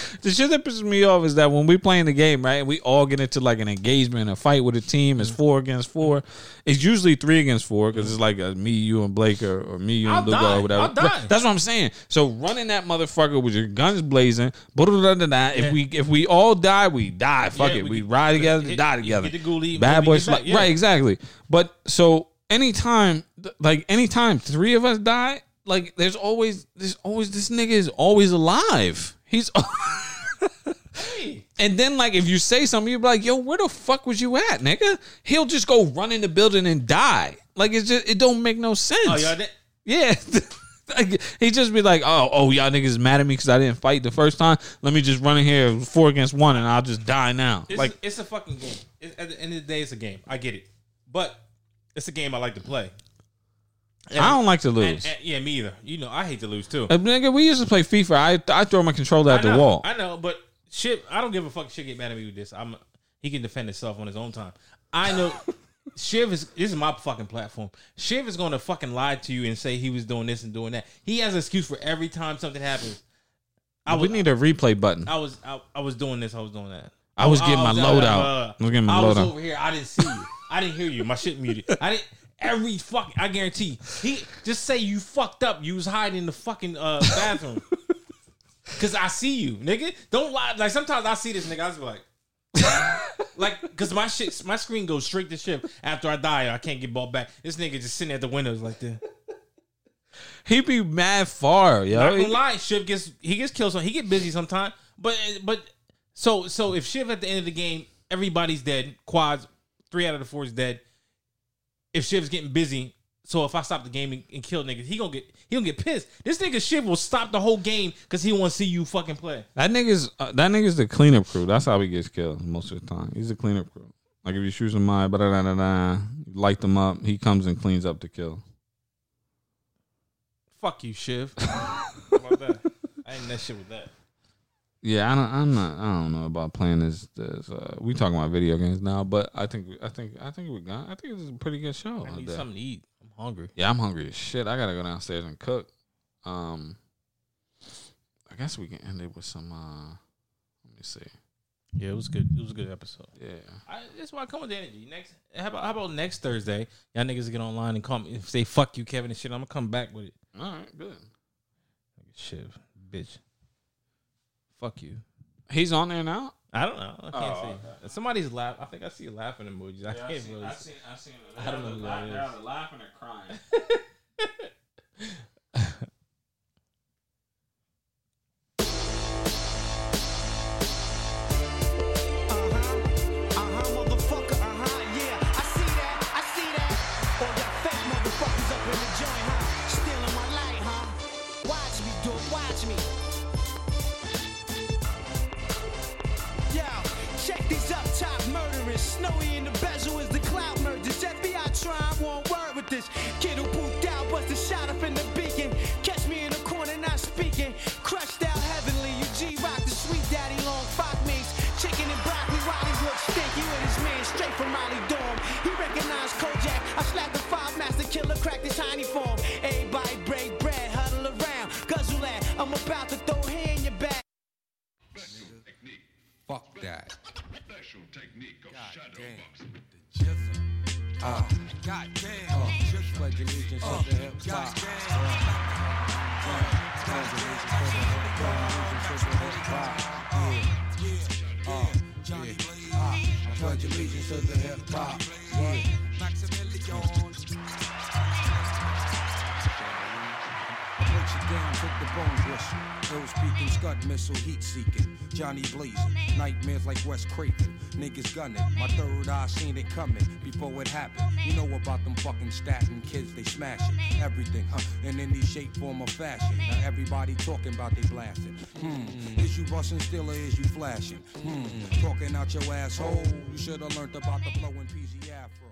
the shit that pisses me off is that when we playing the game, right, we all get into like an engagement, a fight with a team. It's mm-hmm. four against four. It's usually three against four because it's like a me, you, and Blake, or, or me, you, and die. or whatever. That's what I'm saying. So running that motherfucker with your guns blazing, blah-da-da-da-da. if Yeah. we if we all die, we die. Fuck Yeah, it, we we, get- ride together, hit- die together. get the ghoulie, Bad boys, yeah. right? Exactly. But so anytime, like anytime three of us die, like there's always there's always this nigga is always alive. He's. And then, like, if you say something, you're like, "Yo, where the fuck was you at, nigga?" He'll just go run in the building and die. Like, it's just it don't make no sense. Oh, y'all did. Yeah. Like, he just be like, "Oh, oh, y'all niggas mad at me because I didn't fight the first time. Let me just run in here four against one, and I'll just die now." It's, like, it's a fucking game. It, at the end of the day, it's a game. I get it, but it's a game I like to play. And- I don't like to lose. and- yeah, me either. You know, I hate to lose too. Uh, nigga, we used to play FIFA. I I throw my controller at I the wall. I know, but shit, I don't give a fuck. Shit, get mad at me with this. I'm. He can defend himself on his own time. I know. Shiv is this is my fucking platform. Shiv is gonna fucking lie to you and say he was doing this and doing that. He has an excuse for every time something happens. I we was, need a replay button. I was, I, I was doing this. I was doing that. I was getting my load out. uh, I was getting my I was load out. over here. I didn't see you. I didn't hear you. My shit muted. I didn't. Every fuck. I guarantee. He just say you fucked up. You was hiding in the fucking uh, bathroom. Cause I see you, nigga. Don't lie. Like sometimes I see this nigga. I be like, like, cause my shit, my screen goes straight to ship after I die. I can't get bought back. This nigga just sitting at the windows like that. He be mad far, yo. Not gonna lie, Shiv gets he gets killed. So he get busy sometime. But but so so if Shiv at the end of the game, everybody's dead. Quads, three out of the four is dead. If Shiv's getting busy, so if I stop the game and, and kill niggas, he gonna get he gonna get pissed. This nigga Shiv will stop the whole game because he want to see you fucking play. That nigga's uh, that nigga's the cleanup crew. That's how he gets killed most of the time. He's the cleanup crew. Like if you shoot somebody, da da da da, light them up. He comes and cleans up the kill. Fuck you, Shiv. How about that? I ain't that shit with that. Yeah, I don't, I'm not. I don't know about playing this. this uh, we talking about video games now, but I think I think I think we got. I think it's a pretty good show. I need something to eat. I'm hungry. Yeah, I'm hungry as shit. I gotta go downstairs and cook. Um, I guess we can end it with some. uh Let me see. Yeah, it was good. It was a good episode. Yeah, I, that's why I come with the energy. Next, how about how about next Thursday? Y'all niggas get online and call me say fuck you, Kevin and shit. I'm gonna come back with it. all right, good. Shit, bitch. Fuck you. He's on there now. I don't know. I can't Oh, see. Somebody's laugh. I think I see laughing emojis. I can't really. I, see. I seen it. I don't know who that is. They're either laughing or crying. that. Special technique of shadow Damn. boxing. Uh, God damn. Uh, just pledge allegiance to the hip hop. Pledge allegiance to the hip hop. Yeah. Breaks Ill speaking, scud missile, heat seeking. Johnny blazing, nightmares like Wes Craven. Niggas gunning, my third eye seen it coming before it happened. You know about them fucking Staten kids, they smashing everything, huh? In any shape, form, or fashion. Now everybody talking about they blasting. Hmm, is you busting still or is you flashing? Hmm, talking out your asshole. You should have learned about the flow in PZ Afro.